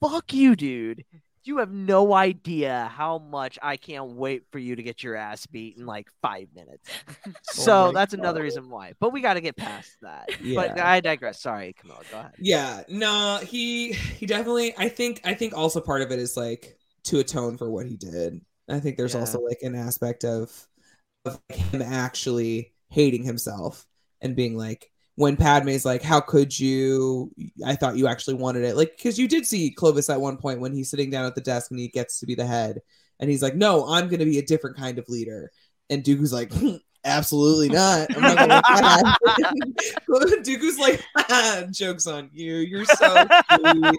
fuck you, dude. You have no idea how much I can't wait for you to get your ass beat in like five minutes. Oh so my that's another reason why. But we got to get past that. Yeah. But I digress. Sorry, Camila. Go ahead. yeah, no, he he definitely I think I think also part of it is like to atone for what he did. I think there's Yeah. also like an aspect of of him actually hating himself and being like, when Padme's like, "How could you? I thought you actually wanted it." Like, because you did see Clovis at one point when he's sitting down at the desk and he gets to be the head, and he's like, "No, I'm going to be a different kind of leader." And Dooku's like, "Absolutely not. I'm not going to." Dooku's like, "Jokes on you. You're so cute.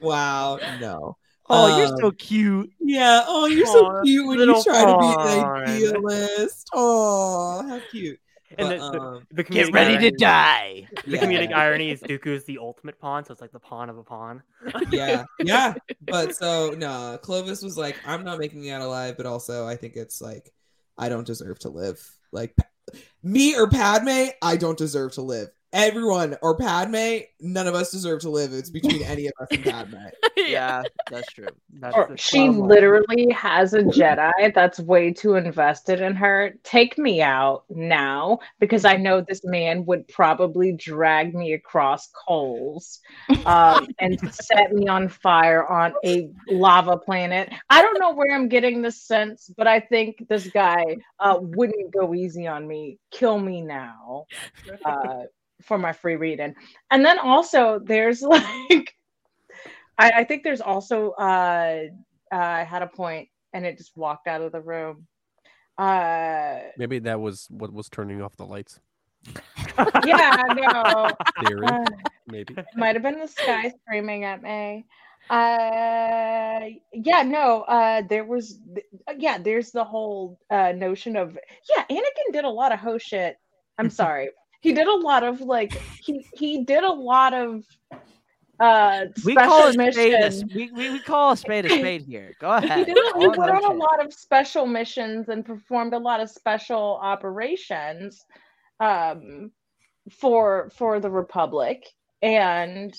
wow, no." Oh, you're Um, so cute. Yeah. Oh, you're so cute when you try to be an idealist. Oh, how cute. And But, the, the, um, the Get comedic ready to die. The comedic irony is Dooku is the ultimate pawn, so it's like the pawn of a pawn. yeah, yeah. But so no, Clovis was like, I'm not making it out alive, but also I think it's like I don't deserve to live. Like me or Padme, I don't deserve to live. Everyone or Padme, none of us deserve to live. It's between any of us and Padme. Yeah, that's true. That's Or she problem. literally has a Jedi that's way too invested in her. Take me out now because I know this man would probably drag me across coals um, and set me on fire on a lava planet. I don't know where I'm getting this sense, but I think this guy uh, wouldn't go easy on me. Kill me now uh, for my free reading. And then also, there's like, I, I think there's also uh, uh, I had a point and it just walked out of the room. Uh, Maybe that was what was turning off the lights. yeah, no, Theory, Uh, maybe. it might have been the sky screaming at me. Uh, yeah, no, uh, there was, yeah, there's the whole uh notion of, yeah, Anakin did a lot of ho shit. I'm sorry, he did a lot of like, he he did a lot of uh We special call a spade a, missions. we, we, we call a spade a spade here. Go he ahead. did a, he on a lot of special missions and performed a lot of special operations um for for the republic and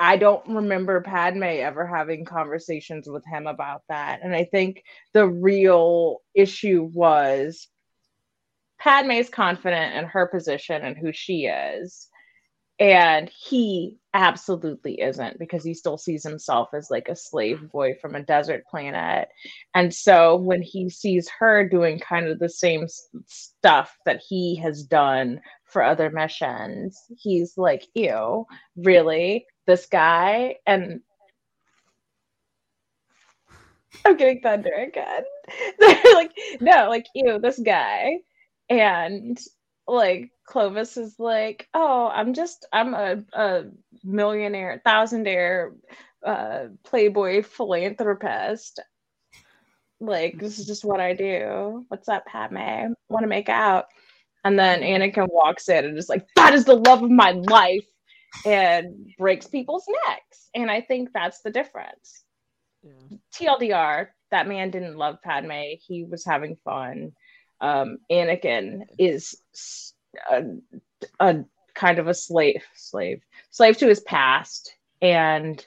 i don't remember padme ever having conversations with him about that and i think the real issue was padme is confident in her position and who she is and he absolutely isn't because he still sees himself as like a slave boy from a desert planet. And so when he sees her doing kind of the same stuff that he has done for other missions he's like ew really? This guy? And i'm getting thunder again. They're like no like ew this guy and like Clovis is like, oh, I'm just I'm a, a millionaire, thousandaire, uh, playboy philanthropist. Like this is just what I do. What's up, Padme? Want to make out? And then Anakin walks in and is like, that is the love of my life, and breaks people's necks. And I think that's the difference. Yeah. TLDR, that man didn't love Padme. He was having fun. Um, Anakin is a kind of a slave, slave, slave to his past, and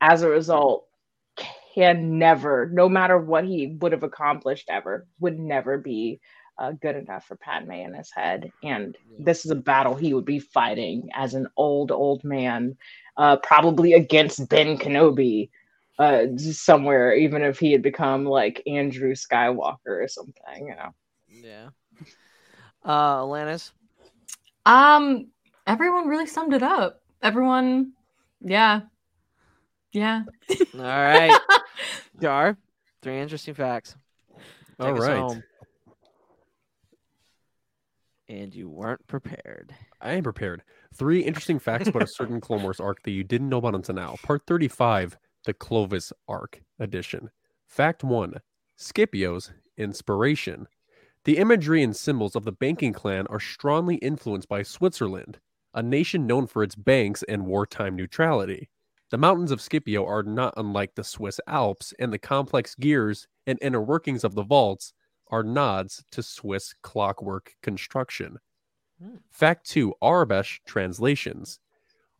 as a result, can never, no matter what he would have accomplished ever, would never be uh, good enough for Padme in his head. And this is a battle he would be fighting as an old, old man, uh, probably against Ben Kenobi uh somewhere even if he had become like andrew skywalker or something you know Yeah. Uh, Alanis. Um, everyone really summed it up. Everyone, yeah, yeah. All right. Jar, three interesting facts. Take All us right. home. And you weren't prepared. I am prepared. Three interesting facts about a certain Clone Wars arc that you didn't know about until now. Part 35, the Clovis arc edition. Fact one Scipio's inspiration. The imagery and symbols of the banking clan are strongly influenced by Switzerland, a nation known for its banks and wartime neutrality. The mountains of Scipio are not unlike the Swiss Alps, and the complex gears and inner workings of the vaults are nods to Swiss clockwork construction. Hmm. Fact 2 Aurebesh translations.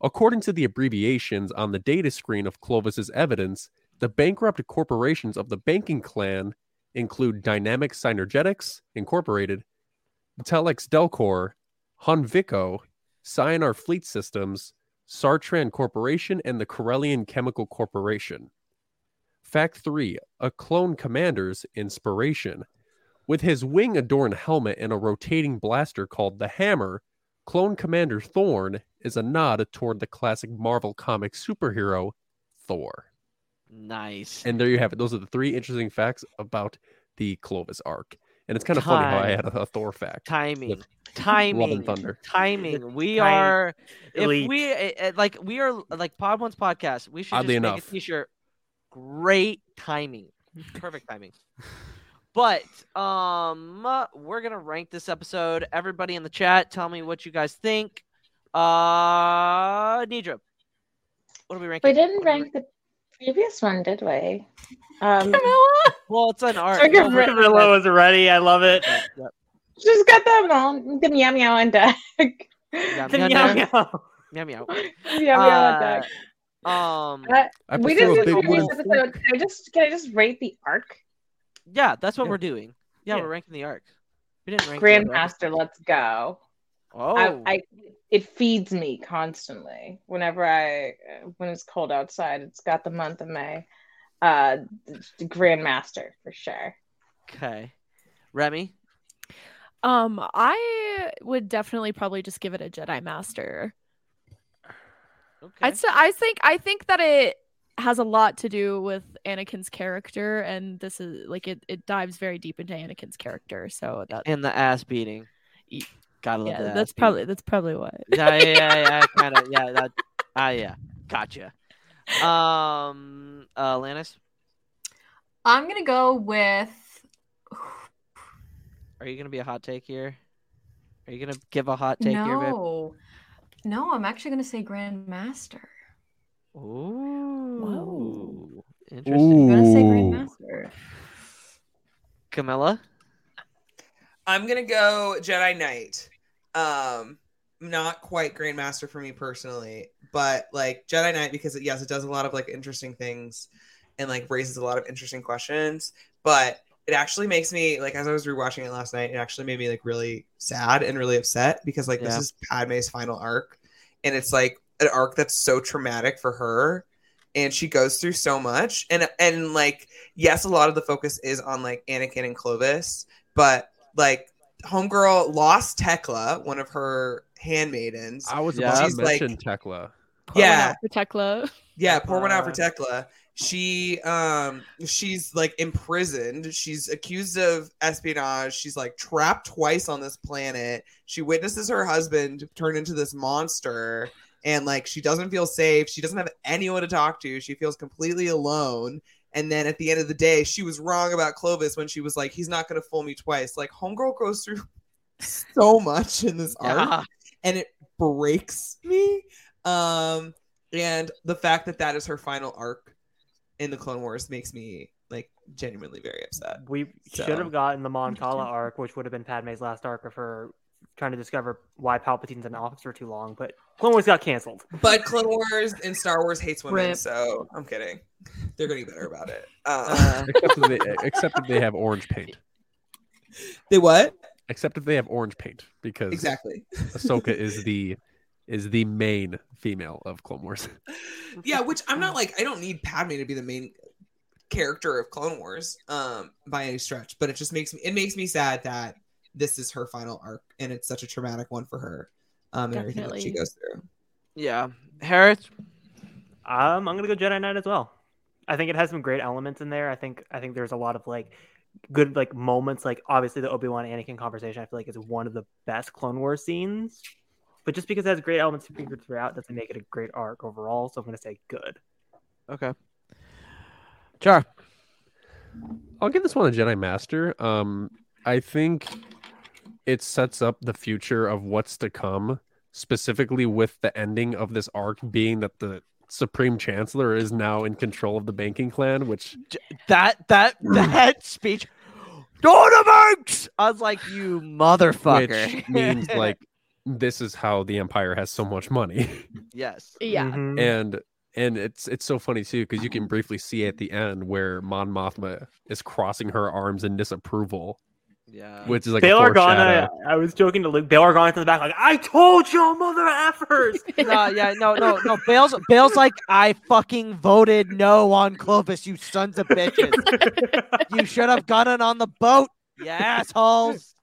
According to the abbreviations on the data screen of Clovis's evidence, the bankrupt corporations of the banking clan include Dynamic Synergetics Incorporated, Telex Delcor, Honvico, Cyanar Fleet Systems, Sartran Corporation, and the Corellian Chemical Corporation. Fact 3 A Clone Commander's Inspiration. With his wing adorned helmet and a rotating blaster called the Hammer, Clone Commander Thorn is a nod toward the classic Marvel comic superhero Thor. Nice. And there you have it. Those are the three interesting facts about the Clovis arc. And it's kind of funny how I had a, a Thor fact. Timing. timing Thunder. timing we Time- are if elite. we uh, uh, like we are like Podwans podcast we should Oddly just make enough. a t-shirt great timing perfect timing but um we're gonna rank this episode everybody in the chat tell me what you guys think uh Nedra what are we ranking We didn't rank the previous one, did we? Um, well it's an art Trigger well, we're Camila is ready. I love it. just got them on the meow meow on deck. Yum, The yum, meow yum. meow. meow meow meow meow on deck. Uh, um Uh, we didn't a do big the previous episode. Can I just can I just rate the arc? yeah that's what Yeah. we're doing yeah, Yeah. we're ranking the arc we didn't rank the Grandmaster, let's go. Oh, I, I it feeds me constantly whenever I when it's cold outside. It's got the month of May. Uh, the Grandmaster for sure. okay. Remy, Um, I would definitely probably just give it a Jedi Master. okay. I'd say I think I think that it has a lot to do with Anakin's character, and this is like it, it dives very deep into Anakin's character. So that and the ass beating. Gotta love yeah, that. that's probably that's probably why. yeah, yeah, yeah, yeah kind of. Yeah, that. Ah, yeah, gotcha. Um, uh, Alanis, I'm gonna go with are you gonna be a hot take here? Are you gonna give a hot take here, no, no. I'm actually gonna say Grandmaster. Ooh, interesting. I'm gonna say Grandmaster. Camila, I'm gonna go Jedi Knight. Um, not quite Grandmaster for me personally, but like Jedi Knight because it, yes, it does a lot of like interesting things and like raises a lot of interesting questions. But it actually makes me like as I was rewatching it last night, it actually made me like really sad and really upset because like Yeah. this is Padme's final arc, and it's like an arc that's so traumatic for her and she goes through so much and and like yes a lot of the focus is on like anakin and clovis but like homegirl lost tekla one of her handmaidens I was Yeah. about She's to like- mention Tekla. Pour one Yeah. out for Tekla. yeah pour one out for tekla she um she's like imprisoned she's accused of espionage she's like trapped twice on this planet she witnesses her husband turn into this monster and like she doesn't feel safe she doesn't have anyone to talk to she feels completely alone and then at the end of the day she was wrong about clovis when she was like he's not going to fool me twice. Like homegirl goes through so much in this arc and it breaks me. Um and the fact that that is her final arc in the clone wars makes me like genuinely very upset. We So- should have gotten the Mon Cala arc, which would have been Padme's last arc of her trying to discover why Palpatine's in office for too long. But Clone Wars got canceled. but clone wars and star wars hates women Rip. so i'm kidding they're gonna get better about it uh, Uh, Except that they, except that they have orange paint. they what Except if they have orange paint because exactly Ahsoka is the is the main female of Clone Wars. yeah which i'm not like i don't need padme to be the main character of clone wars um by any stretch but it just makes me it makes me sad that this is her final arc and it's such a traumatic one for her um and everything that she goes through yeah, Hereth. Um, I'm gonna go Jedi Knight as well. I think it has some great elements in there. I think I think there's a lot of like good like moments. Like obviously the Obi Wan Anakin conversation. I feel like is one of the best Clone Wars scenes. But just because it has great elements figured throughout doesn't make it a great arc overall. So I'm gonna say good. Okay. Char. I'll give this one a Jedi Master. Um, I think it sets up the future of what's to come, specifically with the ending of this arc being that the Supreme Chancellor is now in control of the banking clan, which That that that speech. Donabanks! I was like, you motherfucker. which means like this is how the Empire has so much money. yes. Yeah. Mhm. and and it's it's so funny too because you can briefly see at the end where Mon Mothma is crossing her arms in disapproval, Yeah. which is like Bail a Organa. I was joking to Luke. Bail Organa's in the back, like I told y'all, mother effers. no, yeah, no, no, no. Bail's Bail's like, I fucking voted no on Clovis, you sons of bitches. you should have gotten on the boat. You assholes.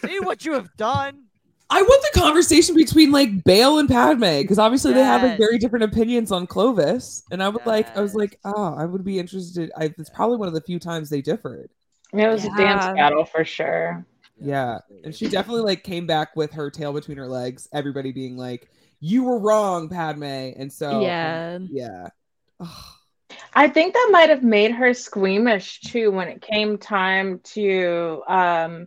See what you have done. I want the conversation between like Bale and Padme because obviously they have like very different opinions on Clovis, and I would like I was like, oh, I would be interested. I, it's probably one of the few times they differed. It was a dance battle for sure. Yeah, and she definitely like came back with her tail between her legs. Everybody being like, "You were wrong, Padme," and so Yeah. yeah. I think that might have made her squeamish too when it came time to um,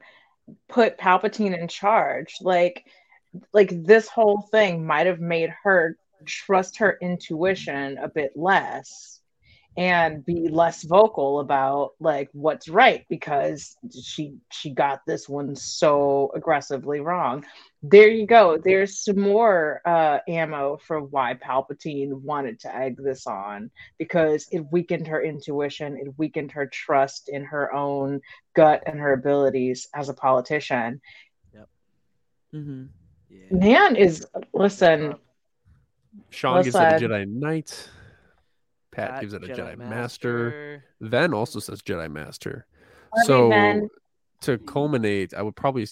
put Palpatine in charge. Like, like this whole thing might have made her trust her intuition a bit less and be less vocal about like what's right because she she got this one so aggressively wrong there you go there's some more uh ammo for why palpatine wanted to egg this on because it weakened her intuition it weakened her trust in her own gut and her abilities as a politician yep Mm-hmm. yeah. man is listen Sean gives it a listen. Jedi Knight. Pat, Pat, gives it a Jedi Jedi, Master. Master. Ven also says Jedi Master. Love so Ven. to culminate, I would probably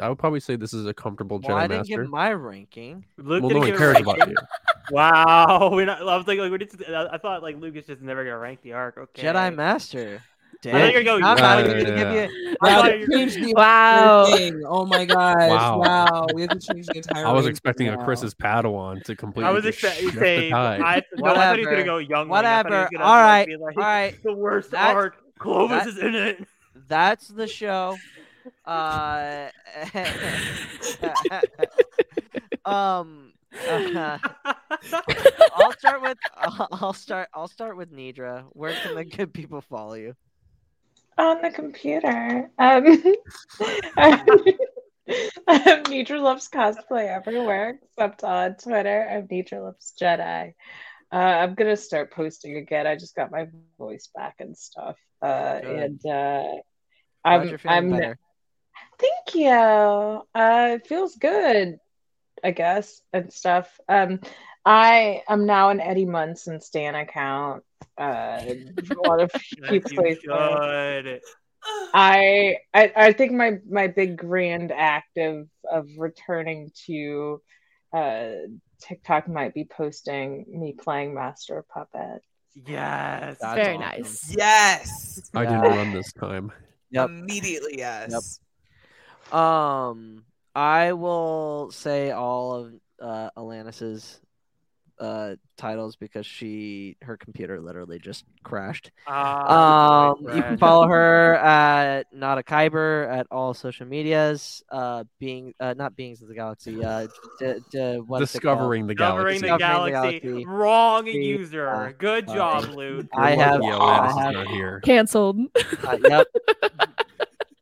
I would probably say this is a comfortable Well, Jedi I didn't Master. give my ranking. Luke well, didn't no one give a cares about ranking. you. Wow, we're not. I was like, like we're just, I I thought like Lucas just never gonna rank the arc. Okay. Jedi Master. I thought you were going. I'm Yeah, gonna yeah, give yeah. you. I Wow, thought they you were- changed the Wow. Oh my gosh! Wow. Wow. we have to change the entire. I was ranking expecting a. Chris's Padawan to completely. I was expecting the say, tide. I, no, I thought he was gonna Whatever. go young. Whatever. All right. All right. The worst That's- arc. Clovis that- is in it. That's the show. Uh, um, uh, I'll start with I'll, I'll start I'll start with Nedra. Where can the good people follow you? On the computer. Um, um, Nedra loves cosplay everywhere except on Twitter. I'm Nedra loves Jedi. Uh, I'm gonna start posting again. I just got my voice back and stuff, uh, Good. and uh, I'm I'm better. Thank you. Uh, it feels good, I guess, and stuff. Um, I am now an Eddie Munson Stan account. Uh, a lot of Yes, people you should. I, I I think my my big grand act of of returning to uh TikTok might be posting me playing Master of Puppet. Yes. That's Very awesome. nice. Yes. I didn't run this time. Yep. Immediately, yes. Yep. Um, I will say all of uh, Alanis's uh titles because she her computer literally just crashed. Ah, Um, good you can follow her at NotAKyber at all social medias. Uh, being uh, not beings of the galaxy. Uh, d- d- what is? Discovering the galaxy. the Discovering the galaxy. galaxy. Wrong See, user. uh, Good uh, job, Luke. I have- lucky I have- here. Cancelled. Uh, yep.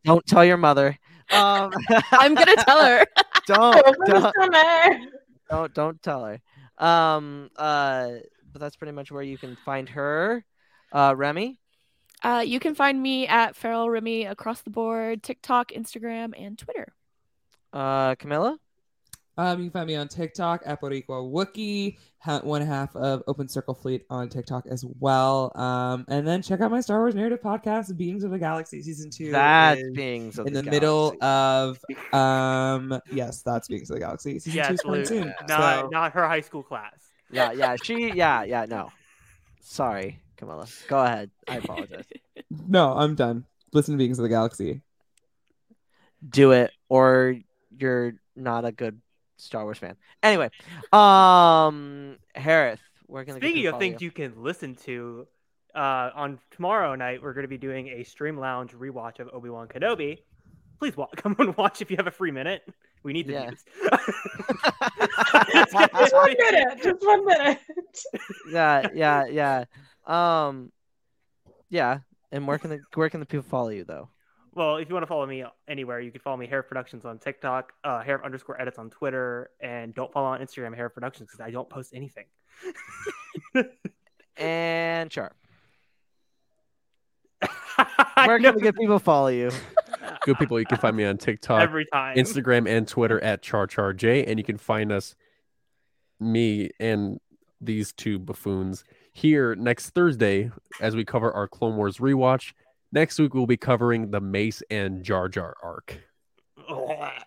Don't tell your mother. Um, I'm gonna tell her. don't, don't don't don't tell her. Um, uh, but that's pretty much where you can find her. Uh, Remy. Uh, you can find me at Feral Remy across the board, TikTok, Instagram, and Twitter. Uh, Camila. Um, you can find me on TikTok at Boricua Wookie, ha- one half of Open Circle Fleet on TikTok as well. Um, and then check out my Star Wars narrative podcast, Beings of the Galaxy season two. That's is beings of in the the, middle of um, yes, that's Beings of the Galaxy season two Yes, is coming Luke. soon. Not, So- not her high school class. Yeah, yeah. She. Yeah, yeah. No. Sorry, Camila. Go ahead. I apologize. no, I'm done. Listen to Beings of the Galaxy. Do it, or you're not a good Star Wars fan. Anyway, um, Hereth. Where can the good Speaking of things you? you can listen to, uh, on tomorrow night we're going to be doing a stream lounge rewatch of Obi Wan Kenobi. Please wa- come and watch if you have a free minute. We need the Yeah. views. Just one minute. Just one minute. yeah, yeah, yeah. Um, yeah. And where can the where can the people follow you though? Well, if you want to follow me anywhere, you can follow me Hereth Productions on TikTok, uh, Hair underscore edits on Twitter, and don't follow on Instagram Hereth Productions because I don't post anything. And Char. Where can the good people follow you? Good people, you can find me on TikTok, Every time. Instagram, and Twitter at CharCharJ, and you can find us, me and these two buffoons, here next Thursday as we cover our Clone Wars rewatch. Next week we'll be covering the Mace and Jar Jar arc.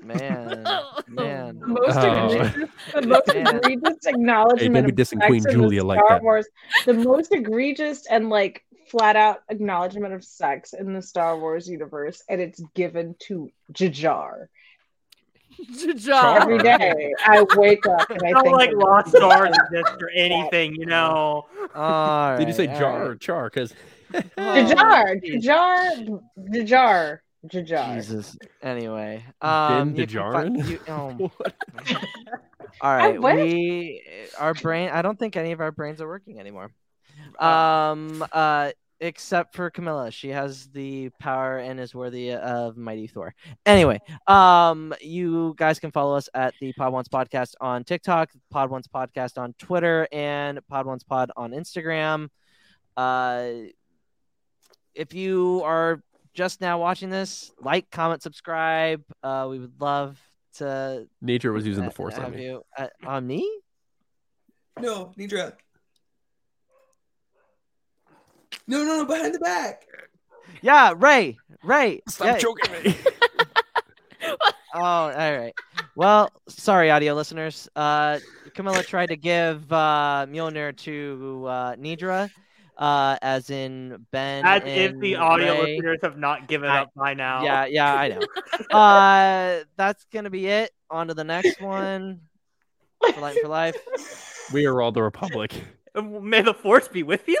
Man, man. most Oh. egregious, the most Man. egregious acknowledgement don't be of dissing sex Queen in the Julia like Star that. Wars, the most egregious and like flat out acknowledgement of sex in the Star Wars universe, and it's given to Jajar. Jar. Every day I wake up and I don't think like lost Jar. stars exist or anything, you know. All Did you say right, jar right. or char? Because Jajar, Jajar, Jajar, Jajar. Jesus. Anyway, um, you can fi- you- oh. All right, we our brain. I don't think any of our brains are working anymore. Um, uh, except for Camila, she has the power and is worthy of mighty Thor. Anyway, um, you guys can follow us at the Podwans Podcast on TikTok, Podwans Podcast on Twitter, and Podwans Pod on Instagram. Uh, if you are just now watching this, like, comment, subscribe. Uh, we would love to nature was using the force on me. you uh, on me. No, Nedra. No, no, no, behind the back. Yeah, Ray, Ray. Stop yeah. choking me. Oh, all right. Well, sorry, audio listeners. Uh, Camila tried to give uh, Mjolnir to uh, Nedra, uh, as in Ben. As if the audio Ray. listeners have not given I- up by now. Yeah, yeah, I know. uh, that's gonna be it. On to the next one. For life, for life. We are all the Republic. May the force be with you.